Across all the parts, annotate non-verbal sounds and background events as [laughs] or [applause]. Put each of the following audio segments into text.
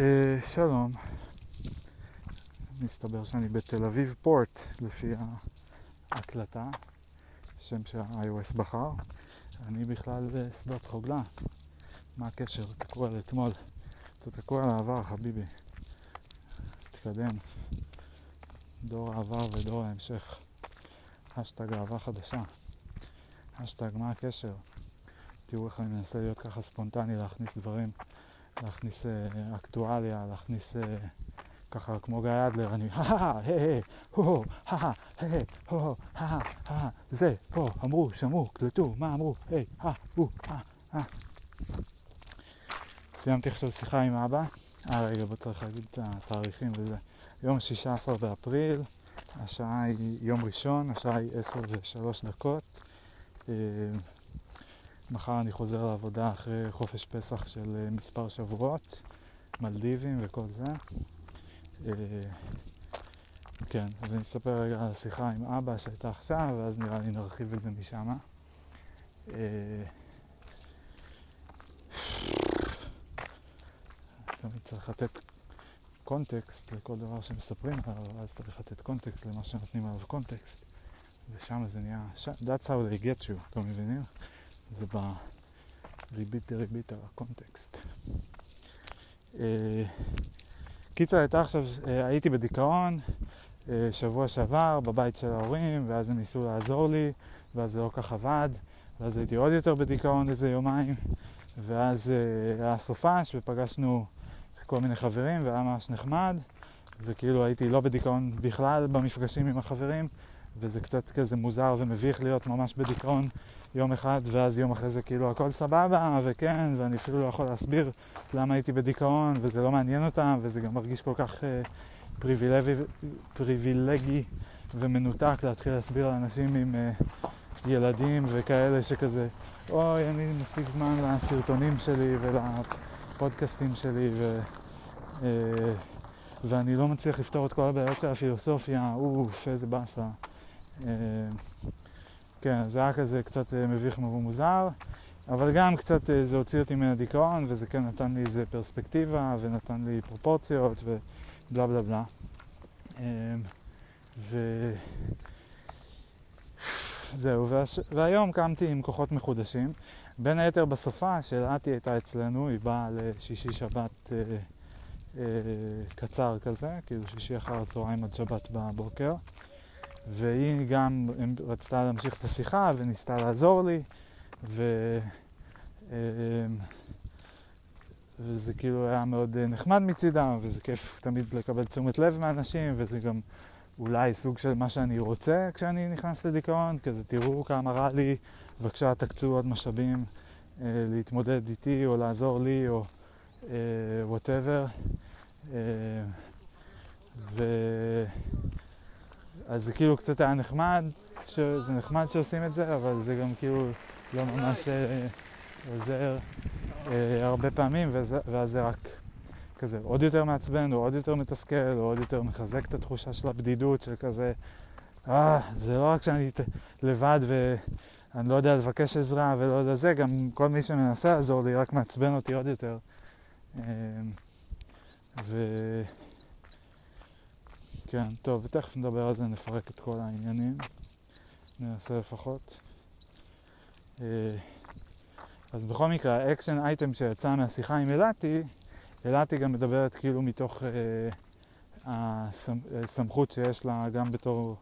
אה, שלום, מסתבר שאני בתל אביב פורט לפי ההקלטה, שם שה-iOS בחר. אני בכלל בשדות חוגלה. מה הקשר? תקוע לאתמול. אתה תקוע על העבר, חביבי. תתקדם. דור העבר ודור ההמשך. אשטג אהבה חדשה. אשטג מה הקשר? תראו איך אני מנסה להיות ככה ספונטני, להכניס דברים, להכניס אה, אקטואליה, להכניס אה, ככה כמו גיא אדלר, אני הא הו הא הו זה, פה, אמרו, שמעו, קלטו, מה אמרו, היי, הא, הו, הא. סיימתי עכשיו שיחה עם אבא. אה, רגע, בוא צריך להגיד את התאריכים וזה. יום 16 באפריל, השעה היא יום ראשון, השעה היא 10 ו-3 דקות. אה, מחר אני חוזר לעבודה אחרי חופש פסח של אה, מספר שבועות, מלדיבים וכל זה. אה, כן, אז אני אספר רגע על השיחה עם אבא שהייתה עכשיו, ואז נראה לי נרחיב את זה משם. תמיד צריך לתת קונטקסט לכל דבר שמספרים עליו, אז צריך לתת קונטקסט למה שנותנים עליו קונטקסט, ושם זה נהיה, that's how they get you, אתם מבינים? זה בריבית דריבית על הקונטקסט. אה, קיצר, הייתה עכשיו, אה, הייתי בדיכאון אה, שבוע שעבר בבית של ההורים, ואז הם ניסו לעזור לי, ואז זה לא כך עבד, ואז הייתי עוד יותר בדיכאון איזה יומיים, ואז היה סופש ופגשנו כל מיני חברים, והיה ממש נחמד, וכאילו הייתי לא בדיכאון בכלל במפגשים עם החברים, וזה קצת כזה מוזר ומביך להיות ממש בדיכאון יום אחד, ואז יום אחרי זה כאילו הכל סבבה, וכן, ואני אפילו לא יכול להסביר למה הייתי בדיכאון, וזה לא מעניין אותם, וזה גם מרגיש כל כך אה, פריבילגי, פריבילגי ומנותק להתחיל להסביר לאנשים עם אה, ילדים וכאלה שכזה, אוי, אין לי מספיק זמן לסרטונים שלי ולפודקאסטים שלי, ו... אה, ואני לא מצליח לפתור את כל הבעיות של הפילוסופיה, אוף, איזה באסה. אה, כן, זה היה כזה קצת אה, מביך ומוזר, אבל גם קצת אה, זה הוציא אותי מהדיכאון, וזה כן נתן לי איזה פרספקטיבה, ונתן לי פרופורציות, ובלה בלה בלה. אמ, ו... זהו, והש... והיום קמתי עם כוחות מחודשים. בין היתר בסופה, שאלעתי הייתה אצלנו, היא באה לשישי שבת אה, אה, קצר כזה, כאילו שישי אחר הצהריים עד שבת בבוקר. והיא גם רצתה להמשיך את השיחה וניסתה לעזור לי, ו... אמ, וזה כאילו היה מאוד נחמד מצידם, וזה כיף תמיד לקבל תשומת לב מאנשים, וזה גם אולי סוג של מה שאני רוצה כשאני נכנס לדיכאון, כזה תראו כמה רע לי, בבקשה תקצו עוד משאבים אה, להתמודד איתי או לעזור לי או וואטאבר. אה, אה, ו... אז זה כאילו קצת היה נחמד, זה נחמד שעושים את זה, אבל זה גם כאילו לא ממש אה, עוזר אה, הרבה פעמים, ואז זה רק כזה עוד יותר מעצבן, או עוד יותר מתסכל, או עוד יותר מחזק את התחושה של הבדידות, של כזה, אה, זה לא רק שאני לבד ואני לא יודע לבקש עזרה ולא יודע זה, גם כל מי שמנסה לעזור לי רק מעצבן אותי עוד יותר. אה, ו... כן, טוב, ותכף נדבר על זה, נפרק את כל העניינים. ננסה לפחות. אה, אז בכל מקרה, ה action item שיצא מהשיחה עם אילתי, אילתי גם מדברת כאילו מתוך אה, הסמכות שיש לה גם בתור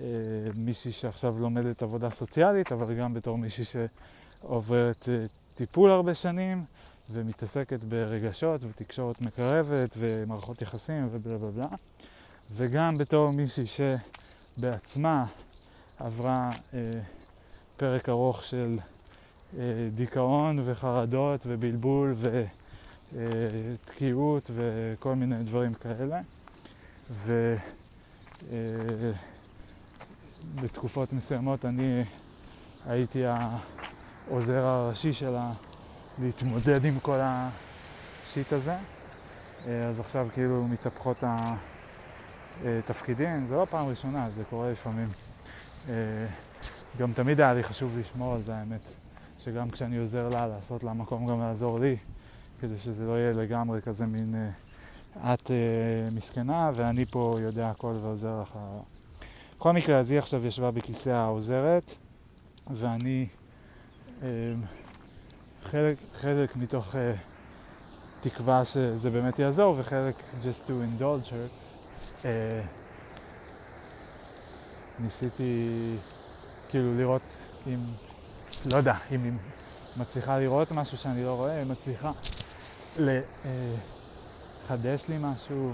אה, מישהי שעכשיו לומדת עבודה סוציאלית, אבל גם בתור מישהי שעוברת אה, טיפול הרבה שנים ומתעסקת ברגשות ותקשורת מקרבת ומערכות יחסים ובלה בלה בלה. וגם בתור מישהי שבעצמה עברה אה, פרק ארוך של אה, דיכאון וחרדות ובלבול ותקיעות אה, וכל מיני דברים כאלה. ובתקופות אה, מסוימות אני הייתי העוזר הראשי שלה להתמודד עם כל השיט הזה. אה, אז עכשיו כאילו מתהפכות ה... אה, תפקידים, זה לא פעם ראשונה, זה קורה לפעמים. אה, גם תמיד היה לי חשוב לשמור על זה, האמת. שגם כשאני עוזר לה, לעשות לה מקום גם לעזור לי. כדי שזה לא יהיה לגמרי כזה מין אה, את מסכנה ואני פה יודע הכל ועוזר לך. בכל מקרה, אז היא עכשיו ישבה בכיסא העוזרת, ואני חלק, חלק מתוך תקווה שזה באמת יעזור, וחלק just to indulge her. אה, ניסיתי כאילו לראות אם, לא יודע, אם היא מצליחה לראות משהו שאני לא רואה, היא מצליחה לחדש לי משהו.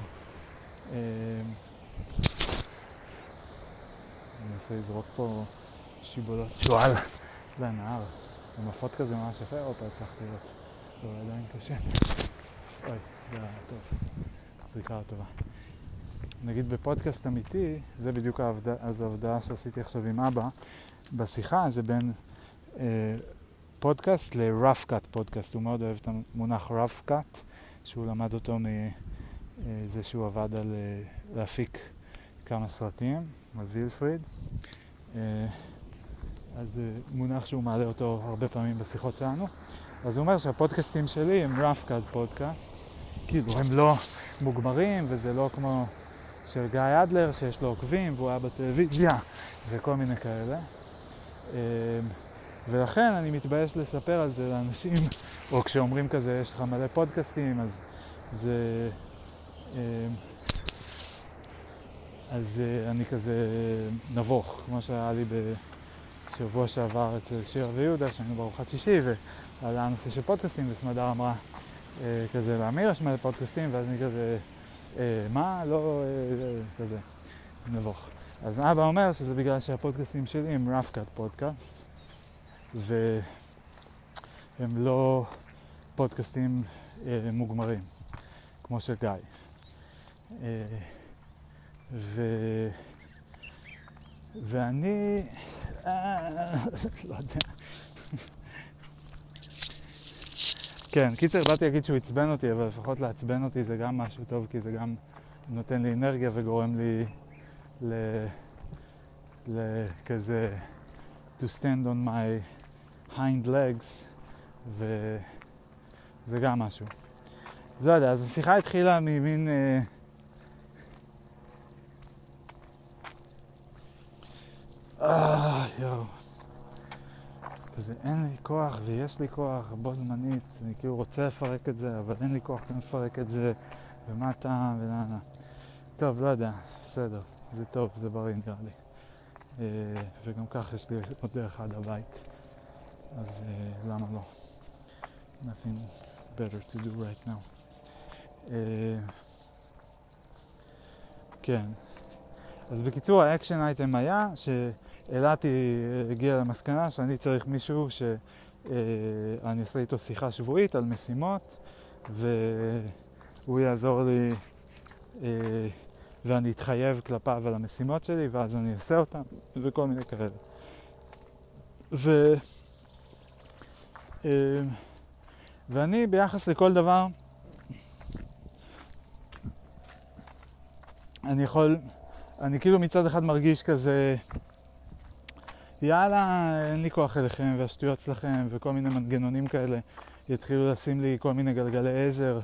אה, אני אנסה לזרוק פה שיבולות שועל לנהר. עם עפות כזה ממש יפה, הופה, הצלחתי לראות. לא, עדיין קשה. אוי, זה היה טוב. זריקה טובה. נגיד בפודקאסט אמיתי, זה בדיוק העבודה שעשיתי עכשיו עם אבא, בשיחה זה בין אה, פודקאסט ל-rough cut פודקאסט. הוא מאוד אוהב את המונח rough cut, שהוא למד אותו מזה שהוא עבד על אה, להפיק כמה סרטים, על וילפריד. אה, אז זה מונח שהוא מעלה אותו הרבה פעמים בשיחות שלנו. אז הוא אומר שהפודקאסטים שלי הם rough cut פודקאסט, כאילו הם לא מוגמרים וזה לא כמו של גיא אדלר שיש לו עוקבים והוא היה בטלוויזיה וכל מיני כאלה. אמ, ולכן אני מתבייש לספר על זה לאנשים, [laughs] או כשאומרים כזה, יש לך מלא פודקאסטים, אז זה... אמ, אז אה, אני כזה נבוך, כמו שהיה לי בשבוע שעבר אצל שיר ויהודה, שהיינו בארוחת שישי, ועלה הנושא של פודקאסטים, וסמדר אמרה אה, כזה, לאמיר יש מלא פודקאסטים, ואז אני כזה, מה? לא, כזה, נבוך. אז אבא אומר שזה בגלל שהפודקאסטים שלי הם cut פודקאסט, והם לא פודקאסטים אה, מוגמרים, כמו של גיא. אה, ו... ואני, אה, לא יודע. כן, קיצר, באתי להגיד שהוא עצבן אותי, אבל לפחות לעצבן אותי זה גם משהו טוב, כי זה גם נותן לי אנרגיה וגורם לי לכזה to stand on my hind legs וזה גם משהו. לא יודע, אז השיחה התחילה ממין... אה, אה, יואו. כזה אין לי כוח ויש לי כוח בו זמנית, אני כאילו רוצה לפרק את זה, אבל אין לי כוח לפרק את זה, ומה הטעם ולמה. טוב, לא יודע, בסדר. זה טוב, זה בריא נראה לי. Uh, וגם כך יש לי עוד דרך עד הבית, אז uh, למה לא? nothing better to do right now. Uh, כן, אז בקיצור ה action item היה שאילתי הגיעה למסקנה שאני צריך מישהו שאני אעשה איתו שיחה שבועית על משימות והוא יעזור לי ואני אתחייב כלפיו על המשימות שלי, ואז אני אעשה אותן, וכל מיני כאלה. ו... אה, ואני ביחס לכל דבר, אני יכול, אני כאילו מצד אחד מרגיש כזה, יאללה, אין לי כוח אליכם והשטויות שלכם וכל מיני מנגנונים כאלה יתחילו לשים לי כל מיני גלגלי עזר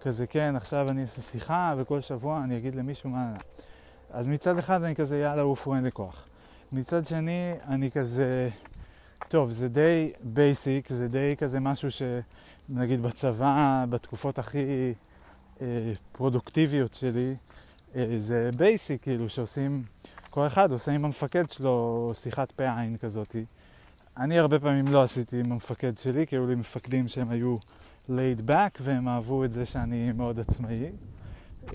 כזה, כן, עכשיו אני אעשה שיחה, וכל שבוע אני אגיד למישהו מה... אז מצד אחד אני כזה, יאללה, עופו, אין לי כוח. מצד שני, אני כזה, טוב, זה די basic, זה די כזה משהו שנגיד בצבא, בתקופות הכי אה, פרודוקטיביות שלי, אה, זה basic, כאילו, שעושים, כל אחד עושה עם המפקד שלו שיחת פה עין כזאתי. אני הרבה פעמים לא עשיתי עם המפקד שלי, כי היו לי מפקדים שהם היו... laid back והם אהבו את זה שאני מאוד עצמאי.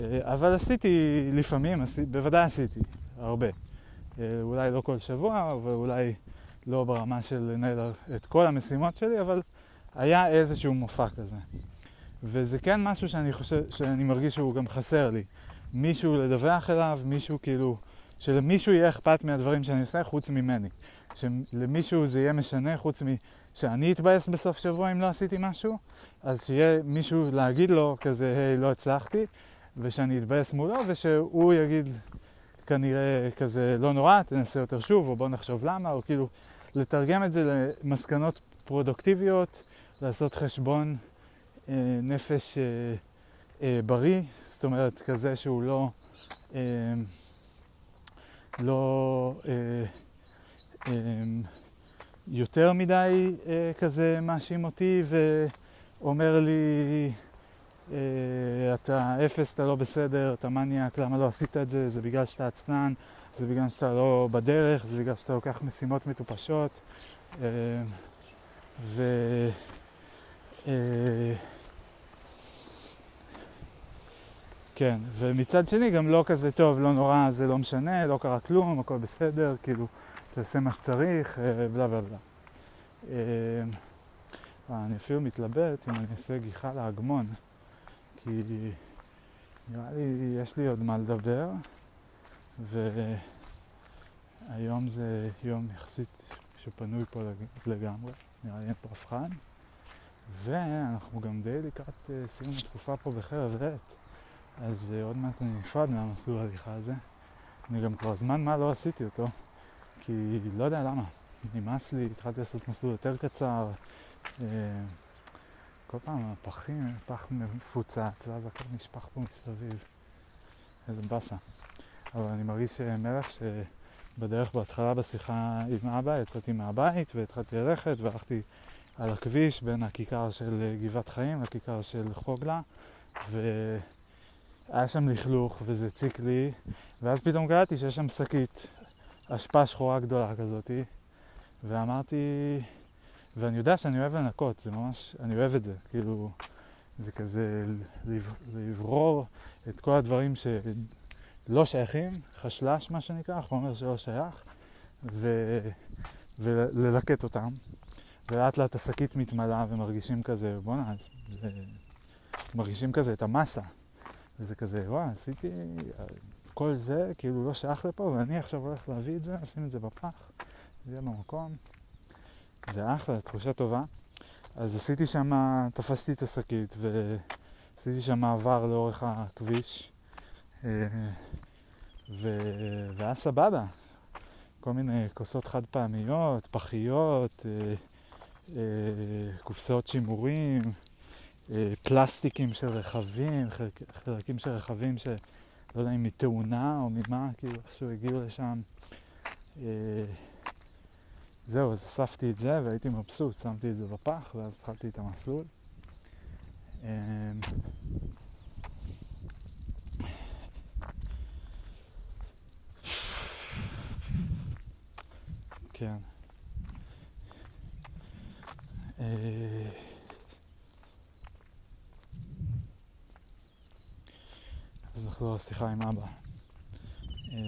אה, אבל עשיתי לפעמים, עשיתי, בוודאי עשיתי, הרבה. אה, אולי לא כל שבוע, ואולי לא ברמה של לנהל את כל המשימות שלי, אבל היה איזשהו מופע כזה. וזה כן משהו שאני חושב, שאני מרגיש שהוא גם חסר לי. מישהו לדווח אליו, מישהו כאילו, שלמישהו יהיה אכפת מהדברים שאני עושה חוץ ממני. שלמישהו זה יהיה משנה חוץ מ... שאני אתבאס בסוף שבוע אם לא עשיתי משהו, אז שיהיה מישהו להגיד לו כזה, היי, לא הצלחתי, ושאני אתבאס מולו, ושהוא יגיד כנראה כזה, לא נורא, תנסה יותר שוב, או בוא נחשוב למה, או כאילו לתרגם את זה למסקנות פרודוקטיביות, לעשות חשבון אה, נפש אה, אה, בריא, זאת אומרת כזה שהוא לא, אה, לא אה, אה, יותר מדי אה, כזה מאשים אותי ואומר לי אה, אתה אפס, אתה לא בסדר, אתה מניאק, למה לא עשית את זה? זה בגלל שאתה עצלן, זה בגלל שאתה לא בדרך, זה בגלל שאתה לוקח משימות מטופשות. אה, ו... אה, כן, ומצד שני גם לא כזה טוב, לא נורא, זה לא משנה, לא קרה כלום, הכל בסדר, כאילו, תעשה מה שצריך, בלה בלה בלה. אני אפילו מתלבט אם אני אעשה גיחה להגמון. כי נראה לי, יש לי עוד מה לדבר, והיום זה יום יחסית שפנוי פה לגמרי, נראה לי אין פה אף אחד, ואנחנו גם די לקראת uh, סיום התקופה פה בחרב עת, אז uh, עוד מעט אני נפרד מהמסלול ההליכה הזה. אני גם כבר זמן מה לא עשיתי אותו, כי לא יודע למה, נמאס לי, התחלתי לעשות מסלול יותר קצר. Uh, כל פעם הפחים, פח מפוצץ, ואז הכל נשפך פה מסביב. איזה באסה. אבל אני מרגיש מלך שבדרך בהתחלה בשיחה עם אבא יצאתי מהבית והתחלתי ללכת והלכתי על הכביש בין הכיכר של גבעת חיים לכיכר של חוגלה והיה שם לכלוך וזה הציק לי ואז פתאום קראתי שיש שם שקית אשפה שחורה גדולה כזאתי ואמרתי ואני יודע שאני אוהב לנקות, זה ממש, אני אוהב את זה, כאילו, זה כזה לברור את כל הדברים שלא שייכים, חשל"ש מה שנקרא, חומר שלא שייך, ו... וללקט אותם. ולאט לאט השקית מתמלאה ומרגישים כזה, בואנה. מרגישים כזה את המסה. וזה כזה, וואי, עשיתי, כל זה כאילו לא שייך לפה, ואני עכשיו הולך להביא את זה, לשים את זה בפח, זה יהיה במקום. זה אחלה, תחושה טובה. אז עשיתי שם, תפסתי את השקית ועשיתי שם מעבר לאורך הכביש. אה, ו... והיה סבבה. כל מיני כוסות חד פעמיות, פחיות, אה, אה, קופסאות שימורים, פלסטיקים של רכבים, חלקים של רכבים שלא יודע אם מתאונה או ממה, כאילו איכשהו הגיעו לשם. זהו, אז אספתי את זה והייתי מבסוט, שמתי את זה בפח ואז התחלתי את המסלול. אמ, כן. אז נחזור לשיחה עם אבא. אה,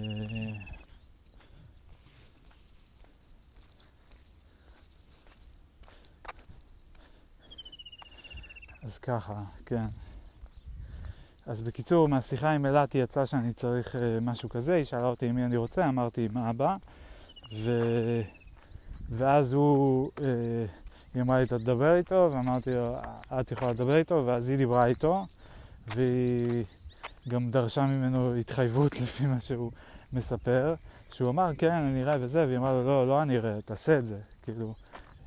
אז ככה, כן. אז בקיצור, מהשיחה עם אלעתי יצא שאני צריך uh, משהו כזה, היא שאלה אותי עם מי אני רוצה, אמרתי עם אבא, ו... ואז הוא, uh, היא אמרה לי, אתה תדבר איתו, ואמרתי לו, את יכולה לדבר איתו, ואז היא דיברה איתו, והיא גם דרשה ממנו התחייבות [laughs] לפי מה שהוא מספר, שהוא אמר, כן, אני אראה וזה, והיא אמרה לו, לא, לא אני אראה, תעשה את זה, כאילו,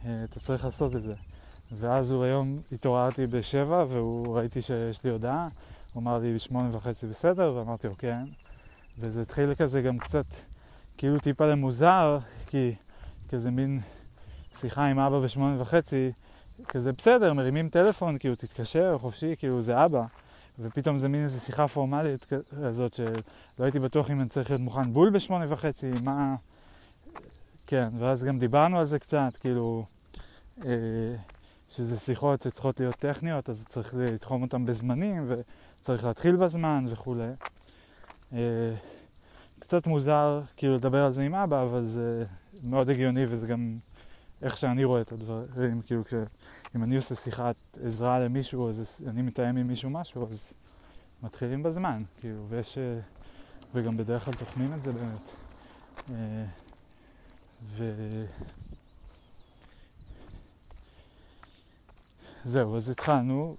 uh, אתה צריך לעשות את זה. ואז הוא היום התעוררתי בשבע, והוא ראיתי שיש לי הודעה, הוא אמר לי בשמונה וחצי בסדר, ואמרתי לו כן. וזה התחיל כזה גם קצת, כאילו טיפה למוזר, כי כזה מין שיחה עם אבא בשמונה וחצי, כזה בסדר, מרימים טלפון, כאילו תתקשר, חופשי, כאילו זה אבא. ופתאום זה מין איזו שיחה פורמלית כזאת, שלא הייתי בטוח אם אני צריך להיות מוכן בול בשמונה וחצי, מה... כן, ואז גם דיברנו על זה קצת, כאילו... אה, שזה שיחות שצריכות להיות טכניות, אז צריך לתחום אותן בזמנים, וצריך להתחיל בזמן וכולי. אה, קצת מוזר כאילו לדבר על זה עם אבא, אבל זה מאוד הגיוני וזה גם איך שאני רואה את הדברים, כאילו כש... אם אני עושה שיחת עזרה למישהו, אז אני מתאם עם מישהו משהו, אז מתחילים בזמן, כאילו, ויש... אה, וגם בדרך כלל תוכנים את זה באמת. אה, ו... זהו, אז התחלנו,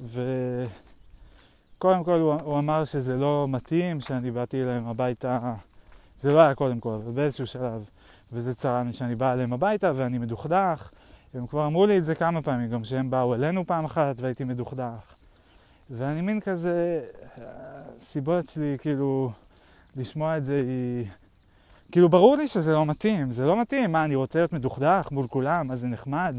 וקודם כל הוא, הוא אמר שזה לא מתאים, שאני באתי אליהם הביתה, זה לא היה קודם כל, אבל באיזשהו שלב, וזה צרם שאני בא אליהם הביתה ואני מדוכדך. הם כבר אמרו לי את זה כמה פעמים, גם שהם באו אלינו פעם אחת והייתי מדוכדך. ואני מין כזה, הסיבות שלי כאילו לשמוע את זה היא... כאילו ברור לי שזה לא מתאים, זה לא מתאים, מה אני רוצה להיות מדוכדך מול כולם, מה זה נחמד,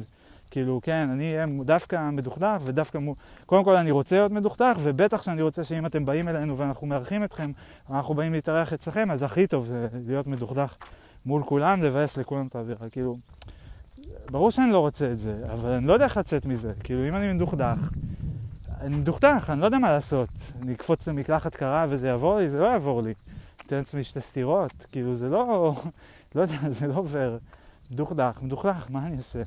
כאילו כן, אני אהיה דווקא מדוכדך ודווקא מול... קודם כל אני רוצה להיות מדוכדך, ובטח שאני רוצה שאם אתם באים אלינו ואנחנו מארחים אתכם, אנחנו באים להתארח אצלכם, אז הכי טוב זה להיות מדוכדך מול כולם, לבאס לכולם את האווירה, כאילו... ברור שאני לא רוצה את זה, אבל אני לא יודע איך לצאת מזה, כאילו אם אני מדוכדך, אני מדוכדך, אני לא יודע מה לעשות. אני אקפוץ למקלחת קרה וזה יעבור לי, זה לא יעבור לי. אתן לעצמי שתי סטירות, כאילו זה לא, לא יודע, [laughs] זה לא עובר. מדוכדך, מדוכדך, מה אני אעשה?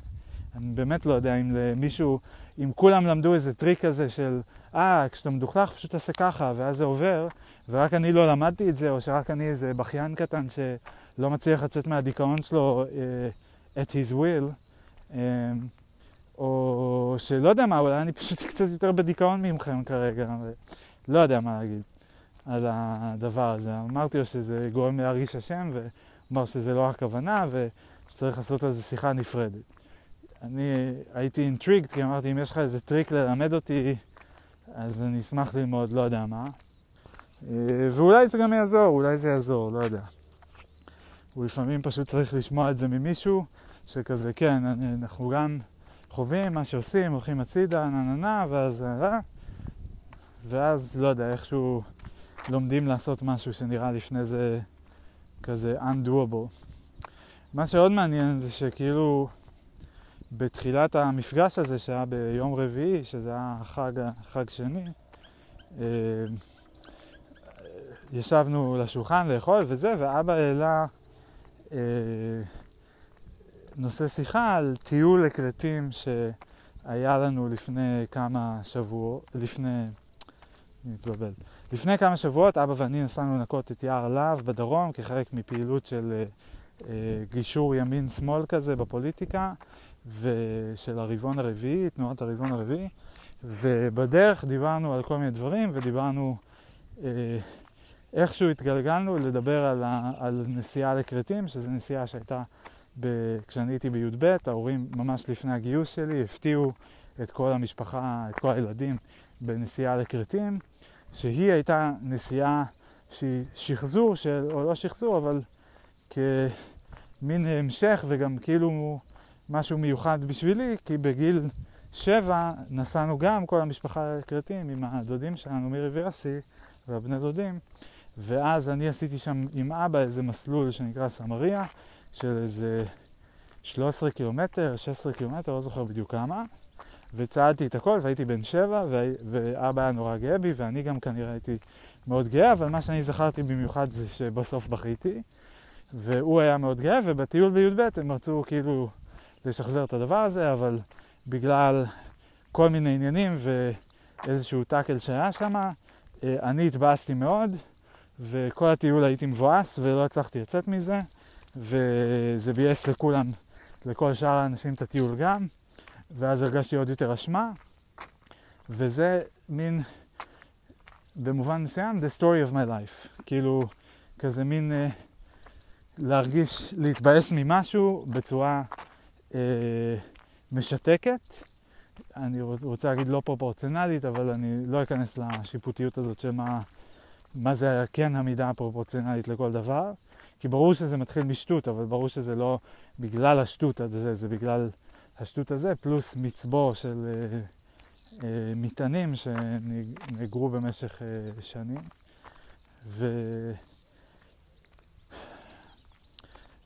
אני באמת לא יודע אם למישהו, אם כולם למדו איזה טריק כזה של, אה, כשאתה מדוכדך פשוט תעשה ככה, ואז זה עובר, ורק אני לא למדתי את זה, או שרק אני איזה בכיין קטן שלא מצליח לצאת מהדיכאון שלו uh, at his will, um, או שלא יודע מה, אולי אני פשוט [laughs] קצת יותר בדיכאון ממכם כרגע, לא יודע מה להגיד על הדבר הזה. אמרתי לו שזה גורם להרגיש אשם, ואמר שזה לא הכוונה, ושצריך לעשות על זה שיחה נפרדת. אני הייתי אינטריגד, כי אמרתי, אם יש לך איזה טריק ללמד אותי, אז אני אשמח ללמוד, לא יודע מה. אה, ואולי זה גם יעזור, אולי זה יעזור, לא יודע. הוא לפעמים פשוט צריך לשמוע את זה ממישהו, שכזה, כן, אנחנו גם חווים מה שעושים, הולכים הצידה, נה נה נה, ואז, אה, ואז, לא יודע, איכשהו לומדים לעשות משהו שנראה לפני זה כזה undoable. מה שעוד מעניין זה שכאילו בתחילת המפגש הזה שהיה ביום רביעי, שזה היה חג, חג שני, אה, ישבנו לשולחן לאכול וזה, ואבא העלה אה, נושא שיחה על טיול לכרתים שהיה לנו לפני כמה שבועות, לפני, אני מתבלבל, לפני כמה שבועות אבא ואני נסענו לנקות את יער להב בדרום כחלק מפעילות של אה, אה, גישור ימין-שמאל כזה בפוליטיקה ושל הרבעון הרביעי, תנועת הרבעון הרביעי. ובדרך דיברנו על כל מיני דברים ודיברנו אה, איכשהו התגלגלנו לדבר על, ה, על נסיעה לכרתים, שזו נסיעה שהייתה ב, כשאני הייתי בי"ב, ההורים ממש לפני הגיוס שלי הפתיעו את כל המשפחה, את כל הילדים בנסיעה לכרתים, שהיא הייתה נסיעה שהיא שחזור של, או לא שחזור, אבל כמין המשך וגם כאילו משהו מיוחד בשבילי, כי בגיל שבע נסענו גם כל המשפחה לכרתים עם הדודים שלנו, מירי ויוסי והבני דודים, ואז אני עשיתי שם עם אבא איזה מסלול שנקרא סמריה, של איזה 13 קילומטר, 16 קילומטר, לא זוכר בדיוק כמה, וצעדתי את הכל והייתי בן שבע, ואבא היה נורא גאה בי, ואני גם כנראה הייתי מאוד גאה, אבל מה שאני זכרתי במיוחד זה שבסוף בכיתי, והוא היה מאוד גאה, ובטיול בי"ב הם רצו כאילו לשחזר את הדבר הזה, אבל בגלל כל מיני עניינים ואיזשהו טאקל שהיה שם, אה, אני התבאסתי מאוד, וכל הטיול הייתי מבואס ולא הצלחתי לצאת מזה. וזה ביאס לכולם, לכל שאר האנשים את הטיול גם, ואז הרגשתי עוד יותר אשמה, וזה מין, במובן מסוים, the story of my life. כאילו, כזה מין אה, להרגיש, להתבאס ממשהו בצורה אה, משתקת. אני רוצה להגיד לא פרופורציונלית, אבל אני לא אכנס לשיפוטיות הזאת של מה, מה זה כן המידה הפרופורציונלית לכל דבר. כי ברור שזה מתחיל משטות, אבל ברור שזה לא בגלל השטות הזה, זה בגלל השטות הזה, פלוס מצבור של אה, אה, מטענים שנאגרו במשך אה, שנים. ו...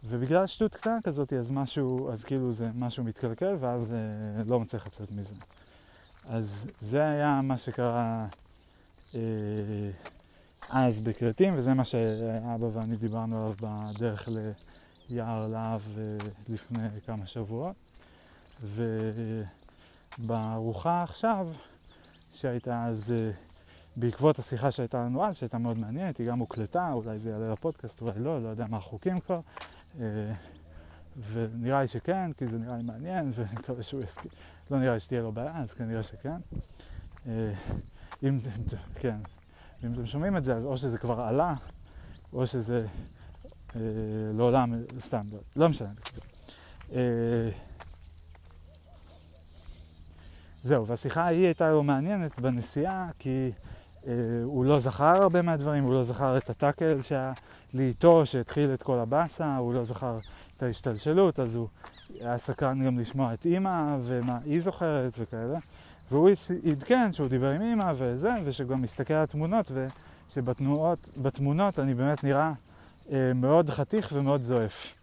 ובגלל שטות קטנה כזאת, אז משהו, אז כאילו זה משהו מתקלקל, ואז אה, לא מצליח לצאת מזה. אז זה היה מה שקרה אה, אז בכרתים, וזה מה שאבא ואני דיברנו עליו בדרך ליער להב אה, לפני כמה שבועות. ובארוחה עכשיו, שהייתה אז, אה, בעקבות השיחה שהייתה לנו אז, שהייתה מאוד מעניינת, היא גם הוקלטה, אולי זה יעלה לפודקאסט, אולי לא, לא יודע מה החוקים כבר. אה, ונראה לי שכן, כי זה נראה לי מעניין, [laughs] ואני מקווה שהוא יסכים. לא נראה לי שתהיה לו בעיה, אז כנראה שכן. אם, כן, ואם אתם שומעים את זה, אז או שזה כבר עלה, או שזה אה, לעולם, סתם, לא, לא משנה, בקיצור. אה, זהו, והשיחה ההיא הייתה לו מעניינת בנסיעה, כי אה, הוא לא זכר הרבה מהדברים, הוא לא זכר את הטאקל שהיה לי איתו, שהתחיל את כל הבאסה, הוא לא זכר את ההשתלשלות, אז הוא היה סקרן גם לשמוע את אימא ומה היא זוכרת וכאלה. והוא עדכן שהוא דיבר עם אימא וזה, ושגם מסתכל על התמונות, ושבתמונות אני באמת נראה אה, מאוד חתיך ומאוד זועף.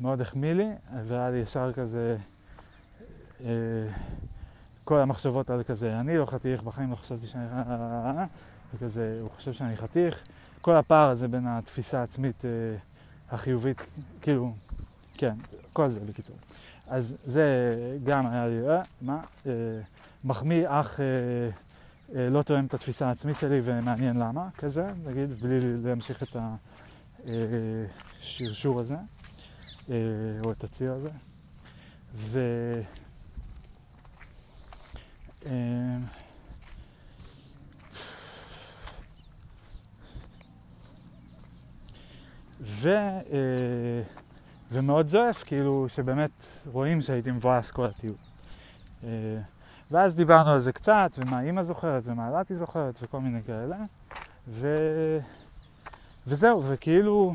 מאוד החמיא לי, והיה לי ישר כזה, אה, כל המחשבות על כזה, אני לא חתיך, בחיים לא חשבתי שאני... [laughs] וכזה, הוא חושב שאני חתיך. כל הפער הזה בין התפיסה העצמית אה, החיובית, כאילו, כן, כל זה בקיצור. אז זה גם היה לי, אה, מה? אה, מחמיא אך אה, אה, לא תואם את התפיסה העצמית שלי ומעניין למה, כזה, נגיד, בלי להמשיך את השרשור הזה, אה, או את הציר הזה. ו... אה, ו, אה, ומאוד זועף, כאילו, שבאמת רואים שהייתי מבואס כל הטיול. אה, ואז דיברנו על זה קצת, ומה אימא זוכרת, ומה אלעתי זוכרת, וכל מיני כאלה. ו... וזהו, וכאילו...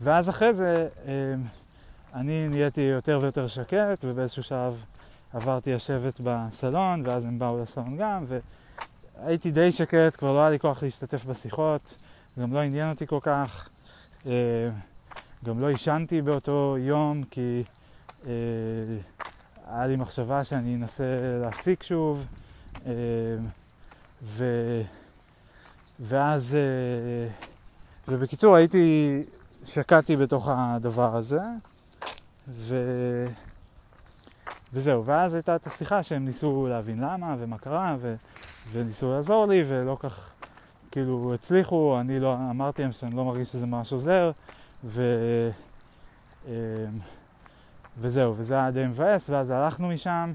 ואז אחרי זה אה, אני נהייתי יותר ויותר שקט, ובאיזשהו שלב עברתי לשבת בסלון, ואז הם באו לסלון גם, והייתי די שקט, כבר לא היה לי כוח להשתתף בשיחות, גם לא עניין אותי כל כך. אה, גם לא עישנתי באותו יום, כי אה, היה לי מחשבה שאני אנסה להפסיק שוב. אה, ו... ואז, ובקיצור, הייתי, שקעתי בתוך הדבר הזה, ו... וזהו, ואז הייתה את השיחה שהם ניסו להבין למה ומה קרה, ו... וניסו לעזור לי, ולא כך כאילו הצליחו, אני לא, אמרתי להם שאני לא מרגיש שזה ממש עוזר, ו... אמ, וזהו, וזה היה די מבאס, ואז הלכנו משם,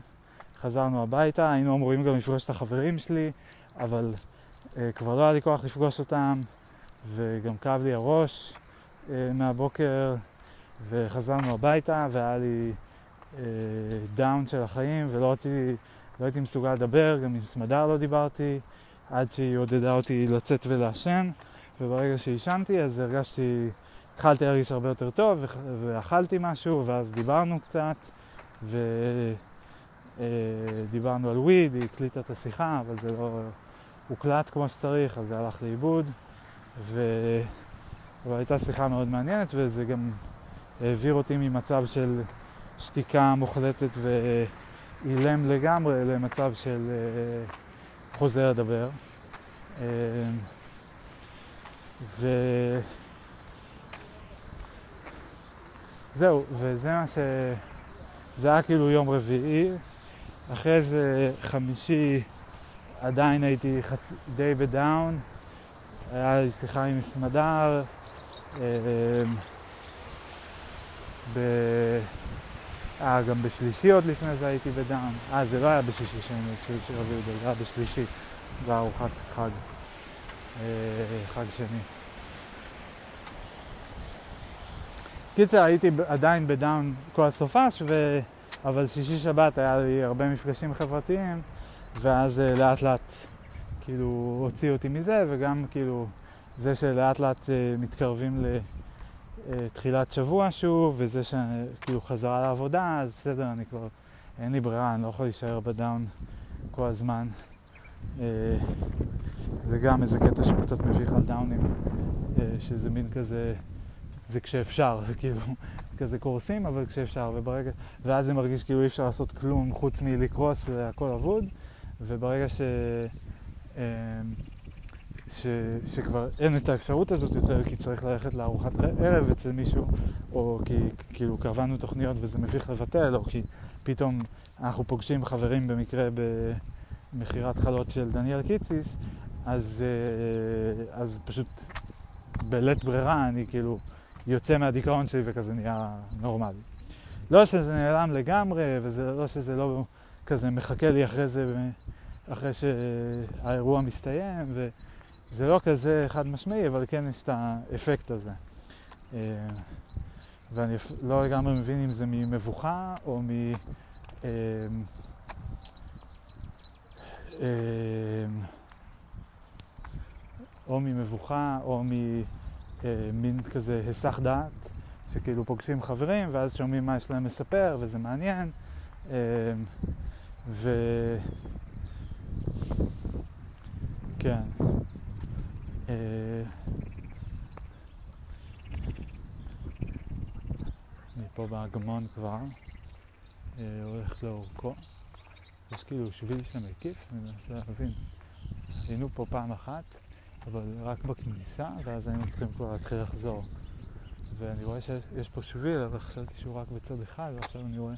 חזרנו הביתה, היינו אמורים גם לפגוש את החברים שלי, אבל uh, כבר לא היה לי כוח לפגוש אותם, וגם כאב לי הראש uh, מהבוקר, וחזרנו הביתה, והיה לי down uh, של החיים, ולא רציתי, לא הייתי מסוגל לדבר, גם עם סמדר לא דיברתי. עד שהיא עודדה אותי לצאת ולעשן, וברגע שעישנתי אז הרגשתי, התחלתי להרגיש הרבה יותר טוב, ואכלתי משהו, ואז דיברנו קצת, ודיברנו על weed, היא הקליטה את השיחה, אבל זה לא הוקלט כמו שצריך, אז זה הלך לאיבוד, ו... אבל הייתה שיחה מאוד מעניינת, וזה גם העביר אותי ממצב של שתיקה מוחלטת ואילם לגמרי למצב של... חוזר לדבר. אמ, ו... זהו, וזה מה ש... זה היה כאילו יום רביעי, אחרי זה חמישי עדיין הייתי חצ... די בדאון, היה לי שיחה עם סמדר, אמ, ב... אה, גם בשלישי עוד לפני זה הייתי בדאם. אה, זה לא היה בשישי שהיינו בשלישי רביעי, זה היה בשלישי, בארוחת חג, אה, חג שני. קיצר, הייתי עדיין בדאון כל הסופש, ו... אבל שישי שבת היה לי הרבה מפגשים חברתיים, ואז אה, לאט לאט כאילו הוציא אותי מזה, וגם כאילו זה שלאט לאט אה, מתקרבים ל... אה, שבוע שוב, וזה שכאילו חזרה לעבודה, אז בסדר, אני כבר, אין לי ברירה, אני לא יכול להישאר בדאון כל הזמן. זה גם איזה קטע שקצת מביך על דאונים, שזה מין כזה, זה כשאפשר, כאילו, כזה קורסים, אבל כשאפשר, וברגע, ואז זה מרגיש כאילו אי אפשר לעשות כלום חוץ מלקרוס, והכל אבוד, וברגע ש... ש, שכבר אין את האפשרות הזאת יותר כי צריך ללכת לארוחת ערב אצל מישהו, או כי כאילו קבענו תוכניות וזה מביך לבטל, או כי פתאום אנחנו פוגשים חברים במקרה במכירת חלות של דניאל קיציס, אז, אה, אז פשוט בלית ברירה אני כאילו יוצא מהדיכאון שלי וכזה נהיה נורמלי. לא שזה נעלם לגמרי, ולא שזה לא כזה מחכה לי אחרי זה, אחרי שהאירוע מסתיים, ו... זה לא כזה חד משמעי, אבל כן יש את האפקט הזה. אה, ואני לא לגמרי מבין אם זה ממבוכה או מ... אה, או ממבוכה או ממין כזה היסח דעת, שכאילו פוגשים חברים ואז שומעים מה יש להם לספר וזה מעניין. ו... כן. אני פה באגמון כבר, הולך לאורכו. יש כאילו שביל שמקיף, אני מנסה להבין. היינו פה פעם אחת, אבל רק בכניסה, ואז היינו צריכים כבר להתחיל לחזור. ואני רואה שיש פה שביל, אבל חשבתי שהוא רק בצד אחד, ועכשיו אני רואה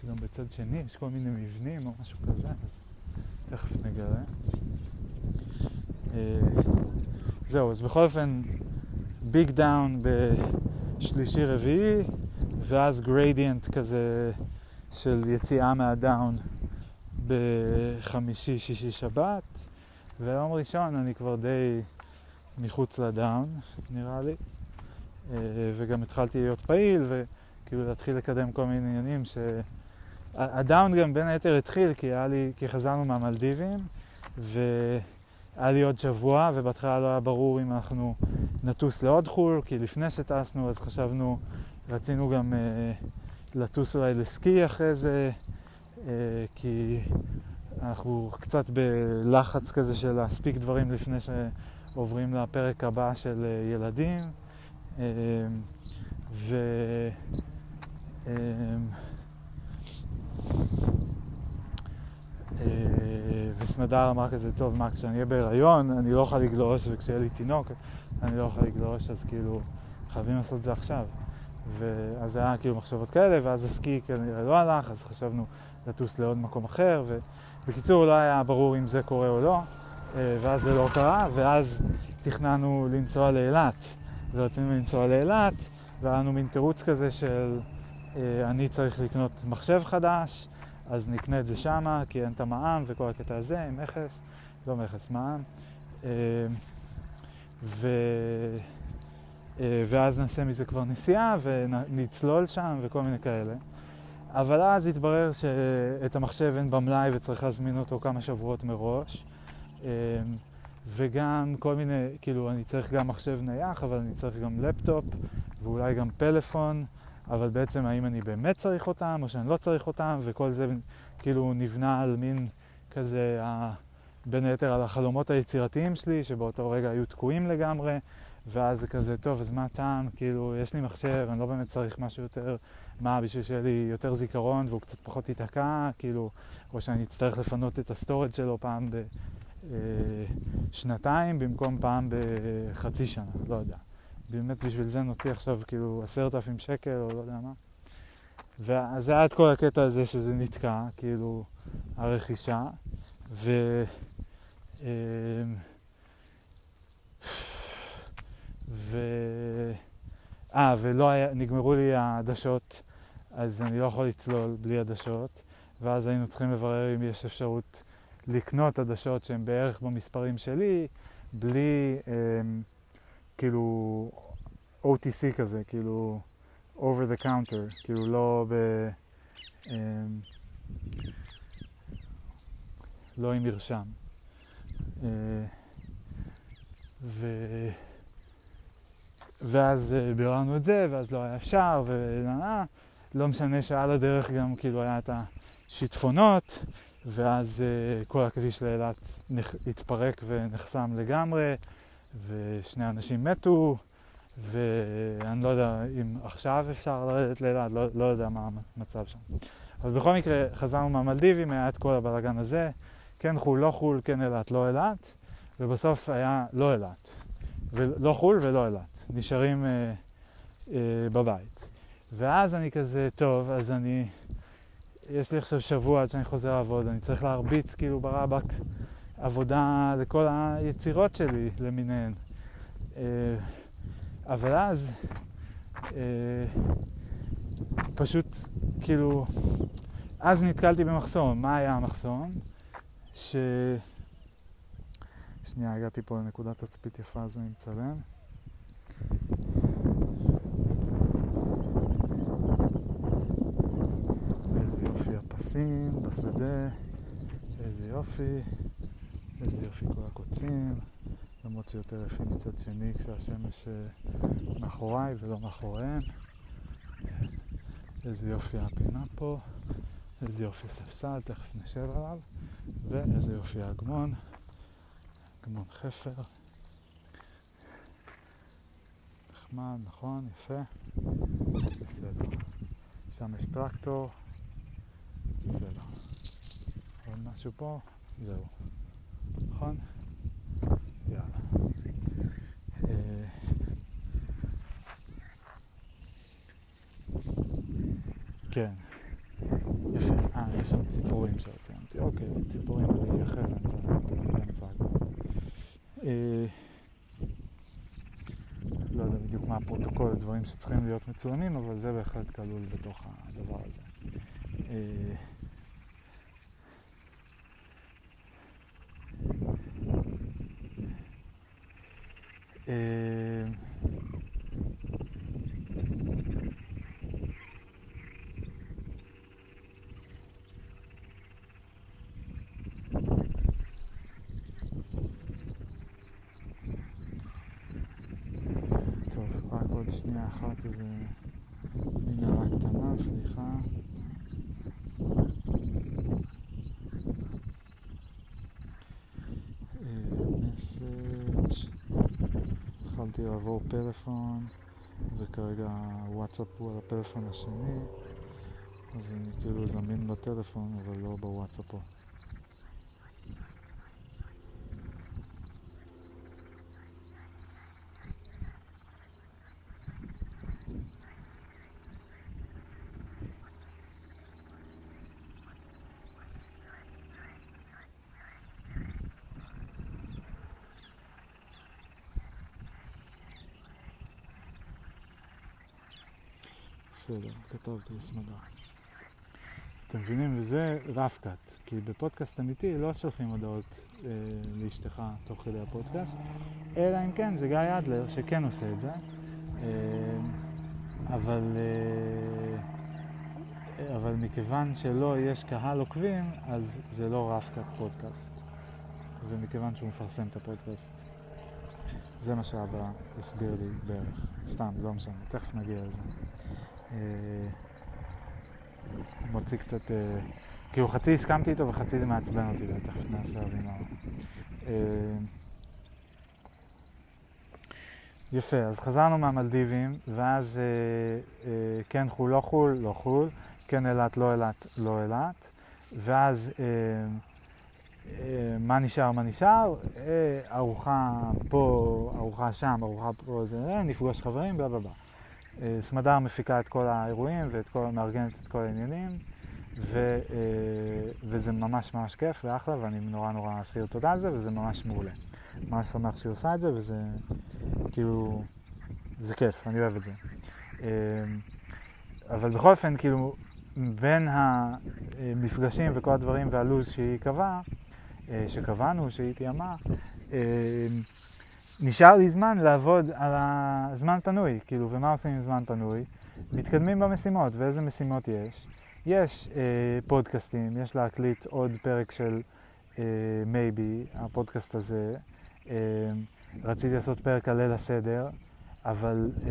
שגם בצד שני יש כל מיני מבנים או משהו כזה, אז תכף נגלה. אה, זהו, אז בכל אופן, big down בשלישי רביעי, ואז גרדיאנט כזה של יציאה מהדאון בחמישי, שישי, שבת, ויום ראשון אני כבר די מחוץ לדאון, נראה לי, אה, וגם התחלתי להיות פעיל, וכאילו להתחיל לקדם כל מיני עניינים ש... הדאון גם בין היתר התחיל כי, לי, כי חזרנו מהמלדיבים, והיה לי עוד שבוע, ובהתחלה לא היה ברור אם אנחנו נטוס לעוד חו"ל, כי לפני שטסנו אז חשבנו, רצינו גם אה, לטוס אולי לסקי אחרי זה, אה, כי אנחנו קצת בלחץ כזה של להספיק דברים לפני שעוברים לפרק הבא של אה, ילדים. אה, ו... אה, וסמדר אמר כזה, טוב, מה, כשאני אהיה בהיריון, אני לא אוכל לגלוש, וכשיהיה לי תינוק, אני לא אוכל לגלוש, אז כאילו, חייבים לעשות את זה עכשיו. ואז היה כאילו מחשבות כאלה, ואז הסקי כנראה לא הלך, אז חשבנו לטוס לעוד מקום אחר, ובקיצור, לא היה ברור אם זה קורה או לא, אה, ואז זה לא קרה, ואז תכננו לנסוע לאילת, ורצינו לנסוע לאילת, והיה לנו מין תירוץ כזה של אה, אני צריך לקנות מחשב חדש, אז נקנה את זה שמה, כי אין את המע"מ וכל הקטע הזה, עם מכס, לא מכס, מע"מ. אה, ו... ואז נעשה מזה כבר נסיעה ונצלול שם וכל מיני כאלה. אבל אז התברר שאת המחשב אין במלאי וצריך להזמין אותו כמה שבועות מראש. וגם כל מיני, כאילו, אני צריך גם מחשב נייח, אבל אני צריך גם לפטופ, ואולי גם פלאפון. אבל בעצם האם אני באמת צריך אותם או שאני לא צריך אותם, וכל זה כאילו נבנה על מין כזה, בין היתר על החלומות היצירתיים שלי, שבאותו רגע היו תקועים לגמרי, ואז זה כזה, טוב, אז מה הטעם? כאילו, יש לי מחשב, אני לא באמת צריך משהו יותר, מה, בשביל שיהיה לי יותר זיכרון והוא קצת פחות ייתקע, כאילו, או שאני אצטרך לפנות את ה storage שלו פעם בשנתיים אה, במקום פעם בחצי שנה, לא יודע. באמת בשביל זה נוציא עכשיו כאילו עשרת אלפים שקל או לא יודע מה. ואז זה היה את כל הקטע הזה שזה נתקע, כאילו, הרכישה. ו... אמ, ו... אה, ולא היה, נגמרו לי העדשות, אז אני לא יכול לצלול בלי עדשות, ואז היינו צריכים לברר אם יש אפשרות לקנות עדשות שהן בערך במספרים שלי, בלי... אה, כאילו OTC כזה, כאילו over the counter, כאילו לא ב... Um, לא עם מרשם. Uh, ו... ואז uh, ביררנו את זה, ואז לא היה אפשר, ולא משנה שעל הדרך גם כאילו היה את השיטפונות, ואז uh, כל הכביש לאילת התפרק ונחסם לגמרי. ושני אנשים מתו, ואני לא יודע אם עכשיו אפשר לרדת לאילת, לא, לא יודע מה המצב שם. אבל בכל מקרה, חזרנו מהמלדיבים, היה את כל הבלאגן הזה, כן חו"ל, לא חו"ל, כן אילת, לא אילת, ובסוף היה לא אילת. לא חו"ל ולא אילת, נשארים אה, אה, בבית. ואז אני כזה, טוב, אז אני, יש לי עכשיו שבוע עד שאני חוזר לעבוד, אני צריך להרביץ כאילו ברבק עבודה לכל היצירות שלי למיניהן. אה, אבל אז אה, פשוט, כאילו, אז נתקלתי במחסום. מה היה המחסום? ש... שנייה, הגעתי פה לנקודת תצפית יפה, אז אני מצלם. הפסים בשדה, איזה יופי. איזה יופי כל הקוצים, למרות שיותר יפים מצד שני כשהשמש אה, מאחוריי ולא מאחוריהם. איזה יופי הפינה פה, איזה יופי ספסל, תכף נשב עליו, ואיזה יופי האגמון, אגמון חפר. נחמד, נכון, יפה, בסדר. שם יש טרקטור, בסדר. עוד משהו פה, זהו. נכון? יאללה. אה, כן. יפה. אה, יש שם ציפורים שציינתי. אוקיי, ציפורים זה נציין באמצע לא יודע בדיוק מה הפרוטוקול, דברים שצריכים להיות מצוינים, אבל זה בהחלט כלול בתוך הדבר הזה. אה, אה, טוב, רק עוד שנייה אחת איזה מנהרה קטנה, סליחה. התחלתי לעבור פלאפון וכרגע וואטסאפ הוא על הפלאפון השני אז אני כאילו זמין בטלפון אבל לא בוואטסאפ פה בסדר, כתבתי הסמדה. אתם מבינים? וזה רף-קאט, כי בפודקאסט אמיתי לא שולחים הודעות אה, לאשתך תוך כדי הפודקאסט, אלא אם כן זה גיא אדלר שכן עושה את זה, אה, אבל, אה, אבל מכיוון שלא יש קהל עוקבים, אז זה לא רף-קאט פודקאסט, ומכיוון שהוא מפרסם את הפודקאסט. זה מה שאבא הסביר לי בערך, סתם, לא משנה, תכף נגיע לזה. אה, מוציא קצת, אה, כאילו חצי הסכמתי איתו וחצי זה מעצבן אותי, תכף נעשה להבין מה. אה, יפה, אז חזרנו מהמלדיבים, ואז כן חו"ל, לא חו"ל, לא חו"ל, כן אילת, לא אילת, לא אילת, ואז מה נשאר, מה נשאר, ארוחה פה, ארוחה שם, ארוחה פה, זה, נפגוש חברים, בלה בלה בלה. אה, סמדר מפיקה את כל האירועים ואת כל, מארגנת את כל העניינים, ו, אה, וזה ממש ממש כיף ואחלה, ואני נורא נורא אסיר תודה על זה, וזה ממש מעולה. ממש שמח שהיא עושה את זה, וזה כאילו, זה כיף, אני אוהב את זה. אה, אבל בכל אופן, כאילו, בין המפגשים וכל הדברים והלו"ז שהיא קבעה, שקבענו, שהיא תיאמה, נשאר לי זמן לעבוד על הזמן פנוי, כאילו, ומה עושים עם זמן פנוי? מתקדמים במשימות, ואיזה משימות יש? יש אה, פודקאסטים, יש להקליט עוד פרק של אה, מייבי, הפודקאסט הזה. אה, רציתי לעשות פרק על ליל הסדר, אבל, אה,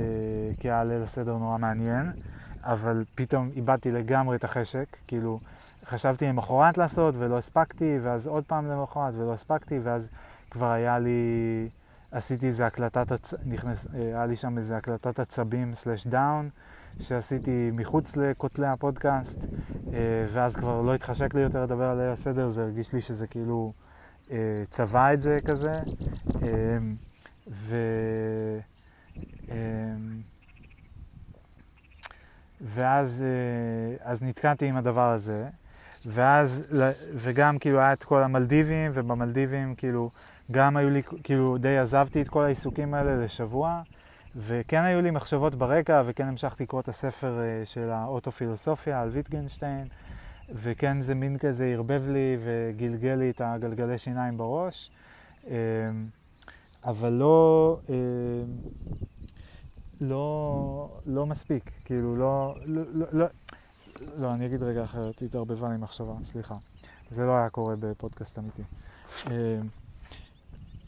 כי היה ליל הסדר נורא מעניין, אבל פתאום איבדתי לגמרי את החשק, כאילו, חשבתי למחרת לעשות ולא הספקתי, ואז עוד פעם למחרת ולא הספקתי, ואז כבר היה לי... עשיתי איזה הקלטת, הצ... נכנס, אה, היה לי שם איזה הקלטת עצבים slash down, שעשיתי מחוץ לכותלי הפודקאסט, אה, ואז כבר לא התחשק לי יותר לדבר על הסדר, זה הרגיש לי שזה כאילו אה, צבע את זה כזה. ו... ואז אז נתקעתי עם הדבר הזה, ואז, וגם כאילו היה את כל המלדיבים, ובמלדיבים כאילו גם היו לי, כאילו די עזבתי את כל העיסוקים האלה לשבוע, וכן היו לי מחשבות ברקע, וכן המשכתי לקרוא את הספר אה, של האוטופילוסופיה על ויטגנשטיין, וכן זה מין כזה ערבב לי וגלגל לי את הגלגלי שיניים בראש, אמ, אבל לא, אמ, לא, לא מספיק, כאילו לא, לא, לא, לא, לא, אני אגיד רגע אחרת, התערבבה לי מחשבה, סליחה. זה לא היה קורה בפודקאסט אמיתי.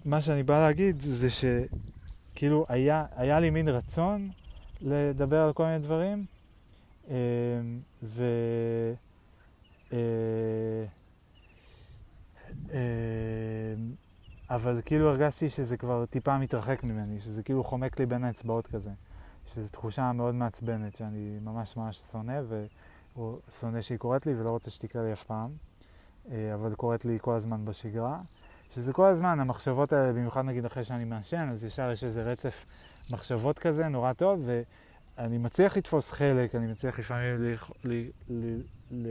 מה שאני בא להגיד זה שכאילו היה, היה לי מין רצון לדבר על כל מיני דברים, אה, ו... אה, אה, אבל כאילו הרגשתי שזה כבר טיפה מתרחק ממני, שזה כאילו חומק לי בין האצבעות כזה. שזו תחושה מאוד מעצבנת, שאני ממש ממש שונא, או שונא שהיא קוראת לי ולא רוצה שתקרה לי אף פעם, אבל קוראת לי כל הזמן בשגרה. שזה כל הזמן, המחשבות האלה, במיוחד נגיד אחרי שאני מעשן, אז ישר יש איזה רצף מחשבות כזה, נורא טוב, ואני מצליח לתפוס חלק, אני מצליח לפעמים ל... ל, ל, ל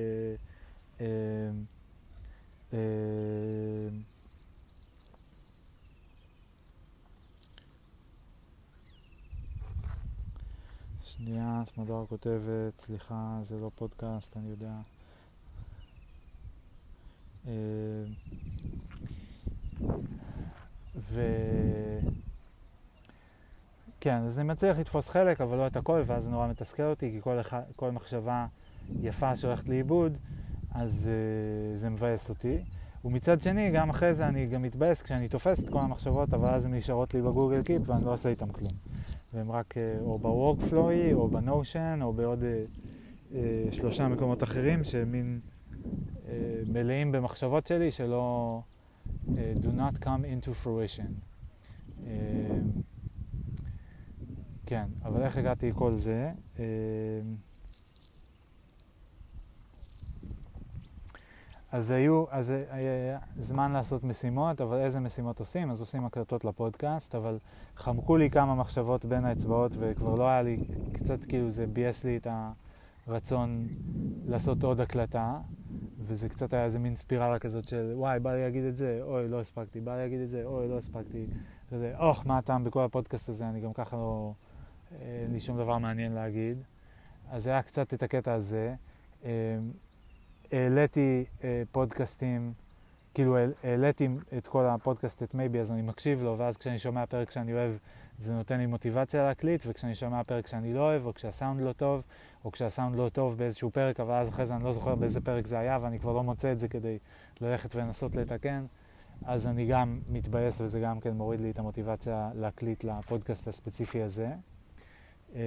אה, אה, שנייה, סמדר כותבת, סליחה, זה לא פודקאסט, אני יודע. אה, ו... כן, אז אני מצליח לתפוס חלק, אבל לא את הכל, ואז זה נורא מתסכל אותי, כי כל, אחד, כל מחשבה יפה שהולכת לאיבוד, אז uh, זה מבאס אותי. ומצד שני, גם אחרי זה אני גם מתבאס כשאני תופס את כל המחשבות, אבל אז הן נשארות לי בגוגל קיפ ואני לא עושה איתן כלום. והם רק אה, או ב-workflow או בנושן או בעוד אה, אה, שלושה מקומות אחרים שמין אה, מלאים במחשבות שלי שלא אה, do not come into fruition. אה, כן, אבל איך הגעתי לכל זה? אה, אז היו, אז היה זמן לעשות משימות, אבל איזה משימות עושים? אז עושים הקלטות לפודקאסט, אבל חמקו לי כמה מחשבות בין האצבעות וכבר לא היה לי, קצת כאילו זה ביאס לי את הרצון לעשות עוד הקלטה, וזה קצת היה איזה מין ספירלה כזאת של וואי, בא לי להגיד את זה, אוי, לא הספקתי, בא לי להגיד את זה, אוי, לא הספקתי. כזה, אוח, מה הטעם בכל הפודקאסט הזה, אני גם ככה לא, אין לי שום דבר מעניין להגיד. אז היה קצת את הקטע הזה. אמ, העליתי אה, פודקאסטים, כאילו העליתי את כל הפודקאסט את מייבי, אז אני מקשיב לו, ואז כשאני שומע פרק שאני אוהב, זה נותן לי מוטיבציה להקליט, וכשאני שומע פרק שאני לא אוהב, או כשהסאונד לא טוב, או כשהסאונד לא טוב באיזשהו פרק, אבל אז אחרי זה אני לא זוכר באיזה פרק זה היה, ואני כבר לא מוצא את זה כדי ללכת ולנסות לתקן, אז אני גם מתבאס, וזה גם כן מוריד לי את המוטיבציה להקליט לפודקאסט הספציפי הזה. אמ,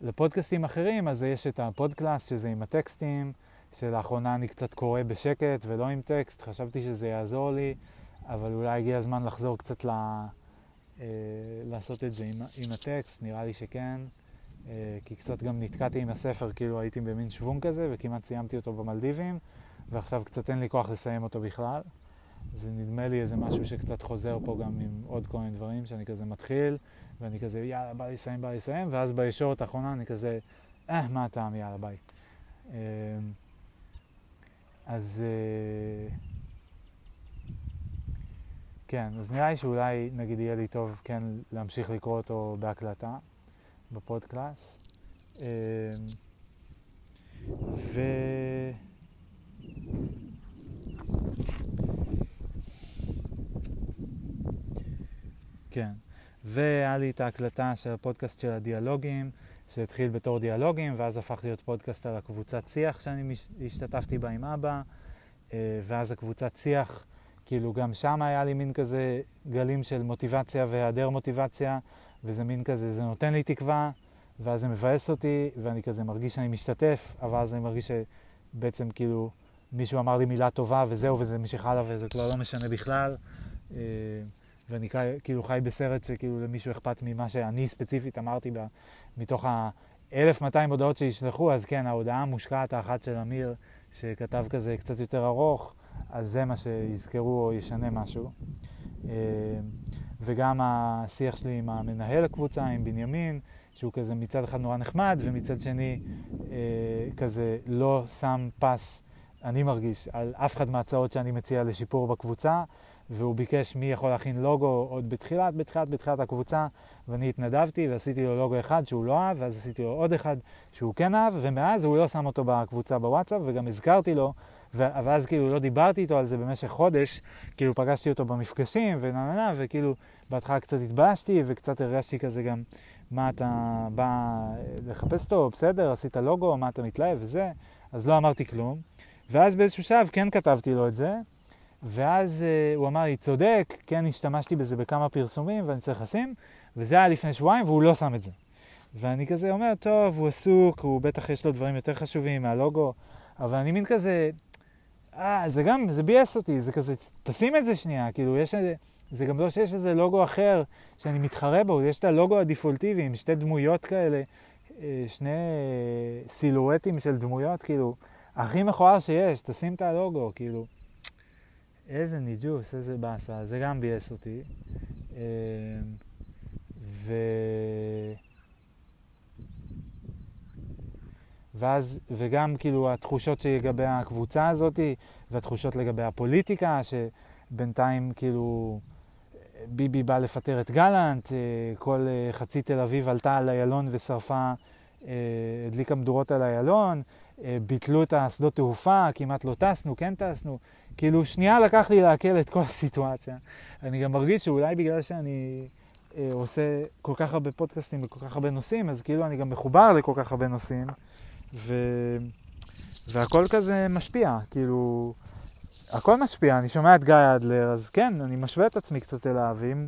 לפודקאסטים אחרים, אז יש את הפודקלאסט, שזה עם הטקסטים, שלאחרונה אני קצת קורא בשקט ולא עם טקסט, חשבתי שזה יעזור לי, אבל אולי הגיע הזמן לחזור קצת ל... אה, לעשות את זה עם, עם הטקסט, נראה לי שכן, כי קצת גם נתקעתי עם הספר, כאילו הייתי במין שוונג כזה, וכמעט סיימתי אותו במלדיבים, ועכשיו קצת אין לי כוח לסיים אותו בכלל. זה נדמה לי איזה משהו שקצת חוזר פה גם עם עוד כל מיני דברים, שאני כזה מתחיל, ואני כזה, יאללה, בא לסיים, בא לסיים, ואז בישורת האחרונה אני כזה, אה, מה הטעם, יאללה, ביי. אה, אז אה, כן, אז נראה לי שאולי נגיד יהיה לי טוב כן להמשיך לקרוא אותו בהקלטה, בפודקלאס. אה, ו... כן, והיה לי את ההקלטה של הפודקאסט של הדיאלוגים. שהתחיל בתור דיאלוגים, ואז הפך להיות פודקאסט על הקבוצת שיח שאני השתתפתי בה עם אבא, אה, ואז הקבוצת שיח, כאילו גם שם היה לי מין כזה גלים של מוטיבציה והיעדר מוטיבציה, וזה מין כזה, זה נותן לי תקווה, ואז זה מבאס אותי, ואני כזה מרגיש שאני משתתף, אבל אז אני מרגיש שבעצם כאילו מישהו אמר לי מילה טובה וזהו, וזה ממשיך הלאה וזה כבר לא משנה בכלל. אה, ואני כאילו חי בסרט שכאילו למישהו אכפת ממה שאני ספציפית אמרתי בה, מתוך ה-1200 הודעות שישלחו, אז כן, ההודעה המושקעת האחת של אמיר, שכתב כזה קצת יותר ארוך, אז זה מה שיזכרו או ישנה משהו. וגם השיח שלי עם המנהל הקבוצה, עם בנימין, שהוא כזה מצד אחד נורא נחמד, ומצד שני אה, כזה לא שם פס, אני מרגיש, על אף אחד מההצעות שאני מציע לשיפור בקבוצה, והוא ביקש מי יכול להכין לוגו עוד בתחילת, בתחילת, בתחילת הקבוצה, ואני התנדבתי ועשיתי לו לוגו אחד שהוא לא אהב, ואז עשיתי לו עוד אחד שהוא כן אהב, ומאז הוא לא שם אותו בקבוצה בוואטסאפ, וגם הזכרתי לו, ואז כאילו לא דיברתי איתו על זה במשך חודש, כאילו פגשתי אותו במפגשים, ונה נה נה, וכאילו בהתחלה קצת התבאשתי, וקצת הרגשתי כזה גם, מה אתה בא לחפש אותו, בסדר, עשית לוגו, מה אתה מתלהב וזה, אז לא אמרתי כלום. ואז באיזשהו שלב כן כתבתי לו את זה, ואז uh, הוא אמר לי, צודק, כן, השתמשתי בזה בכמה פרסומים ואני צריך לשים, וזה היה לפני שבועיים והוא לא שם את זה. ואני כזה אומר, טוב, הוא עסוק, הוא בטח יש לו דברים יותר חשובים מהלוגו, אבל אני מין כזה, אה, זה גם, זה ביאס אותי, זה כזה, תשים את זה שנייה, כאילו, יש איזה, זה גם לא שיש איזה לוגו אחר שאני מתחרה בו, יש את הלוגו הדפולטיבי עם שתי דמויות כאלה, אה, שני סילואטים של דמויות, כאילו, הכי מכוער שיש, תשים את הלוגו, כאילו. איזה ניג'וס, איזה באסה, זה גם ביאס אותי. אה, ו... ואז, וגם כאילו התחושות שלי לגבי הקבוצה הזאת, והתחושות לגבי הפוליטיקה, שבינתיים כאילו ביבי בא לפטר את גלנט, אה, כל אה, חצי תל אביב עלתה על איילון ושרפה, אה, הדליקה מדורות על איילון, ביטלו את השדות תעופה, כמעט לא טסנו, כן טסנו. כאילו, שנייה לקח לי לעכל את כל הסיטואציה. אני גם מרגיש שאולי בגלל שאני עושה כל כך הרבה פודקאסטים וכל כך הרבה נושאים, אז כאילו אני גם מחובר לכל כך הרבה נושאים. ו... והכל כזה משפיע, כאילו, הכל משפיע, אני שומע את גיא אדלר, אז כן, אני משווה את עצמי קצת אליו, ואם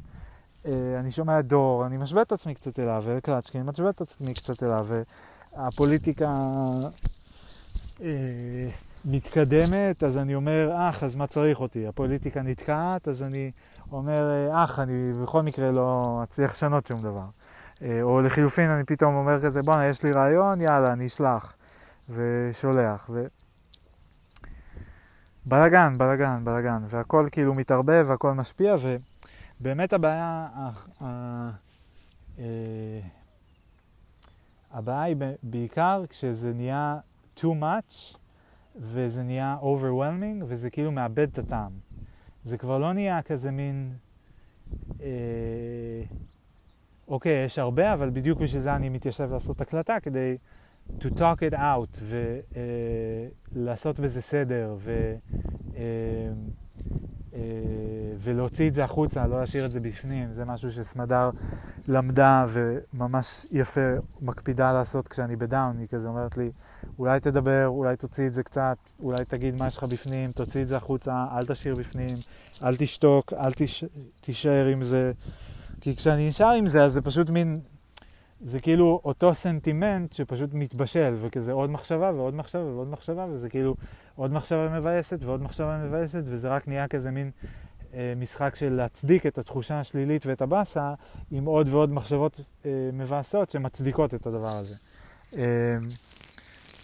אה, אני שומע את דור, אני משווה את עצמי קצת אליו, וקלצ'קין, אני משווה את עצמי קצת אליו, והפוליטיקה אה, מתקדמת, אז אני אומר, אח, אז מה צריך אותי? הפוליטיקה נתקעת, אז אני אומר, אח, אני בכל מקרה לא אצליח לשנות שום דבר. אה, או לחילופין, אני פתאום אומר כזה, בואנה, יש לי רעיון, יאללה, אני אשלח. ושולח. ו... בלאגן, בלאגן, בלאגן. והכל כאילו מתערבב, והכל משפיע, ובאמת הבעיה... אה, הבעיה היא בעיקר כשזה נהיה too much, וזה נהיה overwhelming, וזה כאילו מאבד את הטעם. זה כבר לא נהיה כזה מין... אה, אוקיי, יש הרבה, אבל בדיוק בשביל זה אני מתיישב לעשות הקלטה, כדי to talk it out ולעשות uh, בזה סדר ו, uh, uh, ולהוציא את זה החוצה, לא להשאיר את זה בפנים. זה משהו שסמדר למדה וממש יפה מקפידה לעשות כשאני בדאון. היא כזה אומרת לי, אולי תדבר, אולי תוציא את זה קצת, אולי תגיד מה יש לך בפנים, תוציא את זה החוצה, אל תשאיר בפנים, אל תשתוק, אל תש... תישאר עם זה. כי כשאני נשאר עם זה, אז זה פשוט מין, זה כאילו אותו סנטימנט שפשוט מתבשל, וכזה עוד מחשבה ועוד מחשבה ועוד מחשבה, וזה כאילו עוד מחשבה מבאסת ועוד מחשבה מבאסת, וזה רק נהיה כזה מין אה, משחק של להצדיק את התחושה השלילית ואת הבאסה, עם עוד ועוד מחשבות אה, מבאסות שמצדיקות את הדבר הזה. אה,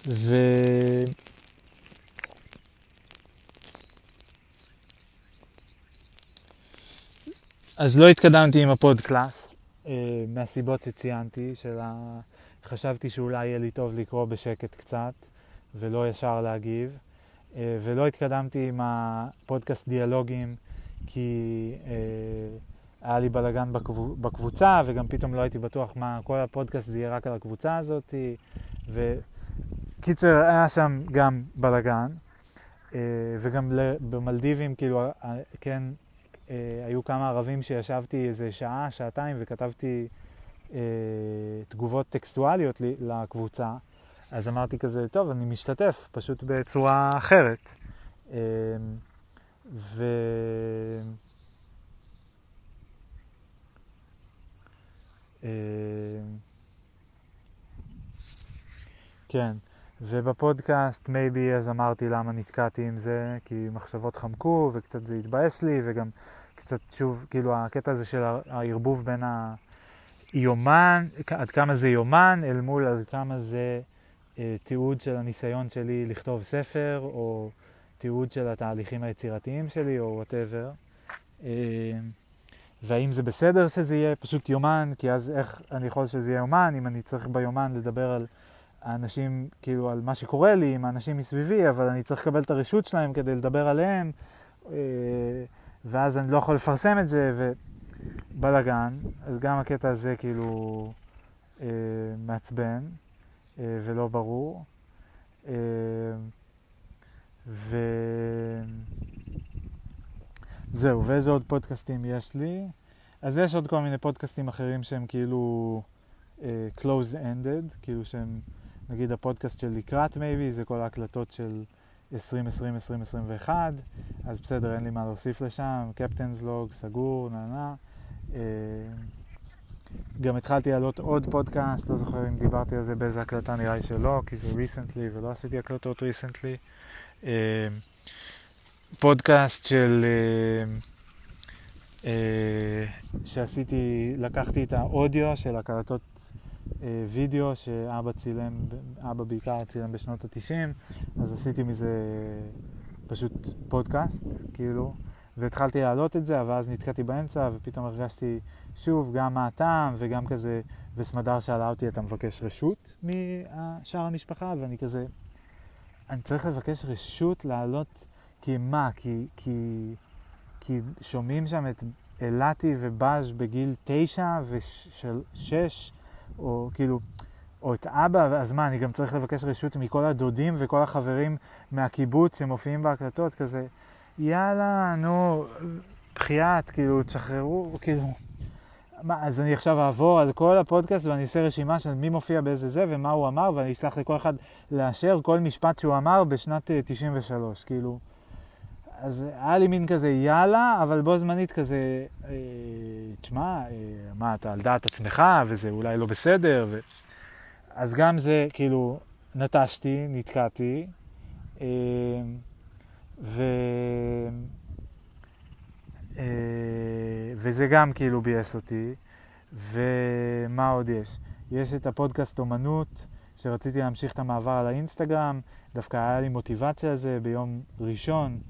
ו... אז לא התקדמתי עם הפוד קלאס, אה, מהסיבות שציינתי, של ה... חשבתי שאולי יהיה לי טוב לקרוא בשקט קצת, ולא ישר להגיב, אה, ולא התקדמתי עם הפודקאסט דיאלוגים, כי אה, היה לי בלאגן בקבוצ... בקבוצה, וגם פתאום לא הייתי בטוח מה, כל הפודקאסט זה יהיה רק על הקבוצה הזאת, וקיצר, היה שם גם בלאגן, וגם במלדיבים, כאילו, כן, אה, היו כמה ערבים שישבתי איזה שעה, שעתיים, וכתבתי אה, תגובות טקסטואליות לקבוצה, אז אמרתי כזה, טוב, אני משתתף, פשוט בצורה אחרת. אה, ו... אה, כן, ובפודקאסט מייבי אז אמרתי למה נתקעתי עם זה, כי מחשבות חמקו וקצת זה התבאס לי וגם קצת שוב, כאילו הקטע הזה של הערבוב בין היומן, עד כמה זה יומן, אל מול עד כמה זה אה, תיעוד של הניסיון שלי לכתוב ספר, או תיעוד של התהליכים היצירתיים שלי, או וואטאבר. אה, והאם זה בסדר שזה יהיה פשוט יומן, כי אז איך אני יכול שזה יהיה יומן, אם אני צריך ביומן לדבר על האנשים, כאילו על מה שקורה לי, עם האנשים מסביבי, אבל אני צריך לקבל את הרשות שלהם כדי לדבר עליהם. אה, ואז אני לא יכול לפרסם את זה, ובלאגן, אז גם הקטע הזה כאילו אה, מעצבן אה, ולא ברור. אה, וזהו, ואיזה עוד פודקאסטים יש לי? אז יש עוד כל מיני פודקאסטים אחרים שהם כאילו uh, close-ended, כאילו שהם, נגיד הפודקאסט של לקראת מייבי, זה כל ההקלטות של 2020-2021, אז בסדר, אין לי מה להוסיף לשם, קפטנס לוג, סגור, נה נה. אה, גם התחלתי להעלות עוד פודקאסט, לא זוכר אם דיברתי על זה באיזה הקלטה, נראה לי שלא, כי זה ריסנטלי ולא עשיתי הקלטות ריסנטלי. אה, פודקאסט של... שעשיתי, לקחתי את האודיו של הקלטות אה, וידאו שאבא צילם, אבא בעיקר צילם בשנות התשעים, אז עשיתי מזה פשוט פודקאסט, כאילו, והתחלתי להעלות את זה, אבל אז נתקעתי באמצע, ופתאום הרגשתי שוב גם מה הטעם, וגם כזה, וסמדר שאלה אותי, אתה מבקש רשות משאר המשפחה? ואני כזה, אני צריך לבקש רשות לעלות, כי מה? כי, כי, כי שומעים שם את אילתי ובאז' בגיל תשע ושש, או כאילו, או את אבא, אז מה, אני גם צריך לבקש רשות מכל הדודים וכל החברים מהקיבוץ שמופיעים בהקלטות, כזה, יאללה, נו, בחייאת, כאילו, תשחררו, כאילו... מה, אז אני עכשיו אעבור על כל הפודקאסט ואני אעשה רשימה של מי מופיע באיזה זה ומה הוא אמר, ואני אשלח לכל אחד לאשר כל משפט שהוא אמר בשנת 93, אה, כאילו... אז היה לי מין כזה יאללה, אבל בו זמנית כזה, אה, תשמע, אה, מה, אתה על דעת עצמך, וזה אולי לא בסדר, ו... אז גם זה, כאילו, נטשתי, נתקעתי, אה, ו... וזה גם כאילו ביאס אותי. ומה עוד יש? יש את הפודקאסט אומנות, שרציתי להמשיך את המעבר על האינסטגרם, דווקא היה לי מוטיבציה לזה ביום ראשון.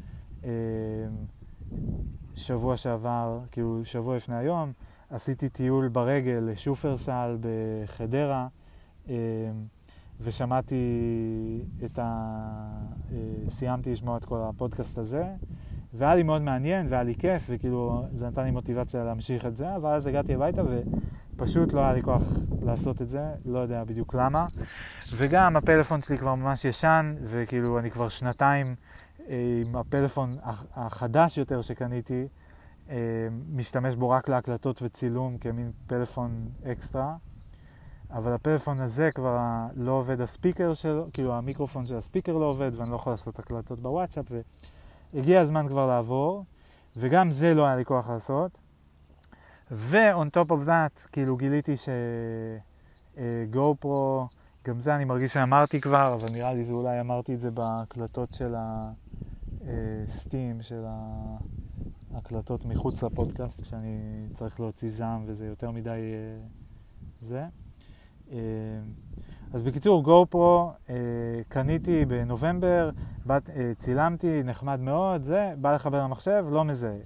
אמ, שבוע שעבר, כאילו שבוע לפני היום, עשיתי טיול ברגל לשופרסל בחדרה, אמ, ושמעתי את ה... אה, סיימתי לשמוע את כל הפודקאסט הזה, והיה לי מאוד מעניין, והיה לי כיף, וכאילו זה נתן לי מוטיבציה להמשיך את זה, אבל אז הגעתי הביתה ופשוט לא היה לי כוח לעשות את זה, לא יודע בדיוק למה. וגם הפלאפון שלי כבר ממש ישן, וכאילו אני כבר שנתיים עם הפלאפון החדש יותר שקניתי, אה, משתמש בו רק להקלטות וצילום כמין פלאפון אקסטרה. אבל הפלאפון הזה כבר לא עובד הספיקר שלו, כאילו המיקרופון של הספיקר לא עובד ואני לא יכול לעשות הקלטות בוואטסאפ והגיע הזמן כבר לעבור וגם זה לא היה לי כוח לעשות. ו-on top of that, כאילו גיליתי שגו פרו, גם זה אני מרגיש שאמרתי כבר, אבל נראה לי זה אולי אמרתי את זה בהקלטות של ה... סטים של ההקלטות מחוץ לפודקאסט, כשאני צריך להוציא זעם וזה יותר מדי אה, זה. אה, אז בקיצור, גו פרו, אה, קניתי בנובמבר, בת, צילמתי, נחמד מאוד, זה, בא לחבר למחשב, לא מזהה.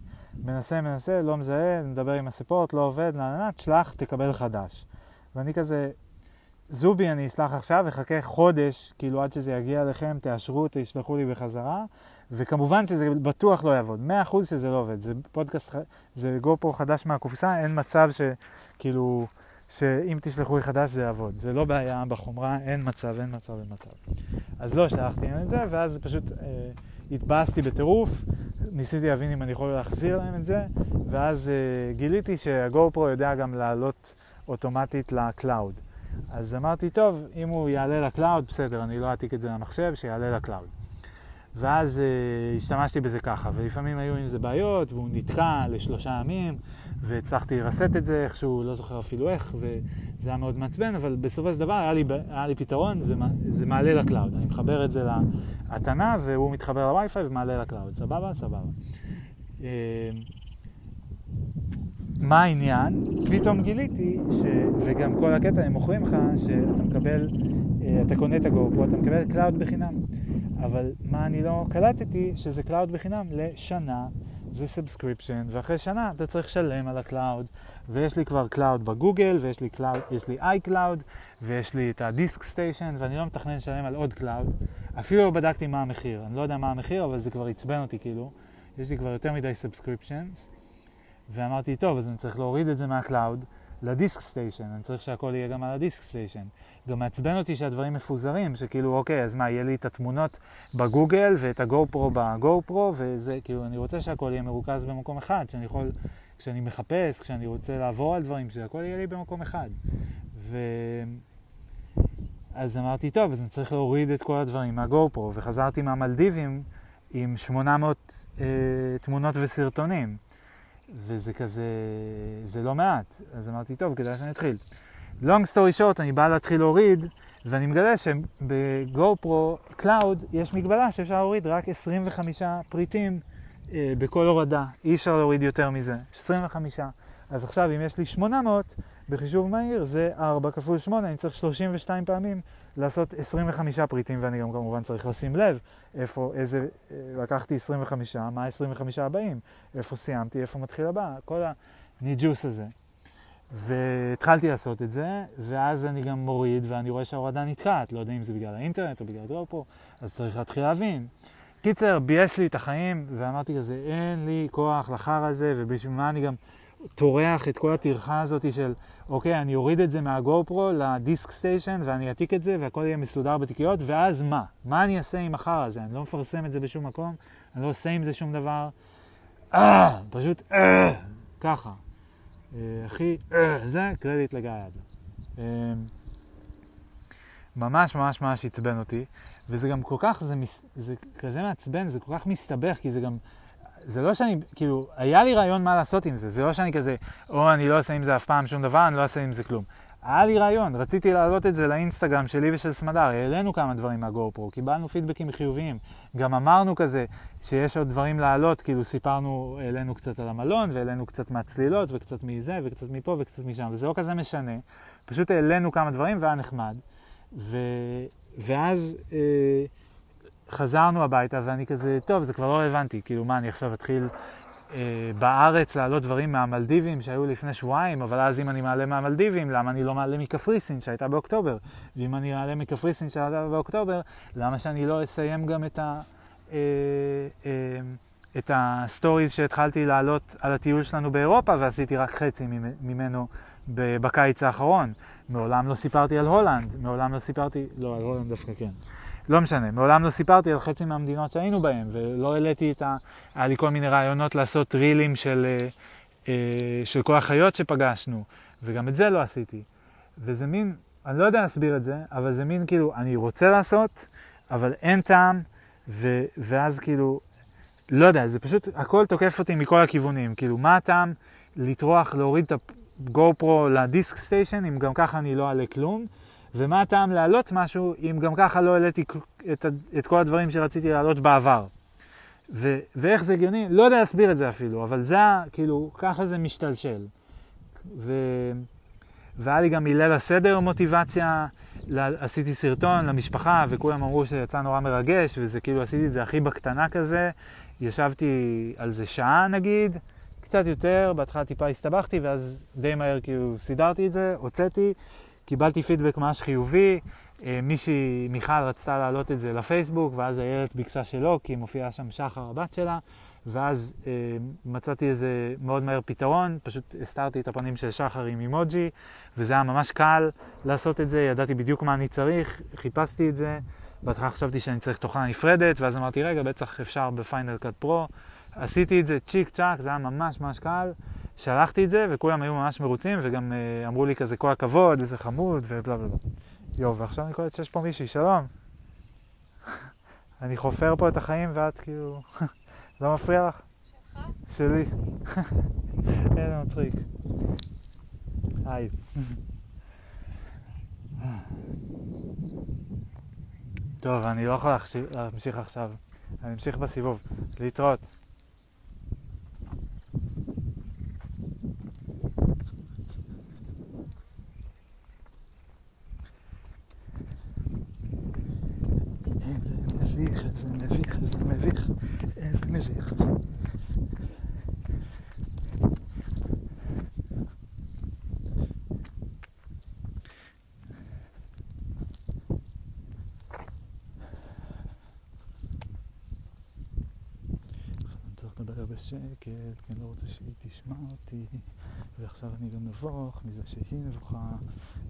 מנסה, מנסה, לא מזהה, מדבר עם הספורט, לא עובד, נענה, תשלח, תקבל חדש. ואני כזה, זובי אני אשלח עכשיו, אחכה חודש, כאילו עד שזה יגיע אליכם, תאשרו, תשלחו לי בחזרה, וכמובן שזה בטוח לא יעבוד, 100% שזה לא עובד, זה פודקאסט, זה גופרו חדש מהקופסה, אין מצב שכאילו, שאם תשלחו לי חדש זה יעבוד, זה לא בעיה בחומרה, אין מצב, אין מצב, אין מצב. אז לא שלחתי להם את זה, ואז פשוט אה, התבאסתי בטירוף, ניסיתי להבין אם אני יכול להחזיר להם את זה, ואז אה, גיליתי שה GoPro יודע גם לעלות אוטומטית ל cloud. אז אמרתי, טוב, אם הוא יעלה ל cloud, בסדר, אני לא אעתיק את זה למחשב, שיעלה ל cloud. ואז אה, השתמשתי בזה ככה, ולפעמים היו עם זה בעיות, והוא נתקע לשלושה ימים, והצלחתי לרסט את זה איכשהו, לא זוכר אפילו איך, וזה היה מאוד מעצבן, אבל בסופו של דבר היה לי, היה לי פתרון, זה, זה מעלה ל cloud. אני מחבר את זה להטענה, והוא מתחבר לווי-פיי ומעלה ל cloud. סבבה? סבבה. אה, מה העניין? פתאום גיליתי, ש... וגם כל הקטע, הם מוכרים לך, שאתה מקבל, אה, אתה קונה את ה Go, אתה מקבל cloud בחינם. אבל מה אני לא קלטתי, שזה cloud בחינם לשנה, זה subscription, ואחרי שנה אתה צריך לשלם על ה cloud, ויש לי כבר cloud בגוגל, ויש לי, cloud, יש לי iCloud, ויש לי את ה DiskStation, ואני לא מתכנן לשלם על עוד cloud. אפילו לא בדקתי מה המחיר, אני לא יודע מה המחיר, אבל זה כבר עצבן אותי כאילו. יש לי כבר יותר מדי subscriptions, ואמרתי, טוב, אז אני צריך להוריד את זה מה cloud ל DiskStation, אני צריך שהכל יהיה גם על ה DiskStation. גם מעצבן אותי שהדברים מפוזרים, שכאילו, אוקיי, אז מה, יהיה לי את התמונות בגוגל ואת ה GoPro ב GoPro, וזה, כאילו, אני רוצה שהכל יהיה מרוכז במקום אחד, שאני יכול, כשאני מחפש, כשאני רוצה לעבור על דברים, שהכל יהיה לי במקום אחד. ו... אז אמרתי, טוב, אז אני צריך להוריד את כל הדברים מה GoPro, וחזרתי מהמלדיבים עם 800 אה, תמונות וסרטונים. וזה כזה, זה לא מעט. אז אמרתי, טוב, כדאי שאני אתחיל. Long story short, אני בא להתחיל להוריד, ואני מגלה שב GoPro cloud יש מגבלה שאפשר להוריד רק 25 פריטים אה, בכל הורדה. אי אפשר להוריד יותר מזה. 25. אז עכשיו, אם יש לי 800, בחישוב מהיר זה 4 כפול 8, אני צריך 32 פעמים לעשות 25 פריטים, ואני גם כמובן צריך לשים לב איפה, איזה, אה, לקחתי 25, מה 25 הבאים, איפה סיימתי, איפה מתחיל הבא, כל הניג'וס הזה. והתחלתי לעשות את זה, ואז אני גם מוריד, ואני רואה שההורדה נתקעת, לא יודע אם זה בגלל האינטרנט או בגלל דרופו, אז צריך להתחיל להבין. קיצר, ביאס לי את החיים, ואמרתי כזה, אין לי כוח לחר הזה, ובשביל מה אני גם טורח את כל הטרחה הזאת של, אוקיי, אני אוריד את זה מהגו פרו לדיסק סטיישן, ואני אעתיק את זה, והכל יהיה מסודר בתיקיות, ואז מה? מה אני אעשה עם החר הזה? אני לא מפרסם את זה בשום מקום, אני לא עושה עם זה שום דבר. אה, פשוט אה, ככה. אה, הכי, אה, זה קרדיט לגייד. אה, ממש ממש ממש עצבן אותי, וזה גם כל כך, זה, מס, זה כזה מעצבן, זה כל כך מסתבך, כי זה גם, זה לא שאני, כאילו, היה לי רעיון מה לעשות עם זה, זה לא שאני כזה, או אני לא עושה עם זה אף פעם שום דבר, אני לא אעשה עם זה כלום. היה לי רעיון, רציתי להעלות את זה לאינסטגרם שלי ושל סמדר, העלינו כמה דברים מהגו פרו, קיבלנו פידבקים חיוביים. גם אמרנו כזה שיש עוד דברים להעלות, כאילו סיפרנו, העלינו קצת על המלון, והעלינו קצת מהצלילות, וקצת מזה, וקצת מפה, וקצת משם, וזה לא כזה משנה. פשוט העלינו כמה דברים והיה נחמד. ו... ואז אה, חזרנו הביתה, ואני כזה, טוב, זה כבר לא רלוונטי, כאילו, מה, אני עכשיו אתחיל בארץ להעלות דברים מהמלדיבים שהיו לפני שבועיים, אבל אז אם אני מעלה מהמלדיבים, למה אני לא מעלה מקפריסין שהייתה באוקטובר? ואם אני מעלה מקפריסין שהייתה באוקטובר, למה שאני לא אסיים גם את ה... אה, אה, את הסטוריז שהתחלתי להעלות על הטיול שלנו באירופה ועשיתי רק חצי ממנו בקיץ האחרון. מעולם לא סיפרתי על הולנד, מעולם לא סיפרתי, לא, על הולנד דווקא כן. לא משנה, מעולם לא סיפרתי על חצי מהמדינות שהיינו בהן, ולא העליתי את ה... היה לי כל מיני רעיונות לעשות רילים של, אה, אה, של כל החיות שפגשנו, וגם את זה לא עשיתי. וזה מין, אני לא יודע להסביר את זה, אבל זה מין כאילו, אני רוצה לעשות, אבל אין טעם, ו, ואז כאילו, לא יודע, זה פשוט, הכל תוקף אותי מכל הכיוונים. כאילו, מה הטעם לטרוח, להוריד את הגו פרו לדיסק סטיישן, אם גם ככה אני לא אעלה כלום? ומה הטעם להעלות משהו אם גם ככה לא העליתי את, את כל הדברים שרציתי להעלות בעבר. ו, ואיך זה הגיוני? לא יודע להסביר את זה אפילו, אבל זה, כאילו, ככה זה משתלשל. ו, והיה לי גם מליל הסדר מוטיבציה, עשיתי סרטון למשפחה, וכולם אמרו שזה יצא נורא מרגש, וזה כאילו עשיתי את זה הכי בקטנה כזה. ישבתי על זה שעה נגיד, קצת יותר, בהתחלה טיפה הסתבכתי, ואז די מהר כאילו סידרתי את זה, הוצאתי. קיבלתי פידבק ממש חיובי, אה, מישהי, מיכל רצתה להעלות את זה לפייסבוק, ואז הילד ביקשה שלא, כי מופיעה שם שחר הבת שלה, ואז אה, מצאתי איזה מאוד מהר פתרון, פשוט הסתרתי את הפנים של שחר עם אימוג'י, וזה היה ממש קל לעשות את זה, ידעתי בדיוק מה אני צריך, חיפשתי את זה, בהתחלה חשבתי שאני צריך תוכנה נפרדת, ואז אמרתי, רגע, בטח אפשר בפיינל קאט פרו, עשיתי את זה צ'יק צ'אק, זה היה ממש ממש קל. שלחתי את זה, וכולם היו ממש מרוצים, וגם uh, אמרו לי כזה כל הכבוד, איזה חמוד, ובלה בלה בלה. יואו, ועכשיו אני קולט שיש פה מישהי, שלום. [laughs] אני חופר פה את החיים ואת כאילו... [laughs] לא מפריע לך? שלך? שלי. [laughs] איזה מצחיק. היי. טוב, אני לא יכול להמשיך עכשיו. אני אמשיך בסיבוב. להתראות. איזה מביך, איזה מביך, איזה מביך. צריך לדבר בשקט, כי אני לא רוצה שהיא תשמע אותי, ועכשיו אני גם נבוך מזה שהיא נבוכה,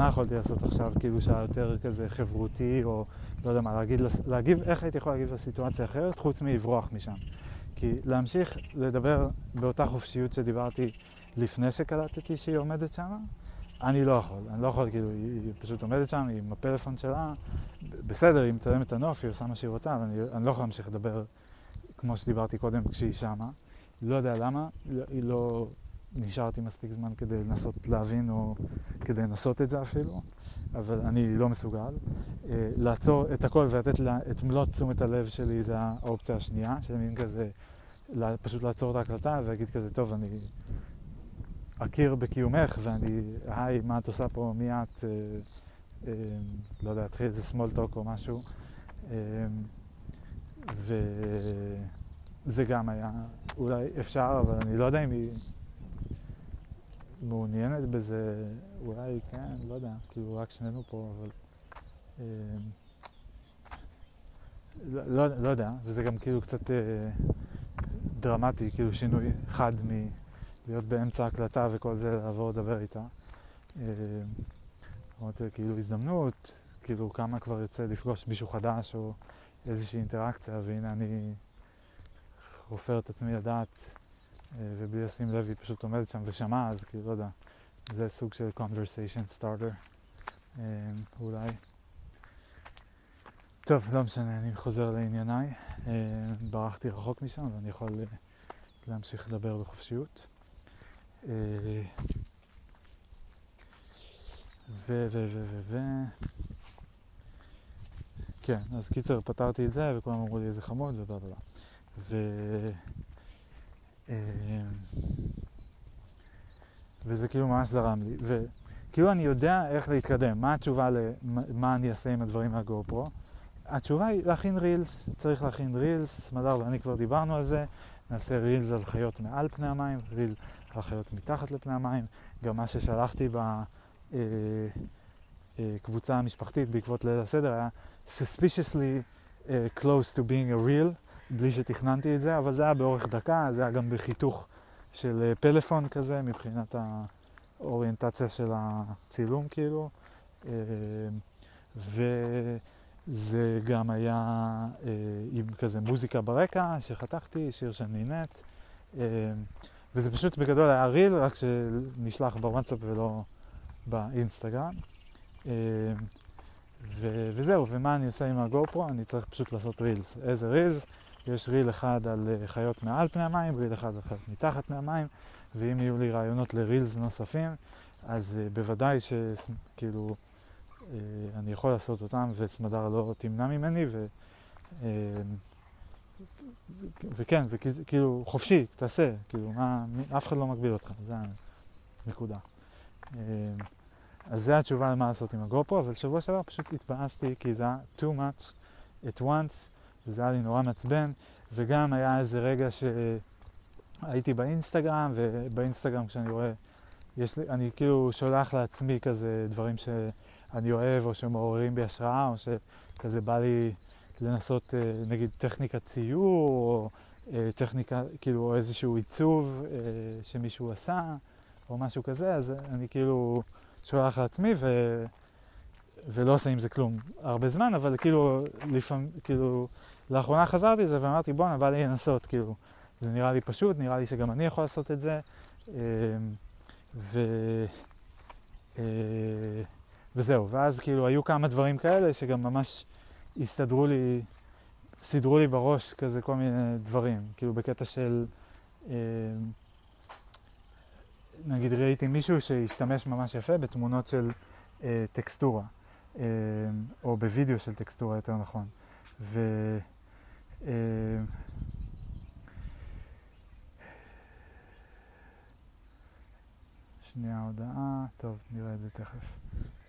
מה יכולתי לעשות עכשיו, כאילו שהיה יותר כזה חברותי, או לא יודע מה, להגיד, להגיב, איך הייתי יכול להגיב לסיטואציה אחרת, חוץ מלברוח משם. כי להמשיך לדבר באותה חופשיות שדיברתי לפני שקלטתי שהיא עומדת שם, אני לא יכול. אני לא יכול, כאילו, היא פשוט עומדת שם, היא עם הפלאפון שלה, בסדר, היא מצלמת את הנוף, היא עושה מה שהיא רוצה, אבל אני, אני לא יכול להמשיך לדבר כמו שדיברתי קודם כשהיא שמה. לא יודע למה, היא לא נשארתי מספיק זמן כדי לנסות להבין או כדי לנסות את זה אפילו, אבל אני לא מסוגל. אה, לעצור את הכל ולתת לה את מלוא תשומת הלב שלי זה האופציה השנייה, של מין כזה, פשוט לעצור את ההקלטה ולהגיד כזה, טוב, אני אכיר בקיומך ואני, היי, מה את עושה פה, מי את, אה, אה, לא יודע, תתחיל איזה small talk או משהו. אה, וזה גם היה אולי אפשר, אבל אני לא יודע אם היא מעוניינת בזה, אולי כן, לא יודע, כאילו רק שנינו פה, אבל... אה, לא, לא, לא יודע, וזה גם כאילו קצת אה, דרמטי, כאילו שינוי חד מלהיות באמצע הקלטה וכל זה, לעבור לדבר איתה. אה, למרות זה כאילו הזדמנות, כאילו כמה כבר יוצא לפגוש מישהו חדש או איזושהי אינטראקציה, והנה אני חופר את עצמי לדעת, אה, ובלי לשים לב היא פשוט עומדת שם ושמעה, אז כאילו, לא יודע, זה סוג של conversation starter, אה, אולי. טוב, לא משנה, אני חוזר לענייניי. אה, ברחתי רחוק משם ואני יכול להמשיך לדבר בחופשיות. ו... ו... ו... ו... ו... כן, אז קיצר, פתרתי את זה, וכולם אמרו לי איזה חמוד, ובלה בלה. ו... אה, וזה כאילו ממש זרם לי. וכאילו אני יודע איך להתקדם, מה התשובה למה אני אעשה עם הדברים מהגו פרו. התשובה היא להכין רילס, צריך להכין רילס, סמדר ואני כבר דיברנו על זה, נעשה רילס על חיות מעל פני המים, ריל על חיות מתחת לפני המים, גם מה ששלחתי בקבוצה אה, אה, המשפחתית בעקבות ליל הסדר היה suspiciously uh, close to being a real, בלי שתכננתי את זה, אבל זה היה באורך דקה, זה היה גם בחיתוך של uh, פלאפון כזה, מבחינת האוריינטציה של הצילום כאילו. Uh, וזה גם היה uh, עם כזה מוזיקה ברקע שחתכתי, שיר של נינת. Uh, וזה פשוט בגדול היה ריל, רק שנשלח בוואטסאפ ולא באינסטגרם. Uh, ו- וזהו, ומה אני עושה עם הגו-פרו? אני צריך פשוט לעשות רילס. איזה רילס? יש ריל אחד על uh, חיות מעל פני המים, ריל אחד על חיות מתחת פני המים, ואם יהיו לי רעיונות לרילס נוספים, אז uh, בוודאי שכאילו uh, אני יכול לעשות אותם, וסמדר לא תמנע ממני, ו... וכן, וכאילו חופשי, תעשה, כאילו, מה, אף אחד לא מגביל אותך, זה הנקודה. אז זו התשובה למה לעשות עם הגופרו, אבל שבוע שעבר פשוט התבאסתי כי זה היה too much at once, וזה היה לי נורא מעצבן, וגם היה איזה רגע שהייתי באינסטגרם, ובאינסטגרם כשאני רואה, יש לי, אני כאילו שולח לעצמי כזה דברים שאני אוהב, או שמעוררים בי השראה, או שכזה בא לי לנסות אה, נגיד טכניקת ציור, או אה, טכניקה, כאילו, איזשהו עיצוב אה, שמישהו עשה, או משהו כזה, אז אני כאילו... שולח לעצמי ו... ולא עושה עם זה כלום הרבה זמן, אבל כאילו, לפעמים, כאילו, לאחרונה חזרתי לזה ואמרתי, בואנה, בא לי לנסות, כאילו, זה נראה לי פשוט, נראה לי שגם אני יכול לעשות את זה, אמ, ו... אה, וזהו, ואז כאילו היו כמה דברים כאלה שגם ממש הסתדרו לי, סידרו לי בראש כזה כל מיני דברים, כאילו בקטע של... אמ, נגיד ראיתי מישהו שהשתמש ממש יפה בתמונות של אה, טקסטורה, אה, או בווידאו של טקסטורה יותר נכון. ו... אה, שנייה הודעה, טוב, נראה את זה תכף.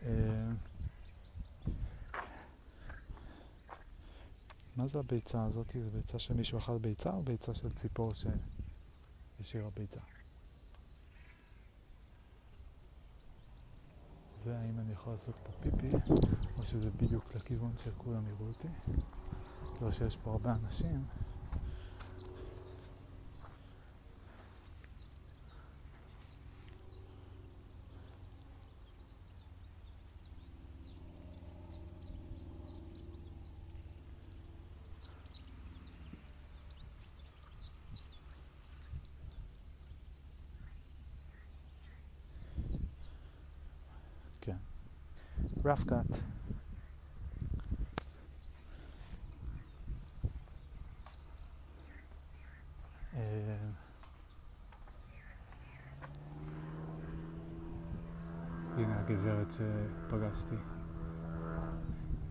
אה, מה זה הביצה הזאת? זה ביצה של מישהו אכל ביצה או ביצה של ציפור שהשאירה ביצה? והאם אני יכול לעשות פה פיפי, או שזה בדיוק לכיוון שכולם יראו אותי? לא שיש פה הרבה אנשים. rough cut. אה, הנה הגברת שפגשתי.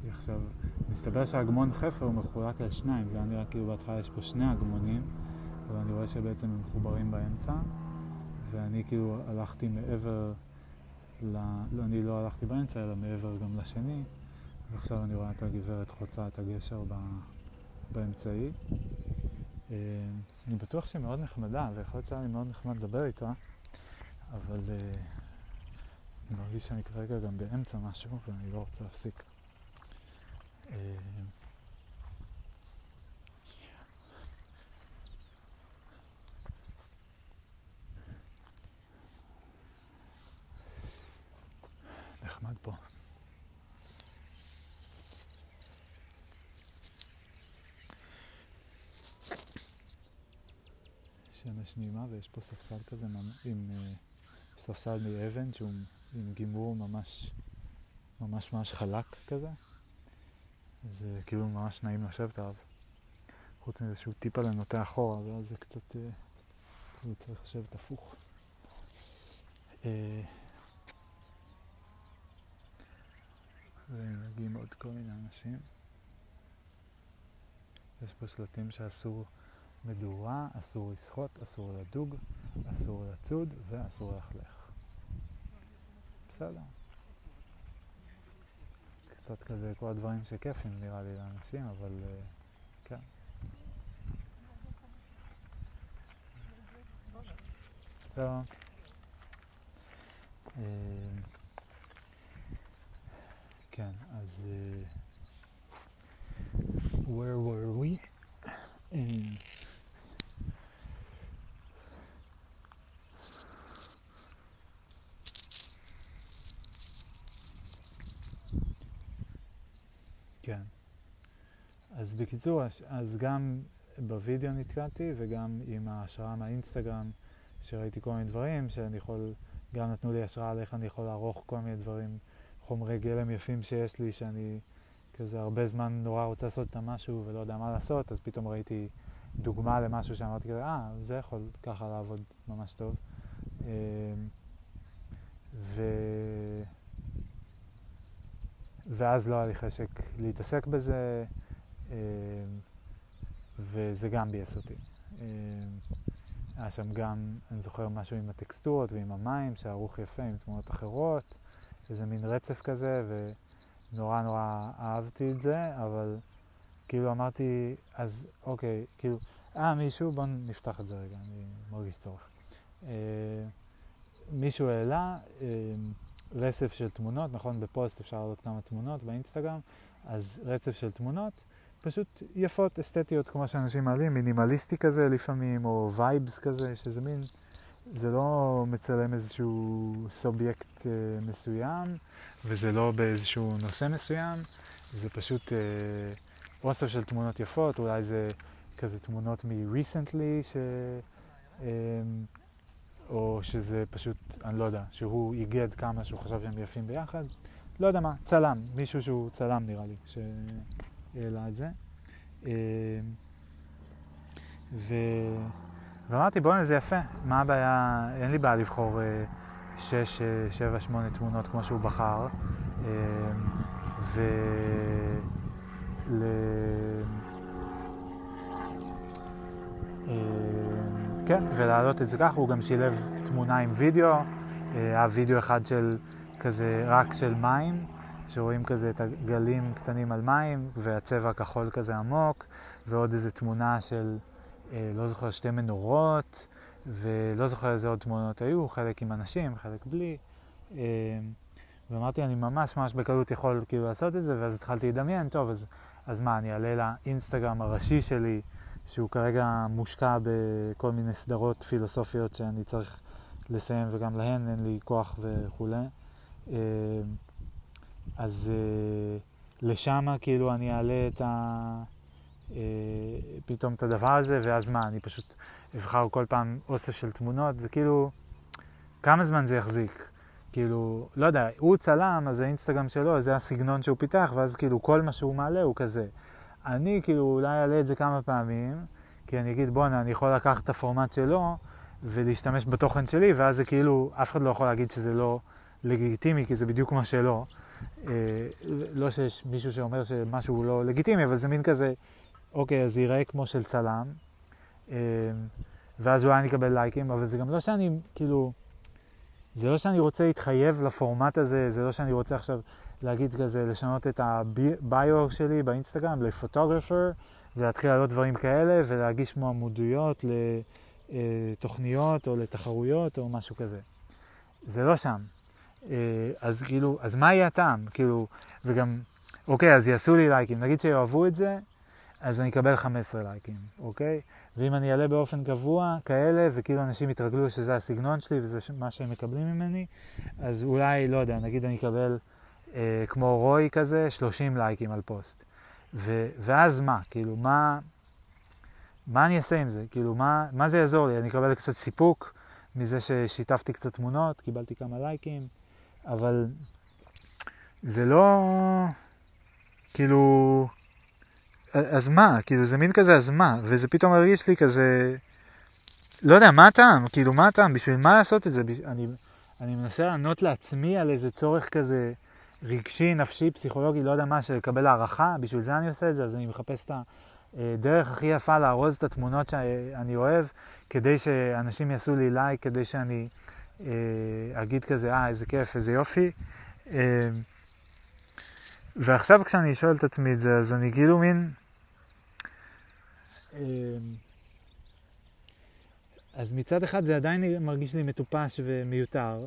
היא עכשיו, מסתבר שהגמון חפר הוא מחולק לשניים, זה היה נראה כאילו בהתחלה יש פה שני הגמונים, אבל אני רואה שבעצם הם מחוברים באמצע, ואני כאילו הלכתי מעבר ל... לא, אני לא הלכתי באמצע, אלא מעבר גם לשני, ועכשיו אני רואה את הגברת חוצה את הגשר ב... באמצעי. אה, אני בטוח שהיא מאוד נחמדה, ויכול להיות שהיה לי מאוד נחמד לדבר איתה, אבל אה, אני מרגיש שאני כרגע גם באמצע משהו, ואני לא רוצה להפסיק. אה, נחמד פה. שמש נעימה ויש פה ספסל כזה עם uh, ספסל מאבן שהוא עם גימור ממש ממש ממש חלק כזה. זה כאילו ממש נעים לשבת עליו. חוץ מזה שהוא טיפה לנוטה אחורה ואז זה קצת uh, כאילו צריך לשבת הפוך. Uh, ומגיעים עוד כל מיני אנשים. יש פה שלטים שאסור מדורה, אסור לשחות, אסור לדוג, אסור לצוד ואסור ללכלך. בסדר. קצת כזה כל הדברים שכיפים נראה לי לאנשים, אבל uh, כן. לא. כן, אז... Uh, where were we? כן. אז בקיצור, אז גם בווידאו נתקעתי וגם עם ההשראה מהאינסטגרם, שראיתי כל מיני דברים, שאני יכול, גם נתנו לי השראה על איך אני יכול לערוך כל מיני דברים חומרי גלם יפים שיש לי, שאני כזה הרבה זמן נורא רוצה לעשות איתם משהו ולא יודע מה לעשות, אז פתאום ראיתי דוגמה למשהו שאמרתי כזה, אה, זה יכול ככה לעבוד ממש טוב. אמ, ו... ואז לא היה לי חשק להתעסק בזה, אמ, וזה גם ביאס אותי. אמ, היה שם גם, אני זוכר משהו עם הטקסטורות ועם המים, שערוך יפה עם תמונות אחרות. איזה מין רצף כזה, ונורא נורא אהבתי את זה, אבל כאילו אמרתי, אז אוקיי, כאילו, אה, מישהו, בואו נפתח את זה רגע, אני מרגיש צורך. אה, מישהו העלה אה, רצף של תמונות, נכון, בפוסט אפשר לעלות כמה תמונות באינסטגרם, אז רצף של תמונות, פשוט יפות, אסתטיות, כמו שאנשים מעלים, מינימליסטי כזה לפעמים, או vibes כזה, שזה מין... זה לא מצלם איזשהו subject אה, מסוים, וזה לא באיזשהו נושא מסוים, זה פשוט אה, אוסף של תמונות יפות, אולי זה כזה תמונות מ-recently, ש... אה, או שזה פשוט, אני לא יודע, שהוא איגד כמה שהוא חשב שהם יפים ביחד. לא יודע מה, צלם, מישהו שהוא צלם נראה לי, שהעלה את זה. אה, ו... ואמרתי, בוא'נה, זה יפה, מה הבעיה, אין לי בעיה לבחור אה, שש, אה, שבע, שמונה תמונות כמו שהוא בחר, אה, ו... ל... כן, ולהעלות את זה ככה, הוא גם שילב תמונה עם וידאו, היה וידאו אחד של כזה רק של מים, שרואים כזה את הגלים קטנים על מים, והצבע הכחול כזה עמוק, ועוד איזה תמונה של... אה, לא זוכר, שתי מנורות, ולא זוכר איזה עוד תמונות היו, חלק עם אנשים, חלק בלי. אה, ואמרתי, אני ממש ממש בקלות יכול כאילו לעשות את זה, ואז התחלתי לדמיין, טוב, אז, אז מה, אני אעלה לאינסטגרם הראשי שלי, שהוא כרגע מושקע בכל מיני סדרות פילוסופיות שאני צריך לסיים, וגם להן אין לי כוח וכולי. אה, אז אה, לשם כאילו אני אעלה את ה... אה, פתאום את הדבר הזה, ואז מה, אני פשוט אבחר כל פעם אוסף של תמונות, זה כאילו, כמה זמן זה יחזיק? כאילו, לא יודע, הוא צלם, אז האינסטגרם שלו, זה הסגנון שהוא פיתח, ואז כאילו כל מה שהוא מעלה הוא כזה. אני כאילו אולי אעלה את זה כמה פעמים, כי אני אגיד, בואנה, אני יכול לקחת את הפורמט שלו ולהשתמש בתוכן שלי, ואז זה כאילו, אף אחד לא יכול להגיד שזה לא לגיטימי, כי זה בדיוק מה שלא. אה, לא שיש מישהו שאומר שמשהו לא לגיטימי, אבל זה מין כזה, אוקיי, אז זה ייראה כמו של צלם, אה, ואז אולי אני אקבל לייקים, אבל זה גם לא שאני, כאילו, זה לא שאני רוצה להתחייב לפורמט הזה, זה לא שאני רוצה עכשיו להגיד כזה, לשנות את הביו שלי באינסטגרם לפוטוגרפר, ולהתחיל לעלות דברים כאלה, ולהגיש מועמדויות לתוכניות או לתחרויות או משהו כזה. זה לא שם. אה, אז כאילו, אז מה יהיה הטעם? כאילו, וגם, אוקיי, אז יעשו לי לייקים. נגיד שיאהבו את זה, אז אני אקבל 15 לייקים, אוקיי? ואם אני אעלה באופן קבוע כאלה, וכאילו אנשים יתרגלו שזה הסגנון שלי וזה מה שהם מקבלים ממני, אז אולי, לא יודע, נגיד אני אקבל אה, כמו רוי כזה, 30 לייקים על פוסט. ו, ואז מה? כאילו, מה, מה אני אעשה עם זה? כאילו, מה, מה זה יעזור לי? אני אקבל קצת סיפוק מזה ששיתפתי קצת תמונות, קיבלתי כמה לייקים, אבל זה לא, כאילו... אז מה? כאילו, זה מין כזה, אז מה? וזה פתאום מרגיש לי כזה... לא יודע, מה הטעם? כאילו, מה הטעם? בשביל מה לעשות את זה? אני, אני מנסה לענות לעצמי על איזה צורך כזה רגשי, נפשי, פסיכולוגי, לא יודע מה, של לקבל הערכה, בשביל זה אני עושה את זה, אז אני מחפש את הדרך הכי יפה לארוז את התמונות שאני אוהב, כדי שאנשים יעשו לי לייק, כדי שאני אה, אגיד כזה, אה, איזה כיף, איזה יופי. אה, ועכשיו כשאני שואל את עצמי את זה, אז אני כאילו מין... אמ, אז מצד אחד זה עדיין מרגיש לי מטופש ומיותר,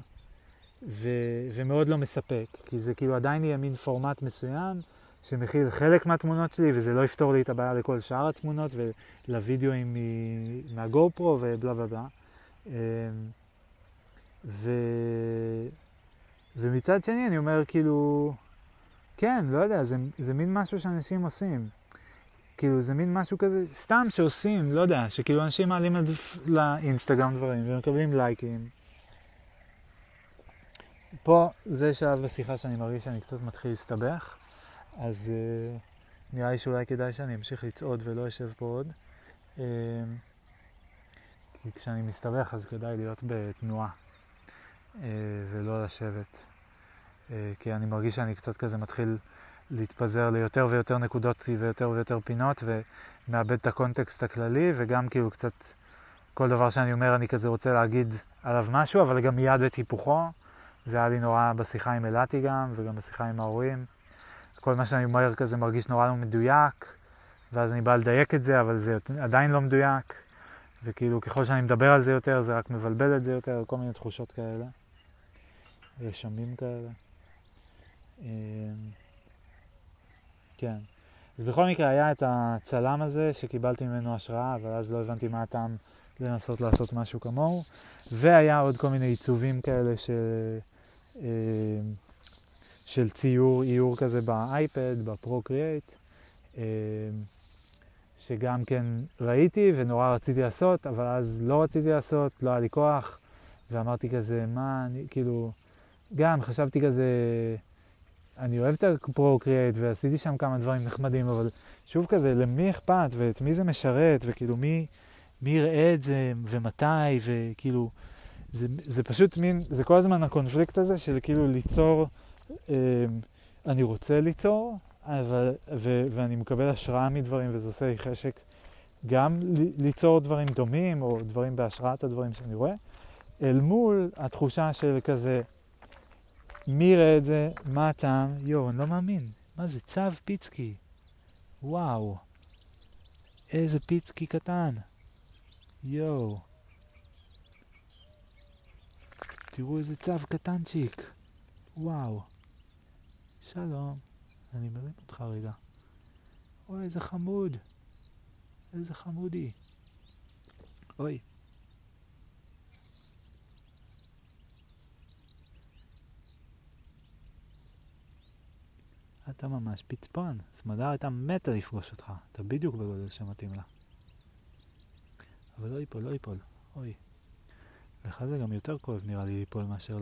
ו- ומאוד לא מספק, כי זה כאילו עדיין יהיה מין פורמט מסוים שמכיל חלק מהתמונות שלי, וזה לא יפתור לי את הבעיה לכל שאר התמונות ולווידאוים מהגו פרו ובלה בלה בלה. אמ, ו- ומצד שני אני אומר כאילו, כן, לא יודע, זה, זה מין משהו שאנשים עושים. כאילו, זה מין משהו כזה, סתם שעושים, לא יודע, שכאילו אנשים מעלים לאינסטגרם דברים ומקבלים לייקים. פה, זה שלב בשיחה שאני מרגיש שאני קצת מתחיל להסתבך, אז uh, נראה לי שאולי כדאי שאני אמשיך לצעוד ולא אשב פה עוד. Uh, כי כשאני מסתבך אז כדאי להיות בתנועה uh, ולא לשבת. אה, כי אני מרגיש שאני קצת כזה מתחיל להתפזר ליותר ויותר נקודות ויותר ויותר פינות, ומאבד את הקונטקסט הכללי, וגם כאילו קצת כל דבר שאני אומר אני כזה רוצה להגיד עליו משהו, אבל גם מיד את היפוכו. זה היה לי נורא בשיחה עם אלעתי גם, וגם בשיחה עם ההורים. כל מה שאני אומר כזה מרגיש נורא לא מדויק, ואז אני בא לדייק את זה, אבל זה עדיין לא מדויק. וכאילו ככל שאני מדבר על זה יותר, זה רק מבלבל את זה יותר, כל מיני תחושות כאלה. רשמים כאלה. אמ, כן. אז בכל מקרה היה את הצלם הזה שקיבלתי ממנו השראה, אבל אז לא הבנתי מה הטעם לנסות לעשות משהו כמוהו. והיה עוד כל מיני עיצובים כאלה ש... אמ, של ציור, איור כזה באייפד, בפרוקריאט, אמ, שגם כן ראיתי ונורא רציתי לעשות, אבל אז לא רציתי לעשות, לא היה לי כוח, ואמרתי כזה, מה, אני, כאילו, גם חשבתי כזה, אני אוהב את הפרוקריאט ועשיתי שם כמה דברים נחמדים, אבל שוב כזה, למי אכפת ואת מי זה משרת, וכאילו מי, מי יראה את זה ומתי, וכאילו, זה, זה פשוט מין, זה כל הזמן הקונפליקט הזה של כאילו ליצור, אה, אני רוצה ליצור, אבל, ו, ואני מקבל השראה מדברים וזה עושה לי חשק גם ליצור דברים דומים או דברים בהשראת הדברים שאני רואה, אל מול התחושה של כזה, מי יראה את זה? מה הטעם? יואו, אני לא מאמין. מה זה? צו פיצקי. וואו. איזה פיצקי קטן. יואו. תראו איזה צו קטנצ'יק. וואו. שלום, אני מרים אותך רגע. אוי, איזה חמוד. איזה חמודי. אוי. אתה ממש פצפון. סמדר הייתה מתה לפגוש אותך. אתה בדיוק בגודל שמתאים לה. אבל לא ייפול, לא ייפול. אוי. לך זה גם יותר כואב נראה לי ליפול מאשר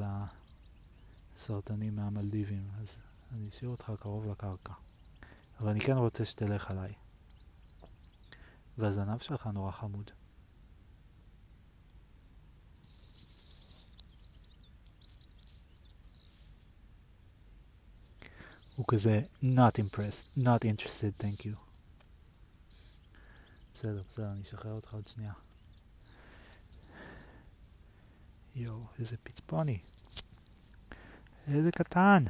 לסרטנים מהמלדיבים, אז אני אשאיר אותך קרוב לקרקע. אבל אני כן רוצה שתלך עליי. והזנב שלך נורא חמוד. הוא כזה not impressed, not interested, thank you. בסדר, בסדר, אני אשחרר אותך עוד שנייה. יואו, איזה פצפוני. איזה קטן.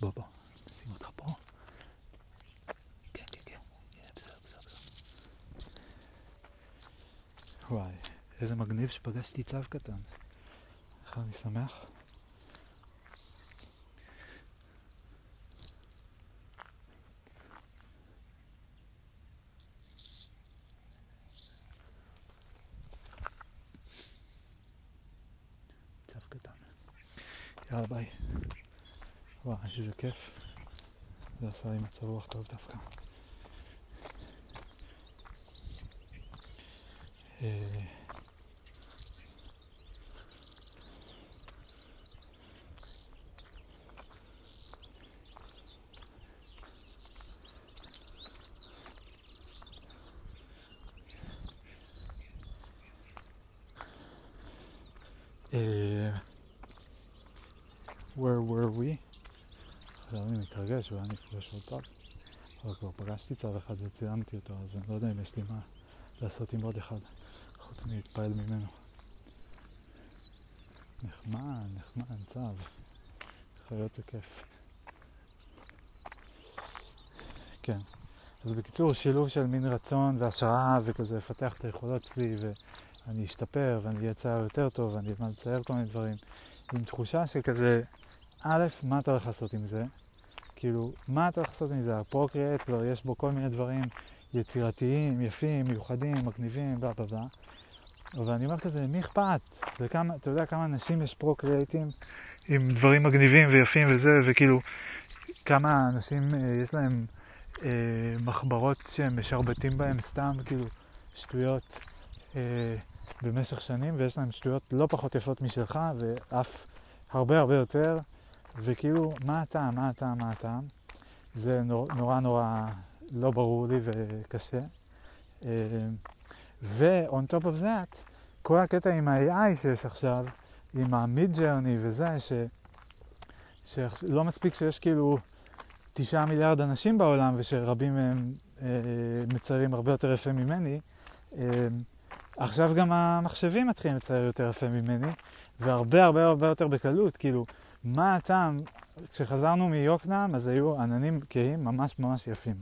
בוא בוא, שים אותך פה. כן, כן, כן, בסדר, בסדר, בסדר. וואי, איזה מגניב שפגשתי צו קטן. איך אני שמח. צו קטן. יאללה ביי. וואי, איזה כיף. זה עשה לי מצב רוח טוב דווקא. אה, where were we? עכשיו אני מתרגש ואני אפגש עוד צו. אבל כבר פגשתי צו אחד וצילמתי אותו, אז אני לא יודע אם יש לי מה לעשות עם עוד אחד, חוץ מלהתפעל ממנו. נחמד, נחמד, צו. חיות זה כיף. כן. אז בקיצור, שילוב של מין רצון והשראה וכזה לפתח את היכולות שלי ואני אשתפר ואני אהיה צייר יותר טוב ואני אלמד לצייר כל מיני דברים עם תחושה שכזה, א', מה אתה הולך לעשות עם זה? כאילו, מה אתה הולך לעשות עם זה? הפרוקריאט כבר יש בו כל מיני דברים יצירתיים, יפים, מיוחדים, מגניבים, בלה בלה בלה. אבל אני אומר כזה, מי אכפת? וכמה, אתה יודע כמה אנשים יש פרוקריאטים עם דברים מגניבים ויפים וזה, וכאילו, כמה אנשים אה, יש להם אה, מחברות שהם משרבטים בהם סתם, כאילו, שטויות אה, במשך שנים, ויש להם שטויות לא פחות יפות משלך, ואף הרבה הרבה יותר, וכאילו, מה הטעם, מה הטעם, מה הטעם? זה נורא נורא, נורא לא ברור לי וקשה. אה, ו-on top of that, כל הקטע עם ה-AI שיש עכשיו, עם ה-mid journey וזה, ש... שלא מספיק שיש כאילו תשעה מיליארד אנשים בעולם ושרבים מהם אה, מציירים הרבה יותר יפה ממני, אה, עכשיו גם המחשבים מתחילים לצייר יותר יפה ממני, והרבה הרבה הרבה יותר בקלות, כאילו, מה הטעם? כשחזרנו מיוקנעם אז היו עננים כהים ממש ממש יפים.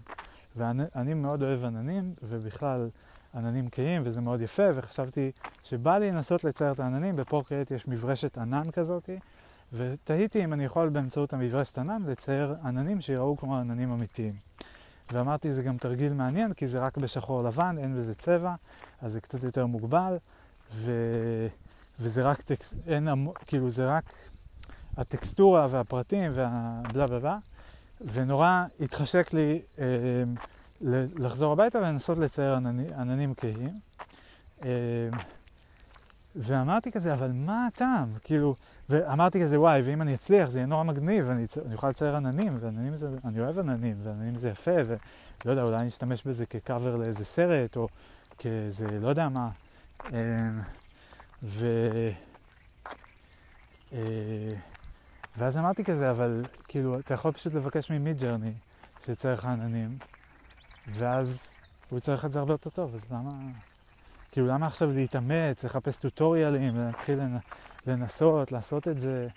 ואני מאוד אוהב עננים, ובכלל עננים כהים, וזה מאוד יפה, וחשבתי שבא לי לנסות לצייר את העננים, בפורקריאט יש מברשת ענן כזאתי, ותהיתי אם אני יכול באמצעות המברשת ענן לצייר עננים שיראו כמו עננים אמיתיים. ואמרתי, זה גם תרגיל מעניין, כי זה רק בשחור לבן, אין בזה צבע, אז זה קצת יותר מוגבל, ו... וזה רק טקס... אין, כאילו, זה רק הטקסטורה והפרטים והבלה בלה בלה, ונורא התחשק לי אה, לחזור הביתה ולנסות לצייר ענני, עננים כהים. אה, ואמרתי כזה, אבל מה הטעם? כאילו, ואמרתי כזה, וואי, ואם אני אצליח, זה יהיה נורא מגניב, ואני אני אוכל לצייר עננים, ועננים זה, אני אוהב עננים, ועננים זה יפה, ולא יודע, אולי אני אשתמש בזה כקאבר לאיזה סרט, או כאיזה, לא יודע מה. אה, ו... אה, ואז אמרתי כזה, אבל כאילו, אתה יכול פשוט לבקש ממיד ג'רני שיצייר לך עננים, ואז הוא יצייר לך את זה הרבה יותר טוב, אז למה... כאילו, למה עכשיו להתאמץ, לחפש טוטוריאלים, להתחיל לנסות, לעשות את זה?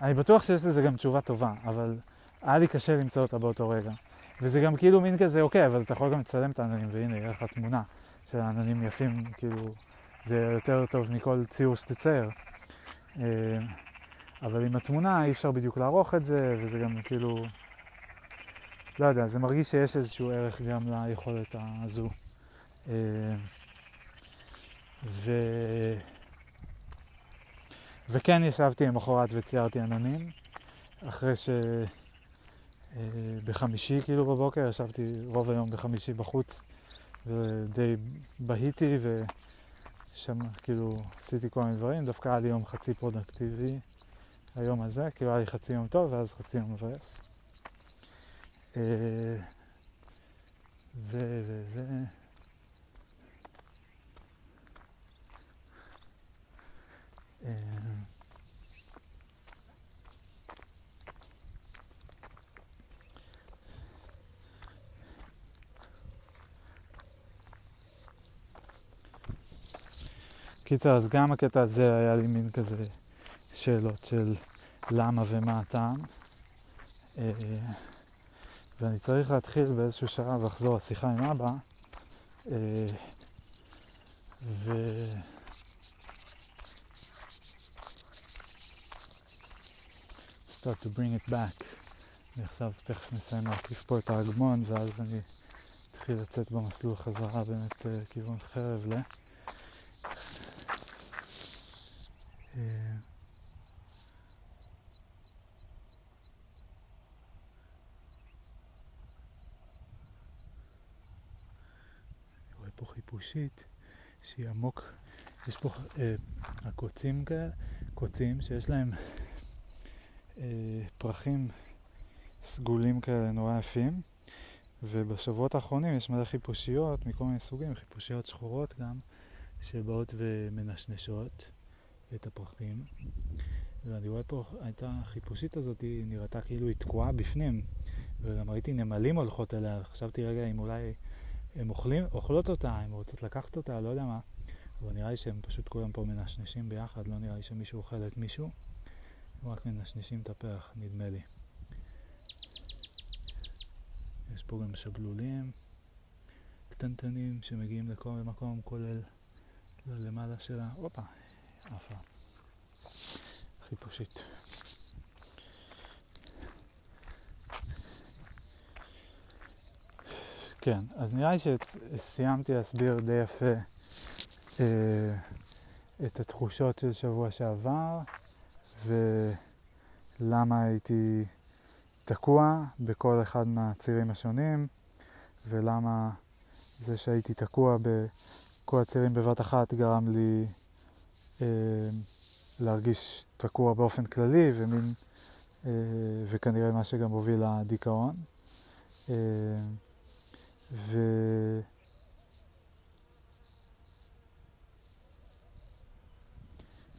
אני בטוח שיש לזה גם תשובה טובה, אבל היה לי קשה למצוא אותה באותו רגע. וזה גם כאילו מין כזה, אוקיי, אבל אתה יכול גם לצלם את העננים, והנה, יהיה לך תמונה של העננים יפים, כאילו, זה יותר טוב מכל ציור שתצייר. אבל עם התמונה אי אפשר בדיוק לערוך את זה, וזה גם כאילו, לא יודע, זה מרגיש שיש איזשהו ערך גם ליכולת הזו. אה, ו... וכן ישבתי למחרת וציירתי עננים, אחרי ש... אה, כאילו בבוקר, ישבתי רוב היום בחמישי בחוץ ודי בהיתי ושם כאילו עשיתי כל מיני דברים, דווקא היה לי יום חצי פרודקטיבי היום הזה, כאילו היה לי חצי יום טוב ואז חצי יום מבאס. אה, ו... ו... ו... אה, קיצר, אז גם הקטע הזה היה לי מין כזה שאלות של למה ומה הטעם. אה, ואני צריך להתחיל באיזשהו שלב לחזור לשיחה עם אבא. אה, ו... start to bring it back. אני עכשיו תכף מסיים להקיף פה את ההגמון ואז אני אתחיל לצאת במסלול חזרה באמת לכיוון חרב ל... אה, רואה חיפושית שהיא עמוק, יש פה אה, הקוצים כאלה, קוצים שיש להם אה, פרחים סגולים כאלה נורא יפים, ובשבועות האחרונים יש מלא חיפושיות מכל מיני סוגים, חיפושיות שחורות גם, שבאות ומנשנשות את הפרחים. ואני רואה פה, הייתה החיפושית הזאת, היא נראתה כאילו היא תקועה בפנים, וגם ראיתי נמלים הולכות אליה, חשבתי רגע אם אולי הם אוכלים, אוכלות אותה, הם רוצות לקחת אותה, לא יודע מה, אבל נראה לי שהם פשוט כולם פה מנשנשים ביחד, לא נראה לי שמישהו אוכל את מישהו. רק מנשנשים את הפרח, נדמה לי. יש פה גם שבלולים קטנטנים שמגיעים לכל מקום, כולל למעלה שלה. הופה, עפה. חיפושית. כן, אז נראה לי שסיימתי להסביר די יפה אה, את התחושות של שבוע שעבר. ולמה הייתי תקוע בכל אחד מהצירים השונים, ולמה זה שהייתי תקוע בכל הצירים בבת אחת גרם לי אה, להרגיש תקוע באופן כללי, ומין, אה, וכנראה מה שגם הוביל לדיכאון. אה, ו...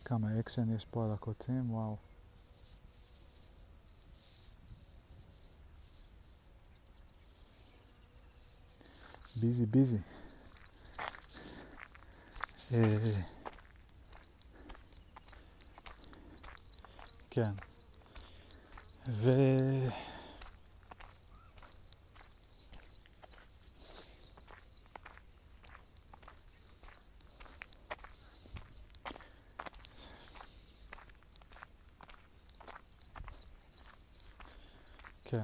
כמה אקשן יש פה על הקוצים, וואו. busy busy. אה, כן. ו... כן.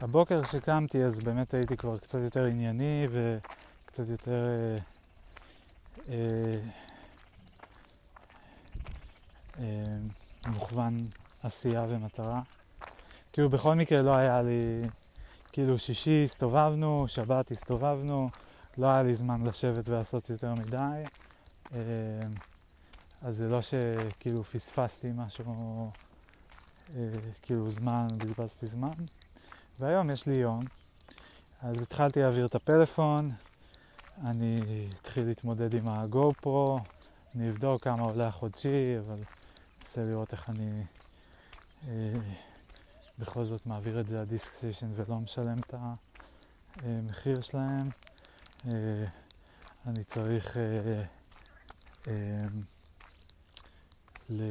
הבוקר שקמתי אז באמת הייתי כבר קצת יותר ענייני וקצת יותר אה, אה, אה, מוכוון עשייה ומטרה. כאילו בכל מקרה לא היה לי, כאילו שישי הסתובבנו, שבת הסתובבנו, לא היה לי זמן לשבת ולעשות יותר מדי. אז זה לא שכאילו פספסתי משהו, אה, כאילו זמן, בזבזתי זמן. והיום יש לי יום, אז התחלתי להעביר את הפלאפון, אני אתחיל להתמודד עם הגו פרו, אני אבדוק כמה עולה החודשי, אבל אנסה לראות איך אני אה, בכל זאת מעביר את זה לדיסק סיישן ולא משלם את המחיר שלהם. אה, אני צריך... אה, אה, ל...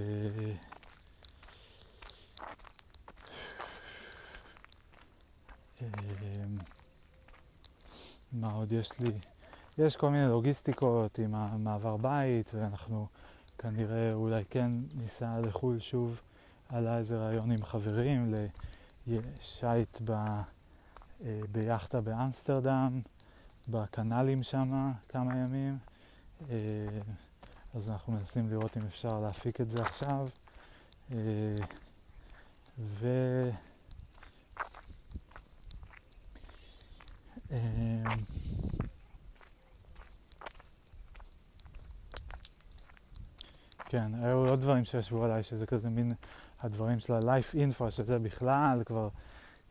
אמ, מה עוד יש לי? יש כל מיני לוגיסטיקות עם המעבר בית, ואנחנו כנראה אולי כן ניסע לחו"ל שוב. עלה איזה רעיון עם חברים לשייט ב... אה, ביאכטה באמסטרדם, בקנלים שם כמה ימים. אה, אה, אז אנחנו מנסים לראות אם אפשר להפיק את זה עכשיו. אה, ו... כן, היו עוד דברים שישבו עליי, שזה כזה מין הדברים של ה-life info, שזה בכלל כבר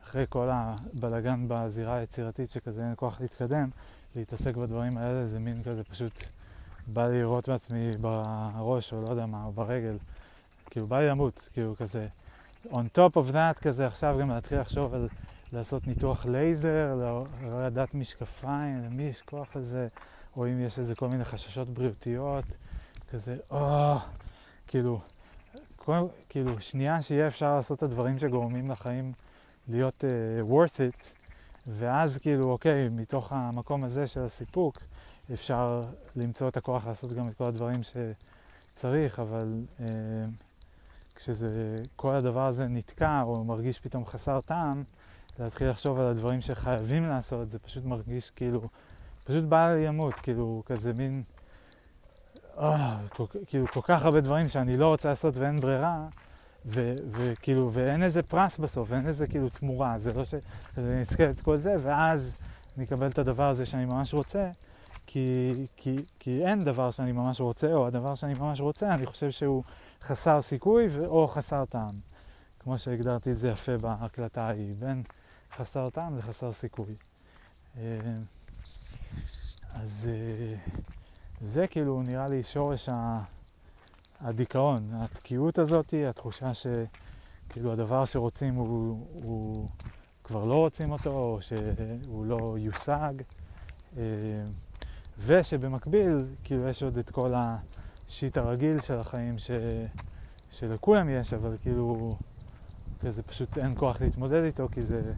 אחרי כל הבלגן בזירה היצירתית שכזה אין כוח להתקדם, להתעסק בדברים האלה זה מין כזה פשוט בא לי לראות בעצמי בראש או לא יודע מה, או ברגל, כאילו בא לי למות, כאילו כזה. On top of that כזה עכשיו גם להתחיל לחשוב על לעשות ניתוח לייזר, להורדת משקפיים, למי יש כוח לזה, או אם יש איזה כל מיני חששות בריאותיות, כזה, או, oh, כאילו, כל, כאילו, שנייה שיהיה אפשר לעשות את הדברים שגורמים לחיים להיות uh, worth it, ואז כאילו, אוקיי, מתוך המקום הזה של הסיפוק, אפשר למצוא את הכוח לעשות גם את כל הדברים שצריך, אבל uh, כשזה, כל הדבר הזה נתקע או מרגיש פתאום חסר טעם, להתחיל לחשוב על הדברים שחייבים לעשות, זה פשוט מרגיש כאילו, פשוט בא לי למות, כאילו, כזה מין... אה, כאילו כל כך הרבה דברים שאני לא רוצה לעשות ואין ברירה, וכאילו, ואין איזה פרס בסוף, ואין איזה כאילו תמורה, זה לא שאני אזכה את כל זה, ואז אני אקבל את הדבר הזה שאני ממש רוצה, כי, כי, כי אין דבר שאני ממש רוצה, או הדבר שאני ממש רוצה, אני חושב שהוא חסר סיכוי או חסר טעם. כמו שהגדרתי את זה יפה בהקלטה ההיא, בין חסר טעם לחסר סיכוי. אה, אז... אה, זה כאילו נראה לי שורש הדיכאון, התקיעות הזאת, התחושה שכאילו הדבר שרוצים הוא, הוא כבר לא רוצים אותו, או שהוא לא יושג, אה, ושבמקביל כאילו יש עוד את כל השיט הרגיל של החיים ש, שלכולם יש, אבל כאילו כזה פשוט אין כוח להתמודד איתו, כי זה,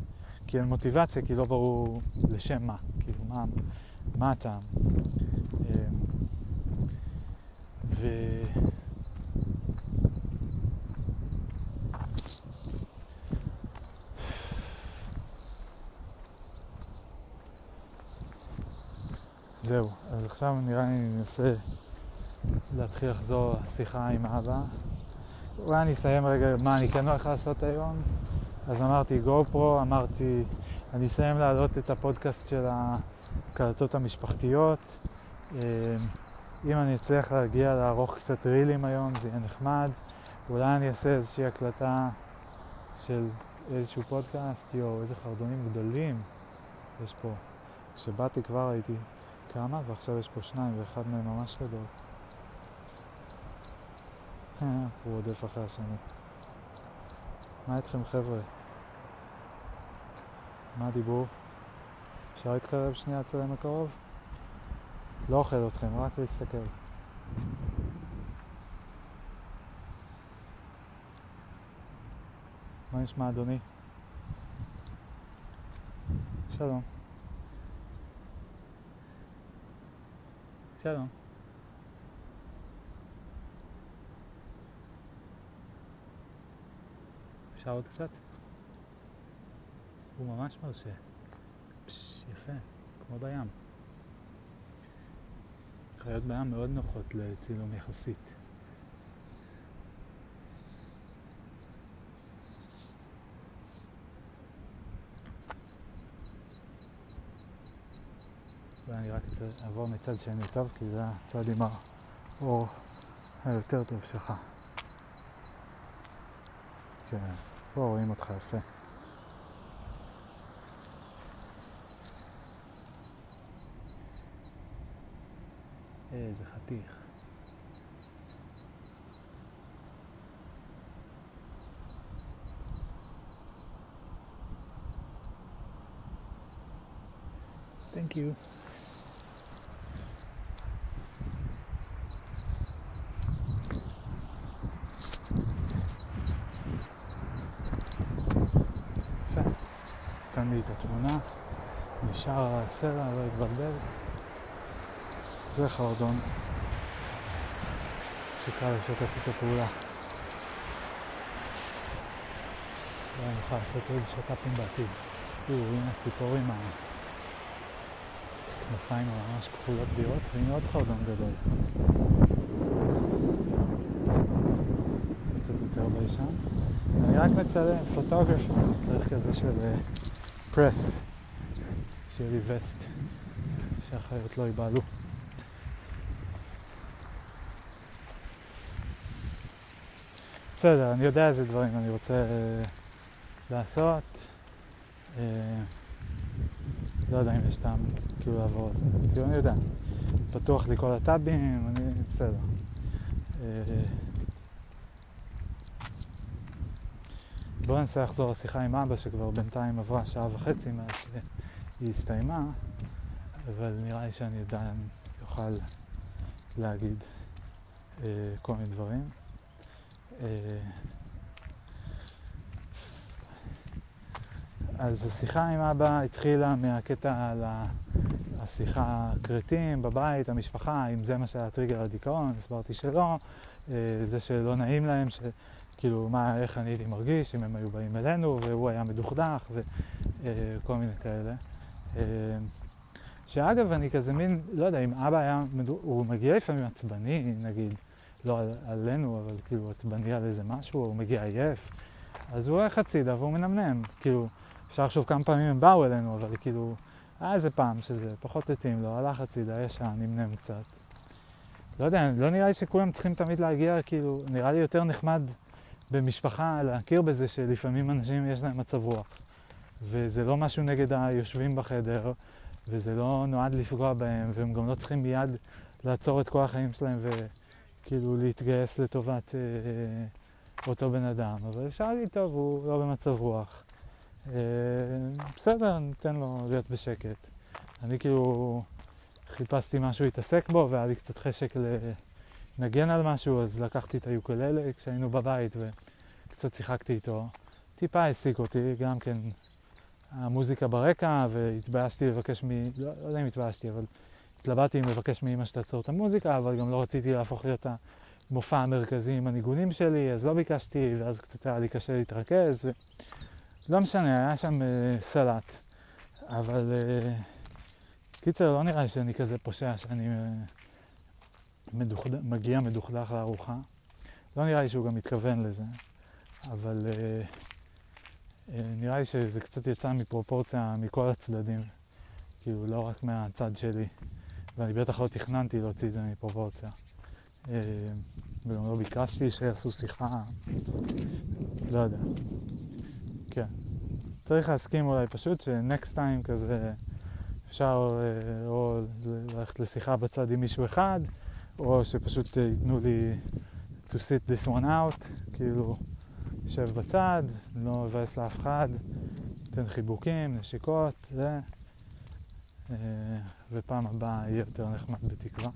כי אין מוטיבציה, כי לא ברור לשם מה, כאילו מה, מה הטעם. אה, ו... זהו, אז עכשיו נראה לי אני אנסה להתחיל לחזור לשיחה עם אבא. אולי אני אסיים רגע מה אני כן הולך לעשות היום. אז אמרתי גו פרו, אמרתי אני אסיים להעלות את הפודקאסט של הקלטות המשפחתיות. אמ, אם אני אצליח להגיע לערוך קצת רילים היום, זה יהיה נחמד. אולי אני אעשה איזושהי הקלטה של איזשהו פודקאסט, יואו, איזה חרדונים גדולים יש פה. כשבאתי כבר הייתי כמה, ועכשיו יש פה שניים, ואחד מהם ממש גדול. [laughs] הוא רודף אחרי השני. מה איתכם חבר'ה? מה הדיבור? אפשר להתקרב שנייה אצלם הקרוב? לא אוכל אתכם, רק להסתכל. מה נשמע אדוני? שלום. שלום. אפשר עוד קצת? הוא ממש מרשה. פש, יפה, כמו בים. חיות בים מאוד נוחות לצילום יחסית. רק אעבור מצד שני טוב, כי זה הצד עם האור היותר טוב שלך. כן, פה רואים אותך יפה. איזה חתיך. Thank you. נותן לי את התמונה, נשאר הסלע, לא התבלבל. זה חרדון שקל לשתף איתו פעולה. ואני יכול לעשות עוד שת"פים בעתיד. תראו, הנה ציפורים הכנפיים ממש כחולות בירות, והנה עוד חרדון גדול. קצת יותר בישן. אני רק מצלם פוטוגרפי, צריך כזה של פרס, שיהיה לי וסט, שהחיות לא ייבהלו. בסדר, אני יודע איזה דברים אני רוצה אה, לעשות. אה, לא יודע אם יש טעם כאילו לעבור על זה. כאילו אני יודע. פתוח לי כל הטאבים, אני בסדר. אה, בואו ננסה לחזור לשיחה עם אבא שכבר בינתיים עברה שעה וחצי מאז שהיא הסתיימה, אבל נראה לי שאני עדיין אוכל להגיד אה, כל מיני דברים. אה, אז השיחה עם אבא התחילה מהקטע על השיחה הכרתים בבית, המשפחה, אם זה מה שהיה טריגר לדיכאון, הסברתי שלא, אה, זה שלא נעים להם, שכאילו מה, איך אני הייתי מרגיש, אם הם היו באים אלינו, והוא היה מדוכדך וכל מיני כאלה. אה, שאגב, אני כזה מין, לא יודע, אם אבא היה, הוא מגיע לפעמים עצבני, נגיד, לא על, עלינו, אבל כאילו עצבני על איזה משהו, הוא מגיע עייף, אז הוא הולך הצידה והוא מנמנם. כאילו, אפשר לחשוב כמה פעמים הם באו אלינו, אבל כאילו, היה איזה פעם שזה פחות התאים לו, הלך הצידה, ישר, נמנם קצת. לא יודע, לא נראה לי שכולם צריכים תמיד להגיע, כאילו, נראה לי יותר נחמד במשפחה להכיר בזה שלפעמים אנשים יש להם מצב רוח. וזה לא משהו נגד היושבים בחדר, וזה לא נועד לפגוע בהם, והם גם לא צריכים מיד לעצור את כל החיים שלהם וכאילו להתגייס לטובת אה, אותו בן אדם. אבל אפשר להגיד, טוב, הוא לא במצב רוח. אה, בסדר, ניתן לו להיות בשקט. אני כאילו חיפשתי משהו להתעסק בו, והיה לי קצת חשק לנגן על משהו, אז לקחתי את היוקללה כשהיינו בבית וקצת שיחקתי איתו. טיפה העסיק אותי, גם כן המוזיקה ברקע, והתביישתי לבקש מ... לא, לא יודע אם התביישתי, אבל התלבטתי אם לבקש מאמא שתעצור את המוזיקה, אבל גם לא רציתי להפוך להיות המופע המרכזי עם הניגונים שלי, אז לא ביקשתי, ואז קצת היה לי קשה להתרכז. ו... לא משנה, היה שם uh, סלט. אבל uh, קיצר, לא נראה לי שאני כזה פושע שאני uh, מדוכד... מגיע מדוכדך לארוחה. לא נראה לי שהוא גם מתכוון לזה, אבל uh, נראה לי שזה קצת יצא מפרופורציה מכל הצדדים. כאילו, לא רק מהצד שלי. ואני בטח לא תכננתי להוציא את זה מפרופורציה. Uh, וגם לא ביקשתי שיעשו שיחה, לא יודע. כן. צריך להסכים אולי פשוט ש-next time כזה אפשר אה, או ללכת לשיחה בצד עם מישהו אחד, או שפשוט אה, ייתנו לי to sit this one out, כאילו, יושב בצד, לא מבאס לאף אחד, נותן חיבוקים, נשיקות, זה, אה, ופעם הבאה יהיה יותר נחמד בתקווה.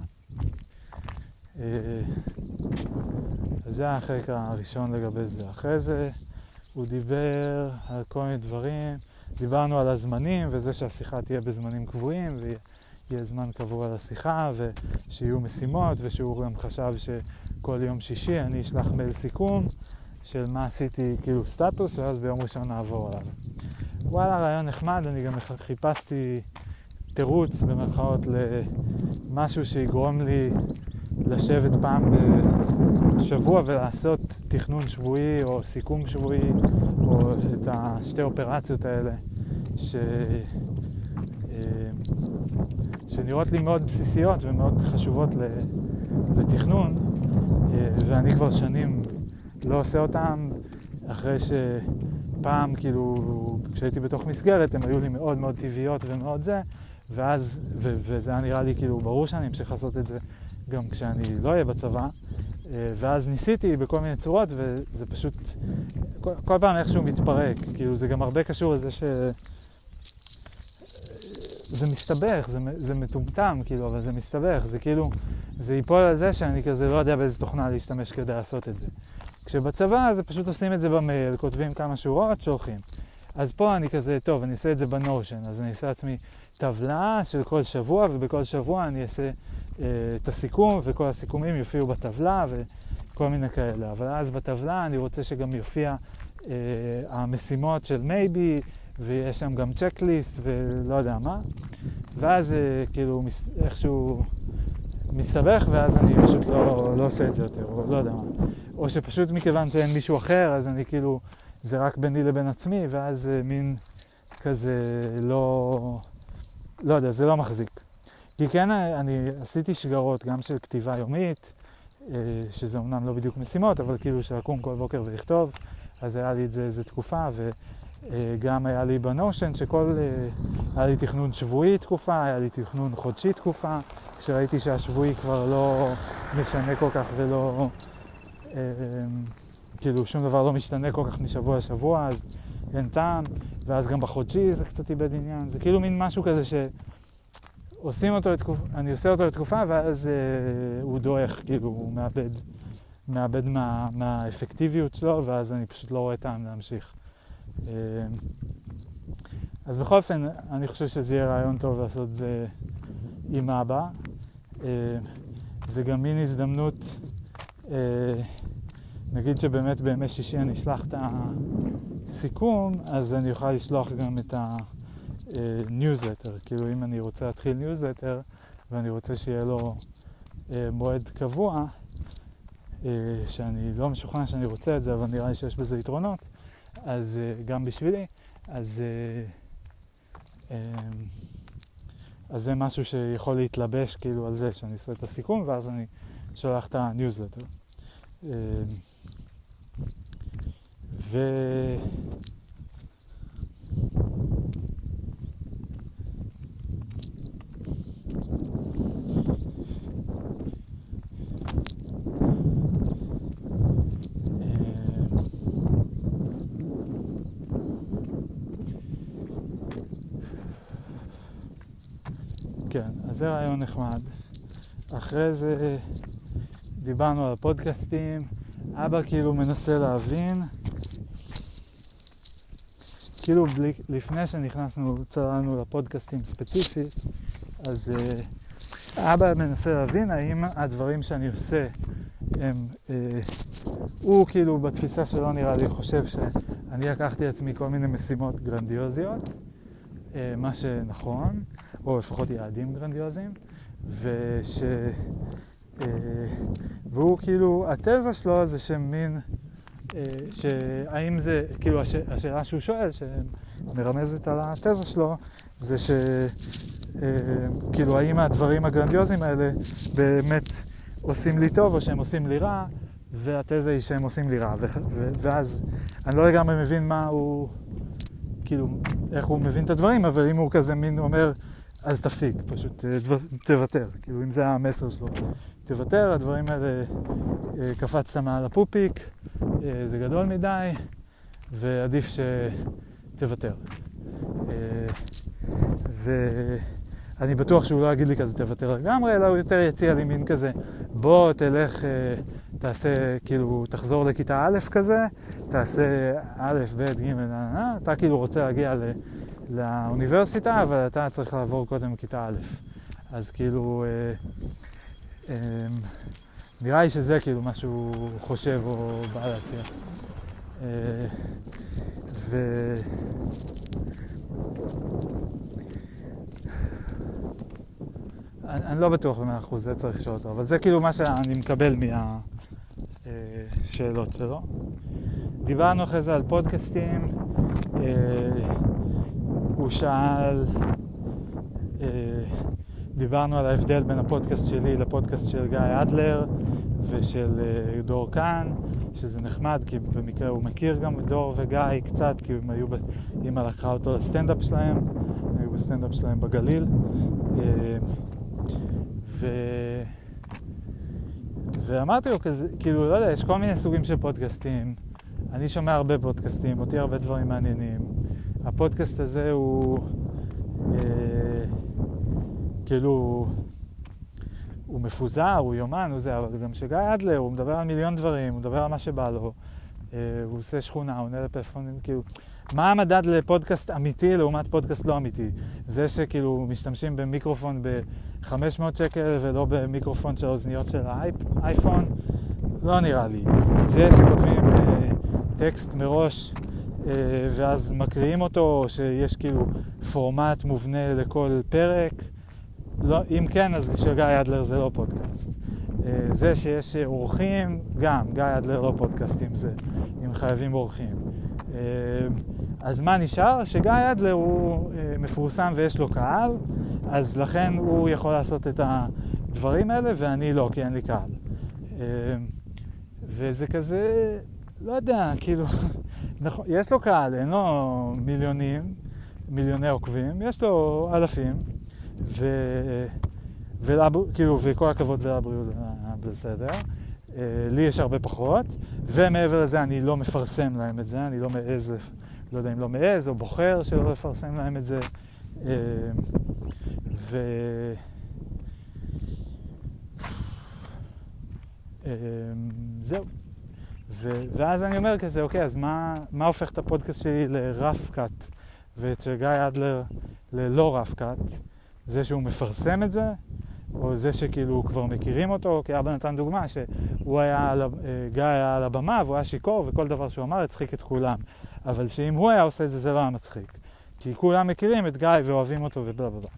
אז זה החלק הראשון לגבי זה. אחרי זה הוא דיבר על כל מיני דברים, דיברנו על הזמנים וזה שהשיחה תהיה בזמנים קבועים ויהיה זמן קבוע לשיחה ושיהיו משימות ושהוא גם חשב שכל יום שישי אני אשלח מייל סיכום של מה עשיתי כאילו סטטוס ואז ביום ראשון נעבור עליו. וואלה, רעיון נחמד, אני גם חיפשתי תירוץ במרכאות למשהו שיגרום לי לשבת פעם בשבוע ולעשות תכנון שבועי או סיכום שבועי או את השתי אופרציות האלה ש... אה, שנראות לי מאוד בסיסיות ומאוד חשובות לתכנון אה, ואני כבר שנים לא עושה אותם אחרי שפעם כאילו כשהייתי בתוך מסגרת הן היו לי מאוד מאוד טבעיות ומאוד זה ואז, ו- וזה היה נראה לי כאילו ברור שאני אמשיך לעשות את זה גם כשאני לא אהיה בצבא, אה, ואז ניסיתי בכל מיני צורות, וזה פשוט, כל, כל פעם איכשהו מתפרק, כאילו זה גם הרבה קשור לזה ש... זה מסתבך, זה, זה מטומטם, כאילו, אבל זה מסתבך, זה כאילו, זה ייפול על זה שאני כזה לא יודע באיזה תוכנה להשתמש כדי לעשות את זה. כשבצבא זה פשוט עושים את זה במייל, כותבים כמה שורות, שולחים. אז פה אני כזה, טוב, אני אעשה את זה בנושן, אז אני אעשה לעצמי טבלה של כל שבוע, ובכל שבוע אני אעשה אה, את הסיכום, וכל הסיכומים יופיעו בטבלה וכל מיני כאלה. אבל אז בטבלה אני רוצה שגם יופיע אה, המשימות של מייבי, ויש שם גם צ'קליסט ולא יודע מה. ואז אה, כאילו מס, איכשהו מסתבך, ואז אני פשוט לא, לא עושה את זה יותר, או לא יודע מה. או שפשוט מכיוון שאין מישהו אחר, אז אני כאילו, זה רק ביני לבין עצמי, ואז אה, מין כזה לא, לא יודע, זה לא מחזיק. כי כן, אני עשיתי שגרות גם של כתיבה יומית, אה, שזה אמנם לא בדיוק משימות, אבל כאילו של לקום כל בוקר ולכתוב, אז היה לי את זה איזה תקופה, וגם היה לי בנושן שכל, אה, היה לי תכנון שבועי תקופה, היה לי תכנון חודשי תקופה, כשראיתי שהשבועי כבר לא משנה כל כך ולא, אה, כאילו שום דבר לא משתנה כל כך משבוע לשבוע, אז אין טעם, ואז גם בחודשי זה קצת איבד עניין, זה כאילו מין משהו כזה ש... עושים אותו לתקופה, אני עושה אותו לתקופה ואז אה, הוא דועך, כאילו הוא מאבד, מאבד מה, מהאפקטיביות שלו ואז אני פשוט לא רואה טעם להמשיך. אה, אז בכל אופן, אני חושב שזה יהיה רעיון טוב לעשות את זה עם אבא. אה, זה גם מין הזדמנות, אה, נגיד שבאמת בימי שישי אני אשלח את הסיכום, אז אני אוכל לשלוח גם את ה... ניוזלטר, כאילו אם אני רוצה להתחיל ניוזלטר ואני רוצה שיהיה לו אה, מועד קבוע, שאני לא משוכנע שאני רוצה את זה, אבל נראה לי שיש בזה יתרונות, אז גם בשבילי, אז, אה, אז זה משהו שיכול להתלבש כאילו על זה שאני עושה את הסיכום ואז אני שולח את הניוזלטר. אה, ו... כן, אז זה רעיון נחמד. אחרי זה דיברנו על הפודקאסטים, אבא כאילו מנסה להבין, כאילו בלי, לפני שנכנסנו, צללנו לפודקאסטים ספציפית, אז uh, אבא מנסה להבין האם הדברים שאני עושה הם, uh, הוא כאילו בתפיסה שלו נראה לי חושב שאני לקחתי לעצמי כל מיני משימות גרנדיוזיות, uh, מה שנכון, או לפחות יעדים גרנדיוזיים, וש... אה, והוא כאילו, התזה שלו זה שמין, אה, שהאם זה, כאילו הש... השאלה שהוא שואל, שמרמזת על התזה שלו, זה ש... אה, כאילו האם הדברים הגרנדיוזיים האלה באמת עושים לי טוב או שהם עושים לי רע, והתזה היא שהם עושים לי רע. ואז אני לא לגמרי מבין מה הוא, כאילו, איך הוא מבין את הדברים, אבל אם הוא כזה מין אומר, אז תפסיק, פשוט אה, תוותר, כאילו אם זה המסר שלו. תוותר, הדברים האלה, אה, קפצת מעל הפופיק, אה, זה גדול מדי, ועדיף שתוותר. ואני בטוח שהוא לא יגיד לי כזה תוותר לגמרי, אלא הוא יותר יציע לי מין כזה, בוא תלך, תעשה, כאילו, תחזור לכיתה א' כזה, תעשה א', ב', ג', אתה כאילו רוצה להגיע ל... לאוניברסיטה, אבל אתה צריך לעבור קודם כיתה א'. אז כאילו, אה, אה, נראה לי שזה כאילו מה שהוא חושב או בא להציע. אה, ו... אני, אני לא בטוח במאה אחוז, זה צריך לשאול אותו, אבל זה כאילו מה שאני מקבל מהשאלות אה, שלו. דיברנו אחרי זה על פודקאסטים. הוא שאל, אה, דיברנו על ההבדל בין הפודקאסט שלי לפודקאסט של גיא אדלר ושל אה, דור כאן, שזה נחמד, כי במקרה הוא מכיר גם דור וגיא קצת, כי הם היו, אימא לקחה אותו לסטנדאפ שלהם, הם היו בסטנדאפ שלהם בגליל. אה, ו... ואמרתי לו כזה, כאילו, לא יודע, יש כל מיני סוגים של פודקאסטים. אני שומע הרבה פודקאסטים, אותי הרבה דברים מעניינים. הפודקאסט הזה הוא אה, כאילו, הוא מפוזר, הוא יומן, הוא זה, אבל גם שגיא אדלר, הוא מדבר על מיליון דברים, הוא מדבר על מה שבא לו. אה, הוא עושה שכונה, הוא עונה לפלאפונים, כאילו, מה המדד לפודקאסט אמיתי לעומת פודקאסט לא אמיתי? זה שכאילו משתמשים במיקרופון ב-500 שקל ולא במיקרופון של האוזניות של האייפון, לא נראה לי. זה שכותבים אה, טקסט מראש ואז מקריאים אותו, או שיש כאילו פורמט מובנה לכל פרק, לא, אם כן, אז של גיא אדלר זה לא פודקאסט. אה, זה שיש אורחים, גם, גיא אדלר לא פודקאסט עם זה, אם חייבים אורחים. אה, אז מה נשאר? שגיא אדלר הוא אה, מפורסם ויש לו קהל, אז לכן הוא יכול לעשות את הדברים האלה ואני לא, כי אין לי קהל. וזה כזה, לא יודע, כאילו, נכון, יש לו קהל, אין לו מיליונים, מיליוני עוקבים, יש לו אלפים, ו... וכאילו, וכל הכבוד ולבריאות, בסדר. אה, לי יש הרבה פחות, ומעבר לזה אני לא מפרסם להם את זה, אני לא מעז, לא יודע אם לא מעז או בוחר שלא לפרסם להם את זה. אה, ו... אה, זהו. ו... ואז אני אומר כזה, אוקיי, אז מה, מה הופך את הפודקאסט שלי לרף קאט, ואת של גיא אדלר ללא רף קאט? זה שהוא מפרסם את זה, או זה שכאילו כבר מכירים אותו, כי אבא נתן דוגמה שהוא היה, על, גיא היה על הבמה והוא היה שיכור וכל דבר שהוא אמר הצחיק את כולם. אבל שאם הוא היה עושה את זה, זה לא היה מצחיק. כי כולם מכירים את גיא ואוהבים אותו ובלה בלה.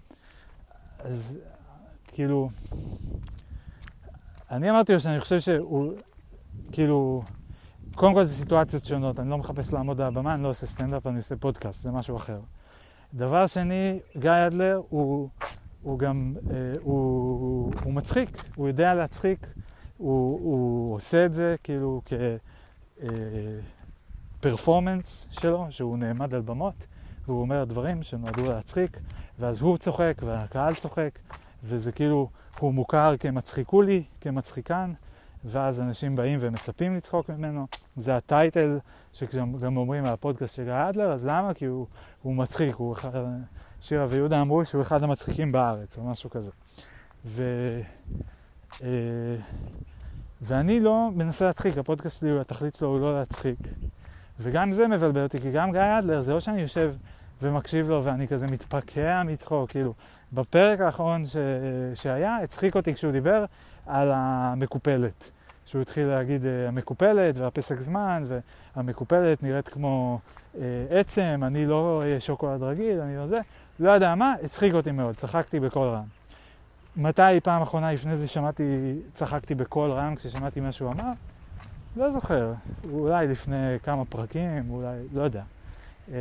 אז כאילו, אני אמרתי לו שאני חושב שהוא, כאילו, קודם כל זה סיטואציות שונות, אני לא מחפש לעמוד על הבמה, אני לא עושה סטנדאפ, אני עושה פודקאסט, זה משהו אחר. דבר שני, גיא אדלר הוא, הוא גם, אה, הוא, הוא מצחיק, הוא יודע להצחיק, הוא, הוא עושה את זה כאילו כפרפורמנס אה, שלו, שהוא נעמד על במות, והוא אומר דברים שנועדו להצחיק, ואז הוא צוחק והקהל צוחק, וזה כאילו, הוא מוכר כמצחיקולי, כמצחיקן. ואז אנשים באים ומצפים לצחוק ממנו. זה הטייטל שגם אומרים על הפודקאסט של אדלר, אז למה? כי הוא, הוא מצחיק, הוא אחד, שירה ויהודה אמרו שהוא אחד המצחיקים בארץ, או משהו כזה. ו, אה, ואני לא מנסה להצחיק, הפודקאסט שלי, התכלית שלו הוא לא להצחיק. וגם זה מבלבל אותי, כי גם גיא אדלר, זה לא שאני יושב ומקשיב לו ואני כזה מתפקע מצחוק, כאילו, בפרק האחרון ש... שהיה, הצחיק אותי כשהוא דיבר על המקופלת. שהוא התחיל להגיד אה, המקופלת והפסק זמן, והמקופלת נראית כמו אה, עצם, אני לא שוקולד רגיל, אני לא זה. לא יודע מה, הצחיק אותי מאוד, צחקתי בקול רם. מתי פעם אחרונה לפני זה שמעתי, צחקתי בקול רם כששמעתי מה שהוא אמר? לא זוכר, אולי לפני כמה פרקים, אולי, לא יודע. אה,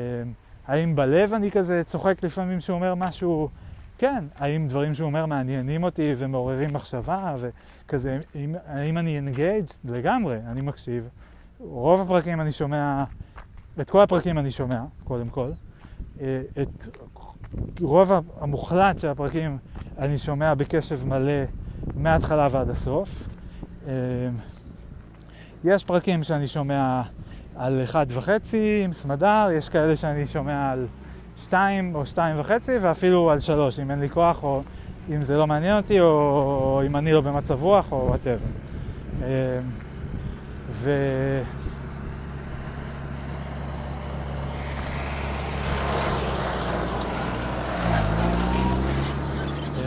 האם בלב אני כזה צוחק לפעמים שהוא אומר משהו כן, האם דברים שהוא אומר מעניינים אותי ומעוררים מחשבה וכזה, האם, האם אני engaged? לגמרי, אני מקשיב. רוב הפרקים אני שומע, את כל הפרקים אני שומע, קודם כל. אה, את רוב המוחלט של הפרקים אני שומע בקשב מלא מההתחלה ועד הסוף. אה, יש פרקים שאני שומע על אחד וחצי עם סמדר, יש כאלה שאני שומע על... שתיים או שתיים וחצי, ואפילו על שלוש, אם אין לי כוח, או אם זה לא מעניין אותי, או, או אם אני לא במצב רוח, או וואטאבר. אמ, ו... אמ,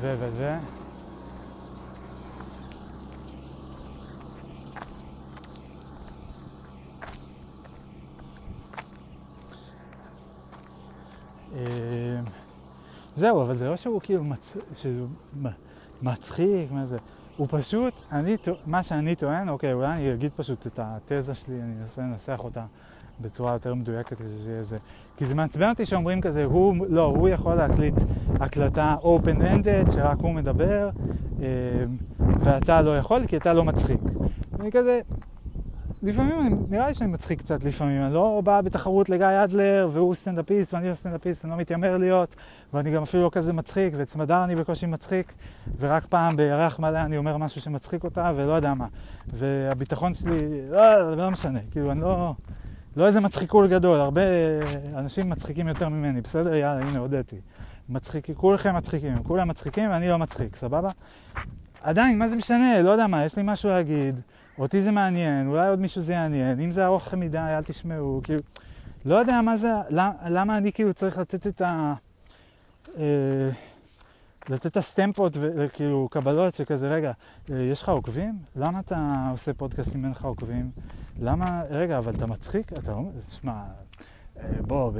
ו... ו... ו... זהו, אבל זה לא שהוא כאילו מצ... שהוא מצחיק, מה זה. הוא פשוט, אני, מה שאני טוען, אוקיי, אולי אני אגיד פשוט את התזה שלי, אני אנסה לנסח אותה בצורה יותר מדויקת כדי שיהיה זה. כי זה מעצבן אותי שאומרים כזה, הוא, לא, הוא יכול להקליט הקלטה open-ended, שרק הוא מדבר, אמ, ואתה לא יכול כי אתה לא מצחיק. אני כזה, לפעמים, נראה לי שאני מצחיק קצת לפעמים, אני לא בא בתחרות לגיא אדלר, והוא סטנדאפיסט ואני לא סטנדאפיסט, אני לא מתיימר להיות, ואני גם אפילו לא כזה מצחיק, ואת סמדר אני בקושי מצחיק, ורק פעם בירח מלא אני אומר משהו שמצחיק אותה, ולא יודע מה. והביטחון שלי, לא, לא משנה, כאילו, אני לא, לא איזה מצחיקול גדול, הרבה אנשים מצחיקים יותר ממני, בסדר? יאללה, הנה, הודיתי. מצחיק, כולכם מצחיקים, כולם מצחיקים ואני לא מצחיק, סבבה? עדיין, מה זה משנה? לא יודע מה, יש לי משהו להגיד, אותי זה מעניין, אולי עוד מישהו זה יעניין, אם זה ארוך מדי, אל תשמעו, כאילו, לא יודע מה זה, למה, למה אני כאילו צריך לתת את ה... אה, לתת את הסטמפות וכאילו קבלות שכזה, רגע, אה, יש לך עוקבים? למה אתה עושה פודקאסט אם אין לך עוקבים? למה, רגע, אבל אתה מצחיק? אתה אומר, תשמע, אה, בוא,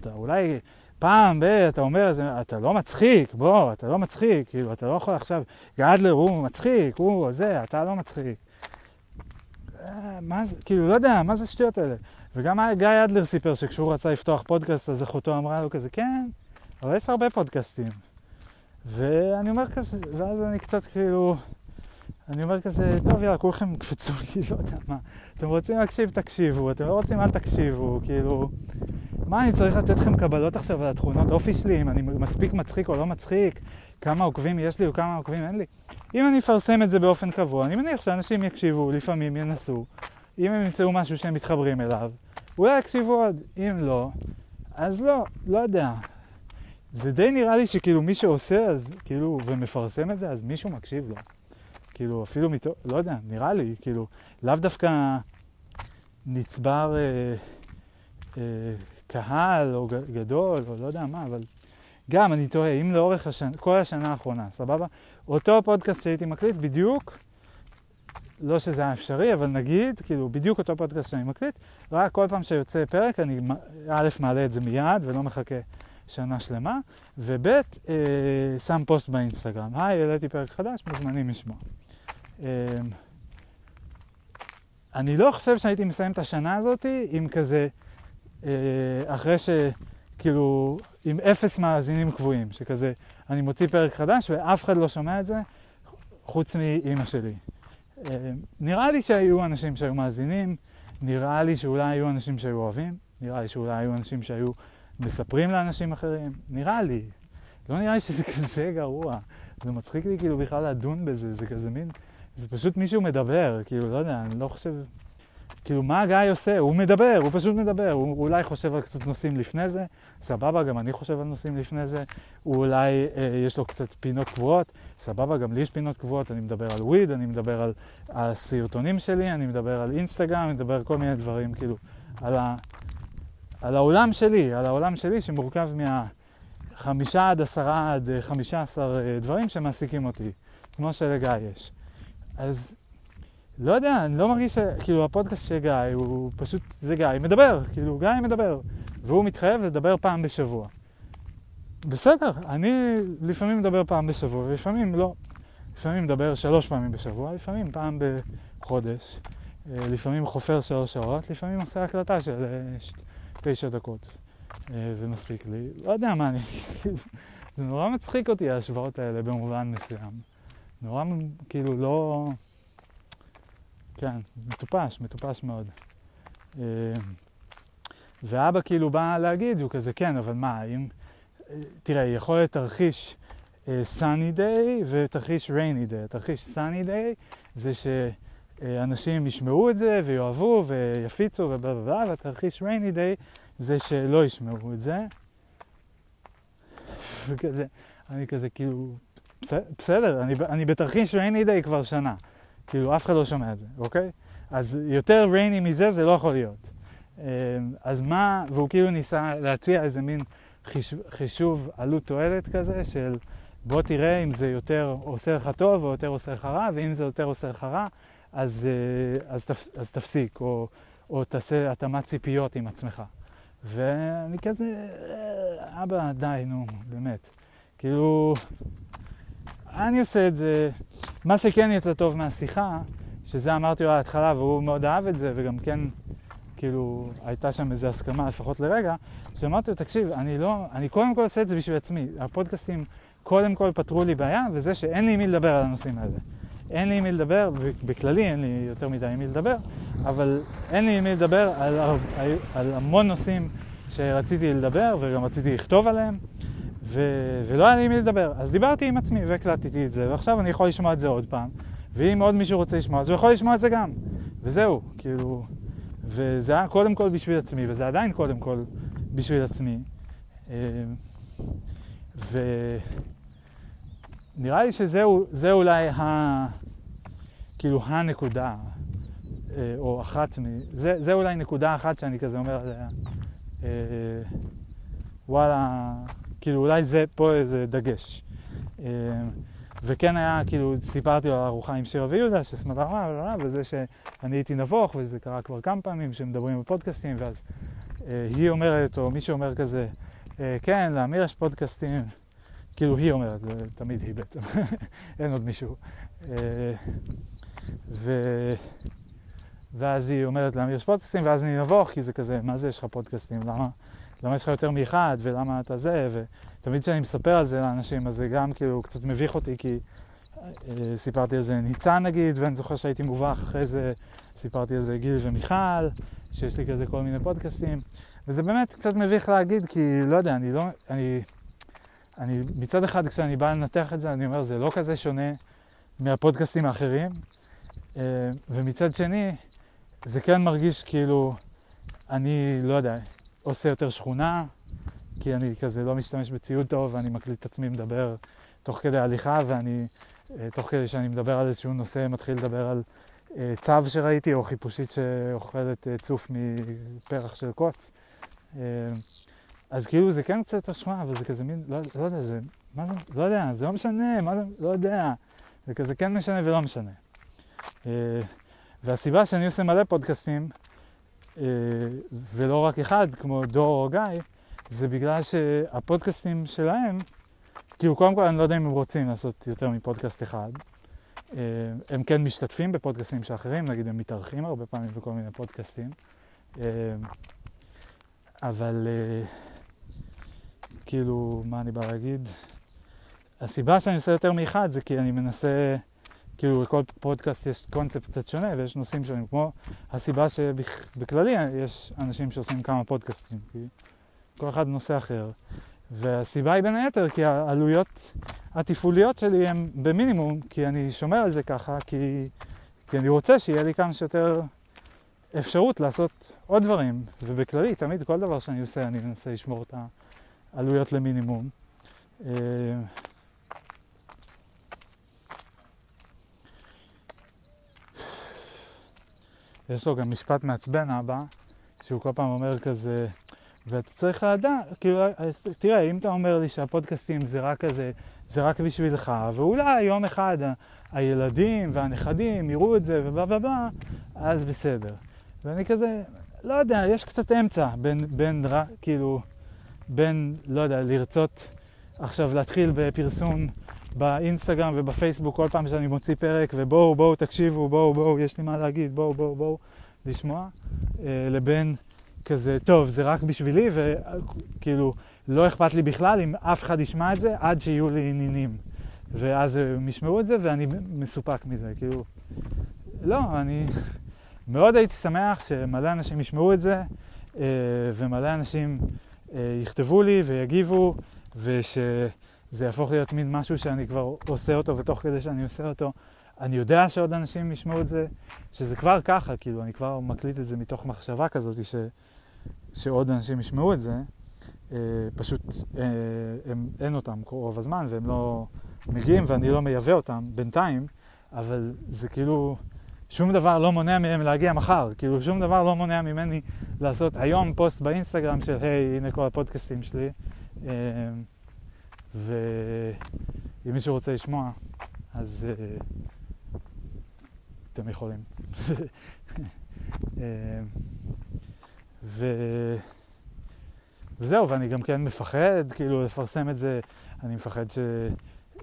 אתה אולי פעם ב... אתה אומר, אתה לא מצחיק, בוא, אתה לא מצחיק, כאילו, אתה לא יכול עכשיו, גדלר הוא מצחיק, הוא זה, אתה לא מצחיק. מה זה, כאילו, לא יודע, מה זה השטויות האלה? וגם גיא אדלר סיפר שכשהוא רצה לפתוח פודקאסט, אז אחותו אמרה לו כזה, כן, אבל יש הרבה פודקאסטים. ואני אומר כזה, ואז אני קצת כאילו, אני אומר כזה, טוב, יאללה, כולכם קפצו [laughs] לי, לא יודע מה. אתם רוצים להקשיב, תקשיבו, אתם לא רוצים, אל תקשיבו, כאילו... מה, אני צריך לתת לכם קבלות עכשיו על התכונות אופי שלי, אם אני מספיק מצחיק או לא מצחיק, כמה עוקבים יש לי או כמה עוקבים אין לי? אם אני אפרסם את זה באופן קבוע, אני מניח שאנשים יקשיבו, לפעמים ינסו. אם הם ימצאו משהו שהם מתחברים אליו, אולי יקשיבו עוד. אם לא, אז לא, לא יודע. זה די נראה לי שכאילו מי שעושה, אז כאילו, ומפרסם את זה, אז מישהו מקשיב לו. כאילו, אפילו מתו... לא יודע, נראה לי, כאילו, לאו דווקא נצבר אה, אה, קהל או גדול, או לא יודע מה, אבל גם, אני תוהה, אם לאורך השנה, כל השנה האחרונה, סבבה? אותו פודקאסט שהייתי מקליט, בדיוק, לא שזה היה אפשרי, אבל נגיד, כאילו, בדיוק אותו פודקאסט שאני מקליט, רק כל פעם שיוצא פרק, אני א', מעלה את זה מיד ולא מחכה שנה שלמה, וב', אה, שם פוסט באינסטגרם. היי, העליתי פרק חדש, מוזמנים לשמוע. אה, אני לא חושב שהייתי מסיים את השנה הזאת עם כזה, אה, אחרי ש... עם אפס מאזינים קבועים, שכזה, אני מוציא פרק חדש ואף אחד לא שומע את זה, חוץ מאימא שלי. אה, נראה לי שהיו אנשים שהיו מאזינים, נראה לי שאולי היו אנשים שהיו אוהבים, נראה לי שאולי היו אנשים שהיו מספרים לאנשים אחרים, נראה לי. לא נראה לי שזה [laughs] כזה גרוע. זה מצחיק לי כאילו בכלל לדון בזה, זה כזה מין, זה פשוט מישהו מדבר, כאילו, לא יודע, אני לא חושב... כאילו, מה הגיא עושה? הוא מדבר, הוא פשוט מדבר. הוא אולי חושב על קצת נושאים לפני זה, סבבה, גם אני חושב על נושאים לפני זה. הוא אולי, אה, יש לו קצת פינות קבועות, סבבה, גם לי יש פינות קבועות. אני מדבר על וויד, אני מדבר על הסרטונים שלי, אני מדבר על אינסטגרם, אני מדבר כל מיני דברים, כאילו, על, ה, על העולם שלי, על העולם שלי שמורכב מהחמישה עד עשרה עד חמישה עשר אה, דברים שמעסיקים אותי, כמו שלגיא יש. אז לא יודע, אני לא מרגיש ש... כאילו, הפודקאסט של גיא הוא פשוט, זה גיא מדבר, כאילו, גיא מדבר, והוא מתחייב לדבר פעם בשבוע. בסדר, אני לפעמים מדבר פעם בשבוע, ולפעמים לא. לפעמים מדבר שלוש פעמים בשבוע, לפעמים פעם בחודש, אה, לפעמים חופר שלוש שעות, לפעמים עושה הקלטה של אה, תשע דקות, אה, ומספיק לי. לא יודע מה אני... [laughs] זה נורא מצחיק אותי ההשוואות האלה במובן מסוים. נורא, כאילו, לא... כן, מטופש, מטופש מאוד. אה, ואבא כאילו בא להגיד, הוא כזה, כן, אבל מה, אם... תראה, יכול להיות תרחיש uh, sunny day ותרחיש rainy day. תרחיש sunny day זה שאנשים ישמעו את זה ויאהבו ויפיצו ובלה בלה בלה, והתרחיש rainy day זה שלא ישמעו את זה. וכזה, אני כזה כאילו, בסדר, אני, אני בתרחיש rainy day כבר שנה. כאילו, אף אחד לא שומע את זה, אוקיי? אז יותר רייני מזה זה לא יכול להיות. אמ, אז מה, והוא כאילו ניסה להציע איזה מין חישוב, חישוב עלות תועלת כזה של בוא תראה אם זה יותר עושה לך טוב או יותר עושה לך רע, ואם זה יותר עושה לך רע, אז, אה, אז, תפ, אז תפסיק, או, או תעשה התאמת ציפיות עם עצמך. ואני כזה, אה, אבא, די, נו, באמת. כאילו, אני עושה את זה. מה שכן יצא טוב מהשיחה, שזה אמרתי לו ההתחלה והוא מאוד אהב את זה, וגם כן, כאילו, הייתה שם איזו הסכמה, לפחות לרגע, שאמרתי לו, תקשיב, אני לא, אני קודם כל עושה את זה בשביל עצמי. הפודקאסטים קודם כל פתרו לי בעיה, וזה שאין לי עם מי לדבר על הנושאים האלה. אין לי עם מי לדבר, בכללי אין לי יותר מדי עם מי לדבר, אבל אין לי עם מי לדבר על, על, המון נושאים שרציתי לדבר וגם רציתי לכתוב עליהם. ו- ולא היה לי מי לדבר. אז דיברתי עם עצמי והקלטתי את זה, ועכשיו אני יכול לשמוע את זה עוד פעם. ואם עוד מישהו רוצה לשמוע, אז הוא יכול לשמוע את זה גם. וזהו, כאילו... וזה היה קודם כל בשביל עצמי, וזה עדיין קודם כל בשביל עצמי. אה, ו... נראה לי שזה אולי ה... כאילו הנקודה, אה, או אחת מ... זה, זה אולי נקודה אחת שאני כזה אומר עליה, אה, וואלה, כאילו אולי זה פה איזה דגש. אה, וכן היה, כאילו, סיפרתי על ארוחה עם שירה ויהודה, שסמדה רעה, וזה שאני הייתי נבוך, וזה קרה כבר כמה פעמים, שמדברים בפודקאסטים, ואז אה, היא אומרת, או מישהו אומר כזה, אה, כן, לאמיר יש פודקאסטים, כאילו היא אומרת, זה תמיד היא בעצם, [laughs] אין עוד מישהו. ו... ואז היא אומרת לאמיר יש פודקאסטים, ואז אני נבוך, כי זה כזה, מה זה יש לך פודקאסטים? למה, למה יש לך יותר מאחד, ולמה אתה זה, ותמיד כשאני מספר על זה לאנשים, אז זה גם כאילו קצת מביך אותי, כי אה, סיפרתי על זה ניצן נגיד, ואני זוכר שהייתי מובך אחרי זה, סיפרתי על זה גיל ומיכל, שיש לי כזה כל מיני פודקאסטים, וזה באמת קצת מביך להגיד, כי לא יודע, אני לא, אני, אני מצד אחד כשאני בא לנתח את זה, אני אומר, זה לא כזה שונה מהפודקאסטים האחרים, אה, ומצד שני, זה כן מרגיש כאילו אני, לא יודע, עושה יותר שכונה, כי אני כזה לא משתמש בציוד טוב ואני מקליט את עצמי מדבר תוך כדי הליכה ואני, אה, תוך כדי שאני מדבר על איזשהו נושא, מתחיל לדבר על אה, צו שראיתי או חיפושית שאוכלת אה, צוף מפרח של קוץ. אז כאילו זה כן קצת השמעה, אבל זה כזה מין, לא, לא יודע, זה, מה זה, לא יודע, זה לא משנה, מה זה, לא יודע. זה כזה כן משנה ולא משנה. והסיבה שאני עושה מלא פודקאסטים, ולא רק אחד, כמו דור או גיא, זה בגלל שהפודקאסטים שלהם, כאילו קודם כל אני לא יודע אם הם רוצים לעשות יותר מפודקאסט אחד. אה, הם כן משתתפים בפודקאסטים של אחרים, נגיד הם מתארחים הרבה פעמים בכל מיני פודקאסטים. אה, אבל כאילו, מה אני בא להגיד? הסיבה שאני עושה יותר מאחד זה כי אני מנסה כאילו לכל פודקאסט יש קונספט קצת שונה ויש נושאים שונים, כמו הסיבה שבכללי יש אנשים שעושים כמה פודקאסטים, כי כל אחד נושא אחר. והסיבה היא בין היתר כי העלויות התפעוליות שלי הן במינימום, כי אני שומר על זה ככה, כי, כי אני רוצה שיהיה לי כמה שיותר אפשרות לעשות עוד דברים. ובכללי, תמיד כל דבר שאני עושה, אני מנסה לשמור את העלויות למינימום. יש לו גם משפט מעצבן, אבא, שהוא כל פעם אומר כזה, ואתה צריך לדעת, כאילו, תראה, אם אתה אומר לי שהפודקאסטים זה רק כזה, זה רק בשבילך, ואולי יום אחד הילדים והנכדים יראו את זה בלה בלה, אז בסדר. ואני כזה, לא יודע, יש קצת אמצע בין, בין, כאילו, בין, לא יודע, לרצות עכשיו להתחיל בפרסום באינסטגרם ובפייסבוק כל פעם שאני מוציא פרק, ובואו, בואו, תקשיבו, בואו, בואו, יש לי מה להגיד, בואו, בואו, בואו, לשמוע, אה, לבין כזה, טוב, זה רק בשבילי, וכאילו, לא אכפת לי בכלל אם אף אחד ישמע את זה עד שיהיו לי נינים. ואז הם ישמעו את זה ואני מסופק מזה, כאילו... לא, אני מאוד הייתי שמח שמלא אנשים ישמעו את זה, אה, ומלא אנשים אה, יכתבו לי ויגיבו, וש... זה יהפוך להיות מין משהו שאני כבר עושה אותו, ותוך כדי שאני עושה אותו, אני יודע שעוד אנשים ישמעו את זה, שזה כבר ככה, כאילו, אני כבר מקליט את זה מתוך מחשבה כזאת, ש, שעוד אנשים ישמעו את זה, אה, פשוט אה, הם, אין אותם רוב הזמן, והם לא מגיעים, ואני לא מייבא אותם בינתיים, אבל זה כאילו, שום דבר לא מונע מהם להגיע מחר, כאילו, שום דבר לא מונע ממני לעשות היום פוסט באינסטגרם של, היי, הנה כל הפודקאסטים שלי. אה, ואם מישהו רוצה לשמוע, אז uh, אתם יכולים. uh, ו... וזהו, ואני גם כן מפחד, כאילו, לפרסם את זה. אני מפחד ש... uh,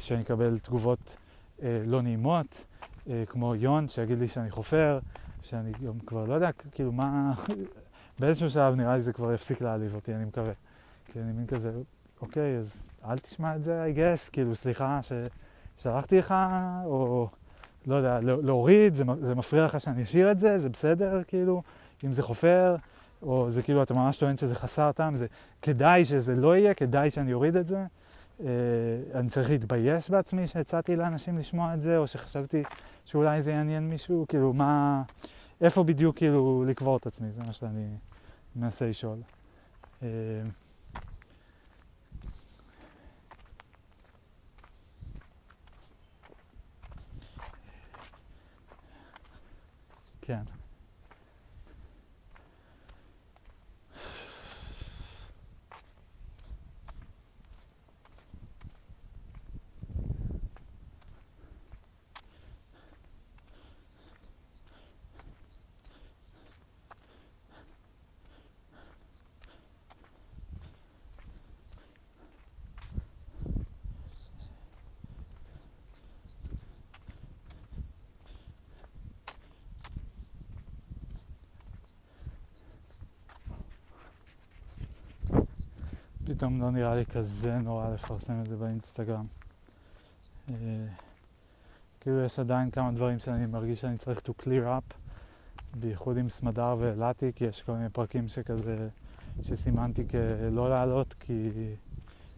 שאני אקבל תגובות uh, לא נעימות, uh, כמו יון, שיגיד לי שאני חופר, שאני גם כבר לא יודע, כאילו, מה... באיזשהו שלב נראה לי זה כבר יפסיק להעליב אותי, אני מקווה. כי אני מין כזה, אוקיי, אז אל תשמע את זה, I guess, כאילו, סליחה ששלחתי לך, או לא יודע, לא, להוריד, זה, זה מפריע לך שאני אשאיר את זה, זה בסדר, כאילו, אם זה חופר, או זה כאילו, אתה ממש טוען שזה חסר טעם, זה כדאי שזה לא יהיה, כדאי שאני אוריד את זה. Uh, אני צריך להתבייש בעצמי שהצעתי לאנשים לשמוע את זה, או שחשבתי שאולי זה יעניין מישהו, כאילו, מה, איפה בדיוק כאילו לקבור את עצמי, זה מה שאני מנסה לשאול. Uh, כן. פתאום לא נראה לי כזה נורא לפרסם את זה באינסטגרם. אה, כאילו יש עדיין כמה דברים שאני מרגיש שאני צריך to clear up, בייחוד עם סמדר ואילתי, כי יש כל מיני פרקים שכזה, שסימנתי כלא לעלות, כי,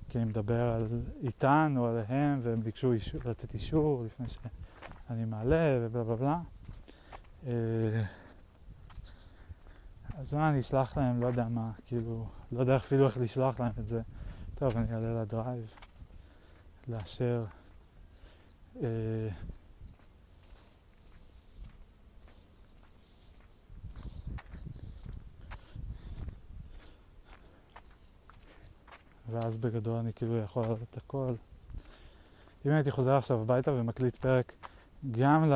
כי אני מדבר על איתן או עליהם, והם ביקשו אישור, לתת אישור לפני שאני מעלה ובלה בלה בלה. אה, אז מה, אני אשלח להם, לא יודע מה, כאילו, לא יודע אפילו איך לשלוח להם את זה. טוב, אני אעלה לדרייב, לאשר. אה, ואז בגדול אני כאילו יכול לעלות את הכל. אם הייתי חוזר עכשיו הביתה ומקליט פרק גם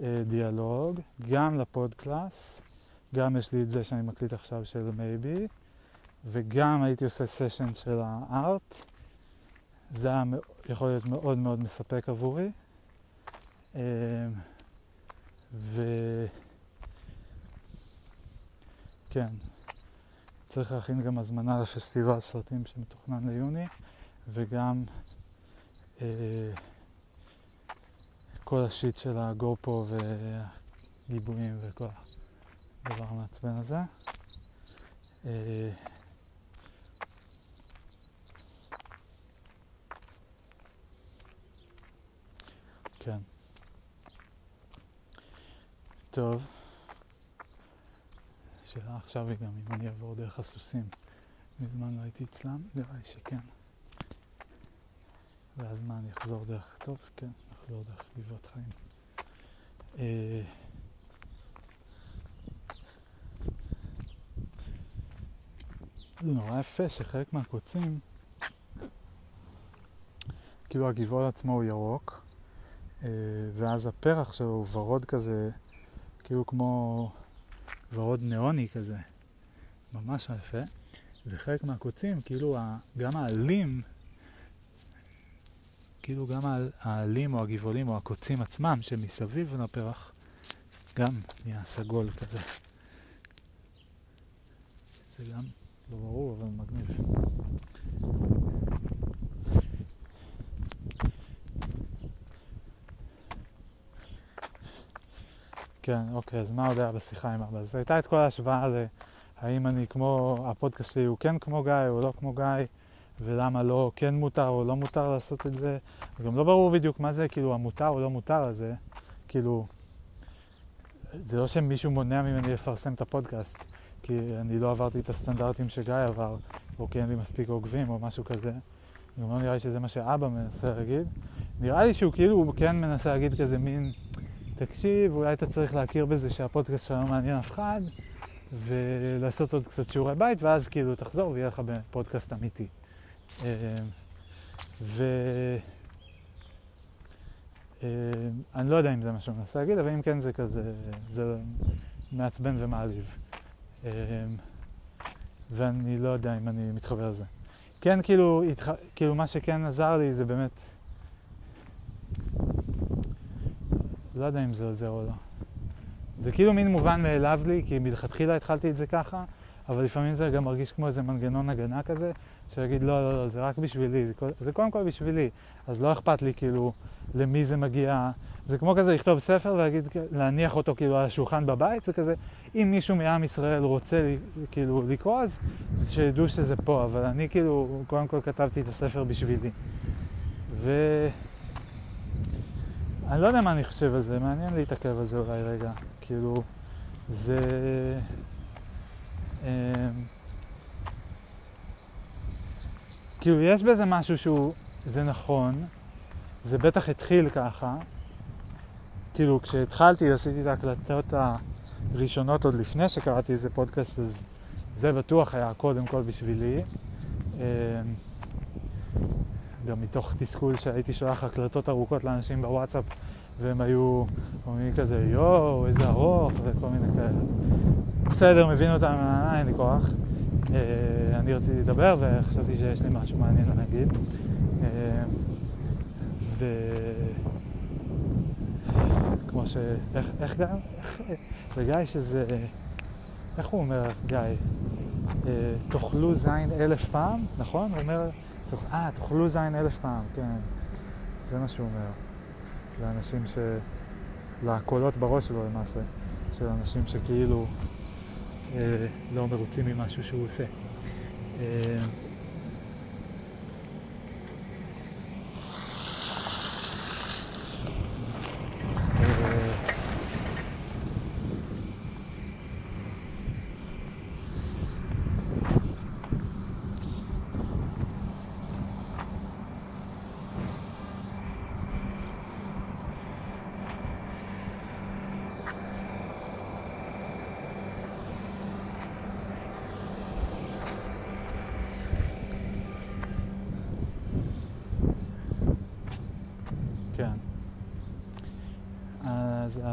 לדיאלוג, גם לפודקלאס, גם יש לי את זה שאני מקליט עכשיו של מייבי, וגם הייתי עושה סשן של הארט. זה היה יכול להיות מאוד מאוד מספק עבורי. אמ, ו... כן, צריך להכין גם הזמנה לפסטיבל סרטים שמתוכנן ליוני, וגם אה, כל השיט של הגופו והגיבויים וכל הדבר המעצבן הזה. אה, כן. טוב. השאלה עכשיו היא גם אם אני אעבור דרך הסוסים. מזמן לא הייתי אצלם, נראה לי שכן. ואז מה, אני אחזור דרך... טוב, כן, נחזור דרך גבעת חיים. אה, זה נורא יפה שחלק מהקוצים, כאילו הגבעול עצמו הוא ירוק, אה, ואז הפרח שלו הוא ורוד כזה, כאילו כמו ורוד ניאוני כזה, ממש יפה. וחלק מהקוצים, כאילו גם העלים, כאילו גם העלים או הגבעולים או הקוצים עצמם שמסביב לפרח, גם נהיה סגול כזה. זה גם לא ברור, אבל מגניב. כן, אוקיי, אז מה עוד היה בשיחה עם אבא? אז הייתה את כל ההשוואה להאם אני כמו, הפודקאסט שלי הוא כן כמו גיא או לא כמו גיא, ולמה לא כן מותר או לא מותר לעשות את זה. וגם לא ברור בדיוק מה זה, כאילו, המותר או לא מותר הזה. כאילו, זה לא שמישהו מונע ממני לפרסם את הפודקאסט. כי אני לא עברתי את הסטנדרטים שגיא עבר, או כי אין לי מספיק עוקבים או משהו כזה. גם לא נראה לי שזה מה שאבא מנסה להגיד. נראה לי שהוא כאילו, הוא כן מנסה להגיד כזה מין, תקשיב, אולי אתה צריך להכיר בזה שהפודקאסט שלנו מעניין אף אחד, ולעשות עוד קצת שיעורי בית, ואז כאילו תחזור ויהיה לך פודקאסט אמיתי. אה, ו... אה, אני לא יודע אם זה מה שהוא מנסה להגיד, אבל אם כן זה כזה, זה מעצבן ומעליב. אמ, ואני לא יודע אם אני מתחבר לזה. כן, כאילו, התח... כאילו מה שכן עזר לי זה באמת... לא יודע אם זה עוזר או לא. זה כאילו מין מובן מאליו לי, כי מלכתחילה התחלתי את זה ככה, אבל לפעמים זה גם מרגיש כמו איזה מנגנון הגנה כזה, שיגיד לא, לא, לא, זה רק בשבילי, זה, זה קודם כל בשבילי, אז לא אכפת לי כאילו למי זה מגיע, זה כמו כזה לכתוב ספר ולהגיד, להניח אותו כאילו על השולחן בבית, וכזה, אם מישהו מעם ישראל רוצה כאילו לקרוא, אז שידעו שזה פה, אבל אני כאילו, קודם כל כתבתי את הספר בשבילי. ו... אני לא יודע מה אני חושב על זה, מעניין להתעכב על זה אולי רגע. כאילו, זה... אמ, כאילו, יש בזה משהו שהוא, זה נכון, זה בטח התחיל ככה, כאילו, כשהתחלתי, עשיתי את ההקלטות הראשונות עוד לפני שקראתי איזה פודקאסט, אז זה בטוח היה קודם כל בשבילי. אמ, גם מתוך תסכול שהייתי שולח הקלטות ארוכות לאנשים בוואטסאפ, והם היו אומרים כזה, יואו, איזה ארוך, וכל מיני כאלה. בסדר, מבין אותם, אה, אין לי כוח. אה, אני רציתי לדבר וחשבתי שיש לי משהו מעניין להגיד. אה, ו... כמו ש... איך, איך גם? זה גיא שזה... איך הוא אומר, גיא? תאכלו זין אלף פעם, נכון? הוא אומר, אה, תאכלו זין אלף פעם, כן. זה מה שהוא אומר. לאנשים ש... לקולות בראש שלו למעשה, של אנשים שכאילו אה, לא מרוצים ממשהו שהוא עושה. אה,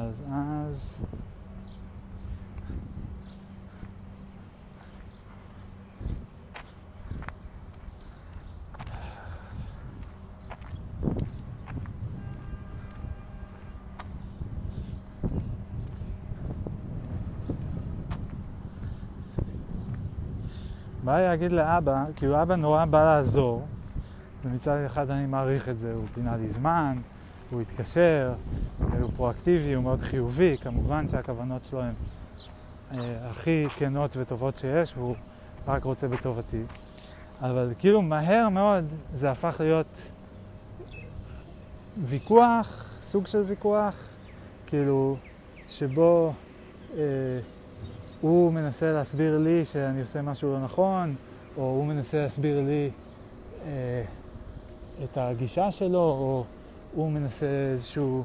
אז, אז... בא לי להגיד לאבא, כאילו אבא נורא בא לעזור, ומצד אחד אני מעריך את זה, הוא פינה לי זמן, הוא התקשר, הוא פרואקטיבי, הוא מאוד חיובי, כמובן שהכוונות שלו הן אה, הכי כנות וטובות שיש, והוא רק רוצה בטובתי. אבל כאילו מהר מאוד זה הפך להיות ויכוח, סוג של ויכוח, כאילו שבו אה, הוא מנסה להסביר לי שאני עושה משהו לא נכון, או הוא מנסה להסביר לי אה, את הגישה שלו, או הוא מנסה איזשהו,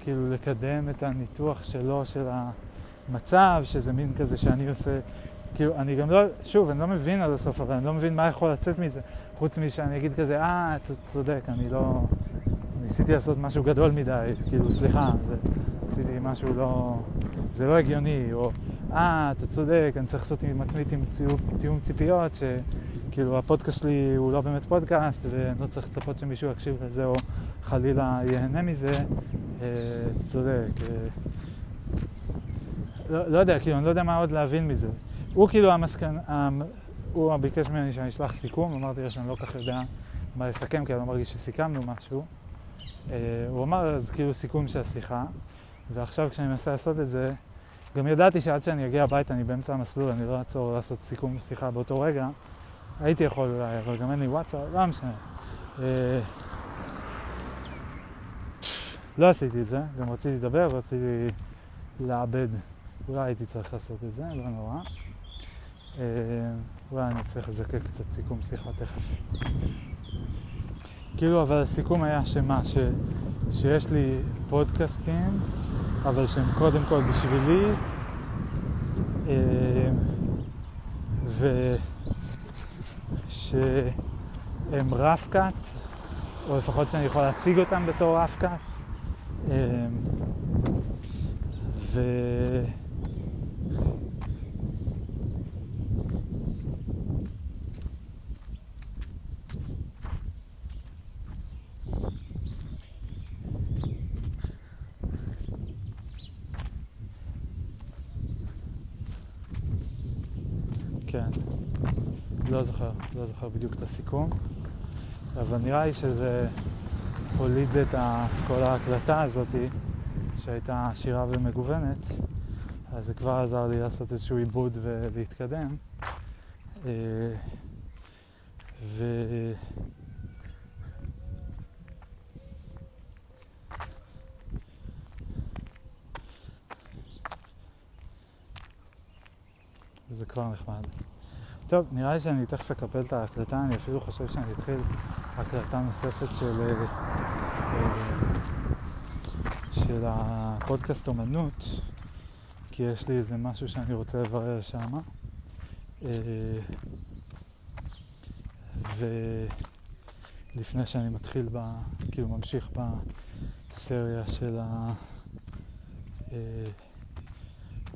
כאילו לקדם את הניתוח שלו, של המצב, שזה מין כזה שאני עושה, כאילו, אני גם לא, שוב, אני לא מבין עד הסוף, אבל אני לא מבין מה יכול לצאת מזה, חוץ משאני אגיד כזה, אה, אתה צודק, אני לא, ניסיתי לעשות משהו גדול מדי, כאילו, סליחה, זה, עשיתי משהו לא, זה לא הגיוני, או, אה, אתה צודק, אני צריך לעשות עם עצמי תיאום ציפיות, ש... כאילו הפודקאסט שלי הוא לא באמת פודקאסט ואני לא צריך לצפות שמישהו יקשיב לזה או חלילה ייהנה מזה, אה, צודק. אה, לא, לא יודע, כאילו, אני לא יודע מה עוד להבין מזה. הוא כאילו המסקן, הוא ביקש ממני שאני אשלח סיכום, אמרתי לו שאני לא כך יודע מה לסכם, כי אני לא מרגיש שסיכמנו משהו. אה, הוא אמר, אז כאילו סיכום של השיחה, ועכשיו כשאני מנסה לעשות את זה, גם ידעתי שעד שאני אגיע הביתה, אני באמצע המסלול, אני לא אעצור לעשות סיכום שיחה באותו רגע. הייתי יכול אולי, אבל גם אין לי וואטסאפ, לא משנה. לא עשיתי את זה, גם רציתי לדבר ורציתי לעבד. אולי הייתי צריך לעשות את זה, לא נורא. אה, אולי אני צריך לזקק קצת סיכום שיחה תכף. כאילו, אבל הסיכום היה שמה, ש, שיש לי פודקאסטים, אבל שהם קודם כל בשבילי, אה, ו... שהם רף קאט, או לפחות שאני יכול להציג אותם בתור רף קאט. אמ, ו... כן. לא זוכר, לא זוכר בדיוק את הסיכום, אבל נראה לי שזה הוליד את כל ההקלטה הזאת, שהייתה עשירה ומגוונת, אז זה כבר עזר לי לעשות איזשהו עיבוד ולהתקדם. אה, ו... וזה כבר נחמד. טוב, נראה לי שאני תכף אקפל את ההקלטה, אני אפילו חושב שאני אתחיל הקלטה נוספת של, אה, של הפודקאסט אומנות, כי יש לי איזה משהו שאני רוצה לברר שמה. אה, ולפני שאני מתחיל, ב, כאילו ממשיך בסריה של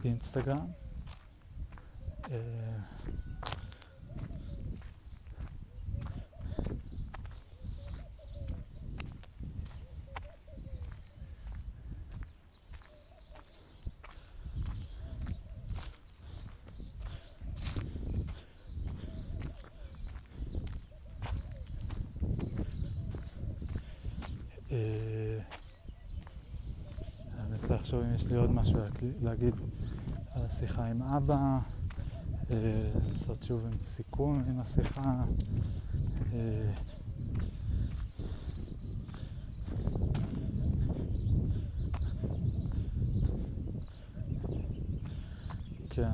האינסטגרם. אה, לחשוב אם יש לי עוד משהו להגיד על השיחה עם אבא, אה, לעשות שוב עם סיכום עם השיחה. אה, כן.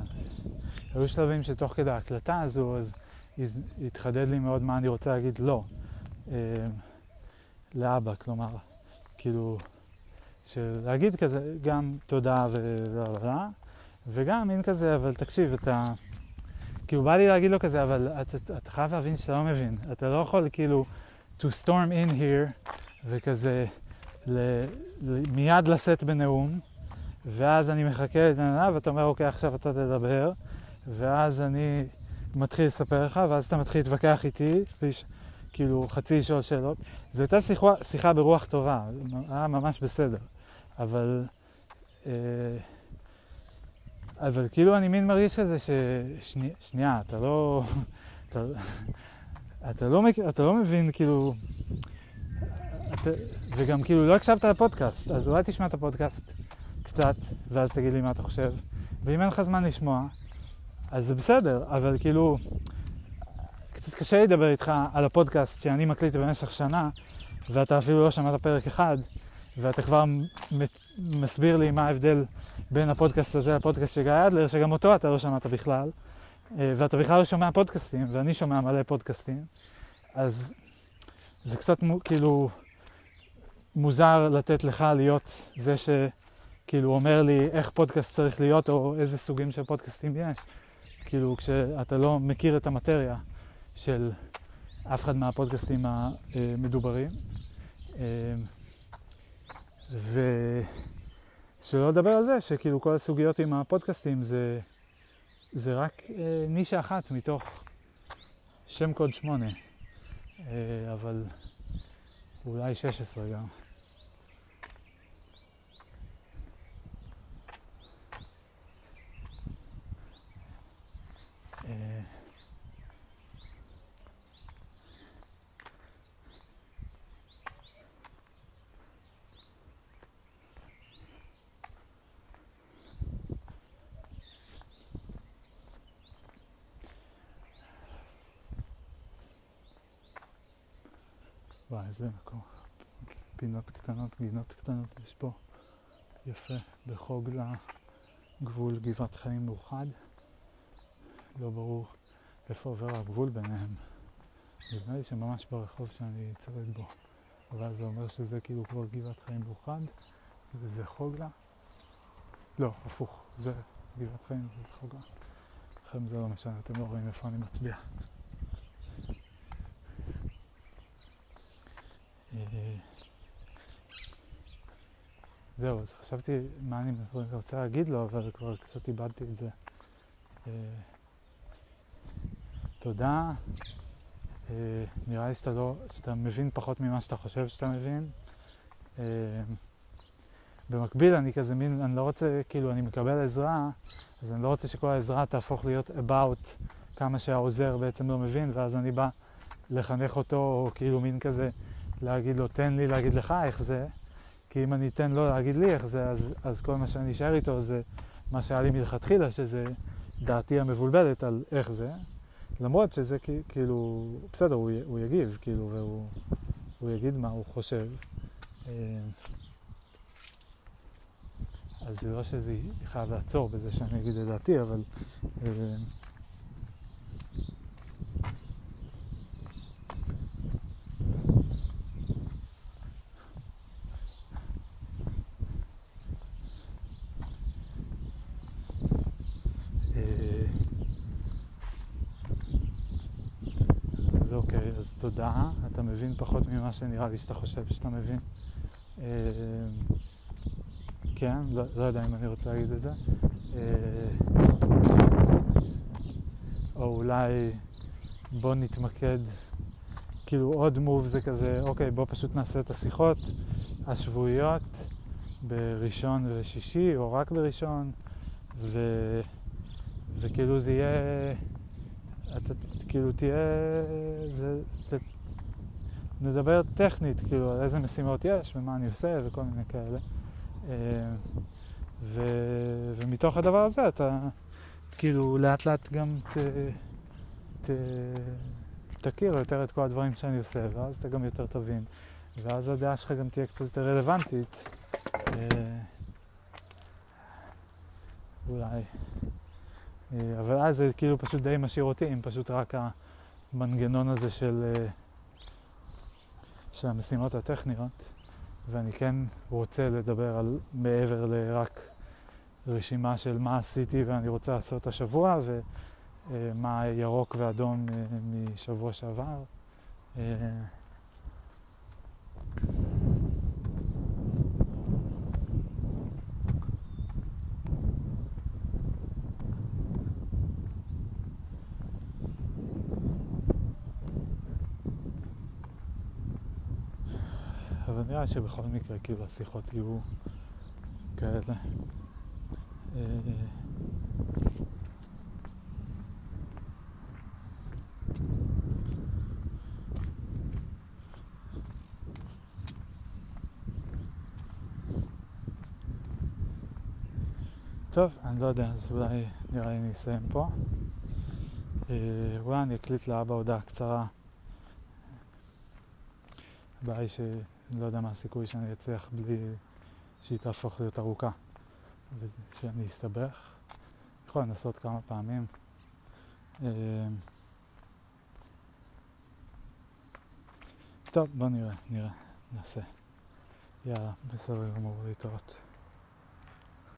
היו שלבים שתוך כדי ההקלטה הזו, אז התחדד לי מאוד מה אני רוצה להגיד לא. אה, לאבא, כלומר, כאילו, של להגיד כזה גם תודה ולא, וגם מין כזה, אבל תקשיב, אתה... כאילו בא לי להגיד לו כזה, אבל אתה, אתה חייב להבין שאתה לא מבין. אתה לא יכול כאילו to storm in here וכזה ל, ל, מיד לשאת בנאום, ואז אני מחכה לבן ואתה אומר, אוקיי, עכשיו אתה תדבר, ואז אני מתחיל לספר לך, ואז אתה מתחיל להתווכח איתי, ויש, כאילו חצי לשאול שאלות. זו הייתה שיחה, שיחה ברוח טובה, היה ממש בסדר. אבל... אה, אבל כאילו אני מין מרגיש כזה ששנייה, שני, אתה לא... אתה, אתה, לא, אתה לא מבין, כאילו... אתה, וגם כאילו לא הקשבת לפודקאסט, אז אולי תשמע את הפודקאסט קצת, ואז תגיד לי מה אתה חושב. ואם אין לך זמן לשמוע, אז זה בסדר, אבל כאילו... קצת קשה לדבר איתך על הפודקאסט שאני מקליט במשך שנה, ואתה אפילו לא שמעת פרק אחד, ואתה כבר מסביר לי מה ההבדל בין הפודקאסט הזה לפודקאסט של גיא אדלר, שגם אותו אתה לא שמעת בכלל, אה, ואתה בכלל לא שומע פודקאסטים, ואני שומע מלא פודקאסטים, אז זה קצת כאילו מוזר לתת לך להיות זה שכאילו אומר לי איך פודקאסט צריך להיות, או איזה סוגים של פודקאסטים יש, כאילו כשאתה לא מכיר את המטריה של אף אחד מהפודקאסטים המדוברים. ושלא לדבר על זה שכאילו כל הסוגיות עם הפודקאסטים זה, זה רק אה, נישה אחת מתוך שם קוד שמונה, אה, אבל אולי 16 גם. וואי, איזה מקום. פינות קטנות, גינות קטנות יש פה. יפה, בחוג לגבול גבעת חיים מאוחד. לא ברור איפה עובר הגבול ביניהם. נדמה לי שממש ברחוב שאני צועד בו. אבל זה אומר שזה כאילו כבר גבעת חיים מאוחד, וזה חוגלה. לא, הפוך, זה גבעת חיים וזה חוגלה. לכם זה לא משנה, אתם לא רואים איפה אני מצביע. אה, זהו, אז חשבתי מה אני רוצה להגיד לו, אבל כבר קצת איבדתי את זה. אה, תודה. אה, נראה לי שאתה, לא, שאתה מבין פחות ממה שאתה חושב שאתה מבין. במקביל אני כזה מין, אני לא רוצה, כאילו אני מקבל עזרה, אז אני לא רוצה שכל העזרה תהפוך להיות about כמה שהעוזר בעצם לא מבין, ואז אני בא לחנך אותו, או כאילו מין כזה להגיד לו, תן לי להגיד לך איך זה, כי אם אני אתן לו להגיד לי איך זה, אז, אז כל מה שאני אשאר איתו זה מה שהיה לי מלכתחילה, שזה דעתי המבולבלת על איך זה, למרות שזה כאילו, בסדר, הוא, הוא יגיב, כאילו, והוא הוא יגיד מה הוא חושב. אה, אז זה לא שזה חייב לעצור בזה שאני אגיד את דעתי, אבל... בתודעה, אתה מבין פחות ממה שנראה לי שאתה חושב שאתה מבין. אה, כן, לא, לא יודע אם אני רוצה להגיד את זה. אה, או אולי בוא נתמקד, כאילו עוד מוב זה כזה, אוקיי, בוא פשוט נעשה את השיחות השבועיות בראשון ושישי, או רק בראשון, ו... וכאילו זה יהיה, אתה כאילו תהיה, זה, ת, נדבר טכנית, כאילו על איזה משימות יש ומה אני עושה וכל מיני כאלה. אה, ו, ומתוך הדבר הזה אתה כאילו לאט לאט גם ת, ת, תכיר יותר את כל הדברים שאני עושה, ואז אתה גם יותר תבין, ואז הדעה שלך גם תהיה קצת יותר רלוונטית. אה, אולי. אה, אבל אז זה כאילו פשוט די משאיר אותי עם פשוט רק המנגנון הזה של, אה, של המשימות הטכניות, ואני כן רוצה לדבר על מעבר לרק רשימה של מה עשיתי ואני רוצה לעשות השבוע ומה ירוק ואדום משבוע שעבר. אבל נראה שבכל מקרה כאילו השיחות יהיו כאלה. טוב, אני לא יודע, אז אולי נראה לי אני אסיים פה. אה, אולי אני אקליט לאבא הודעה קצרה. הבעיה היא אני לא יודע מה הסיכוי שאני אצליח בלי שהיא תהפוך להיות ארוכה ושאני אסתבך. יכול לנסות כמה פעמים. אה, טוב, בוא נראה, נראה, נעשה. יאללה, בסדר גמור, להתראות.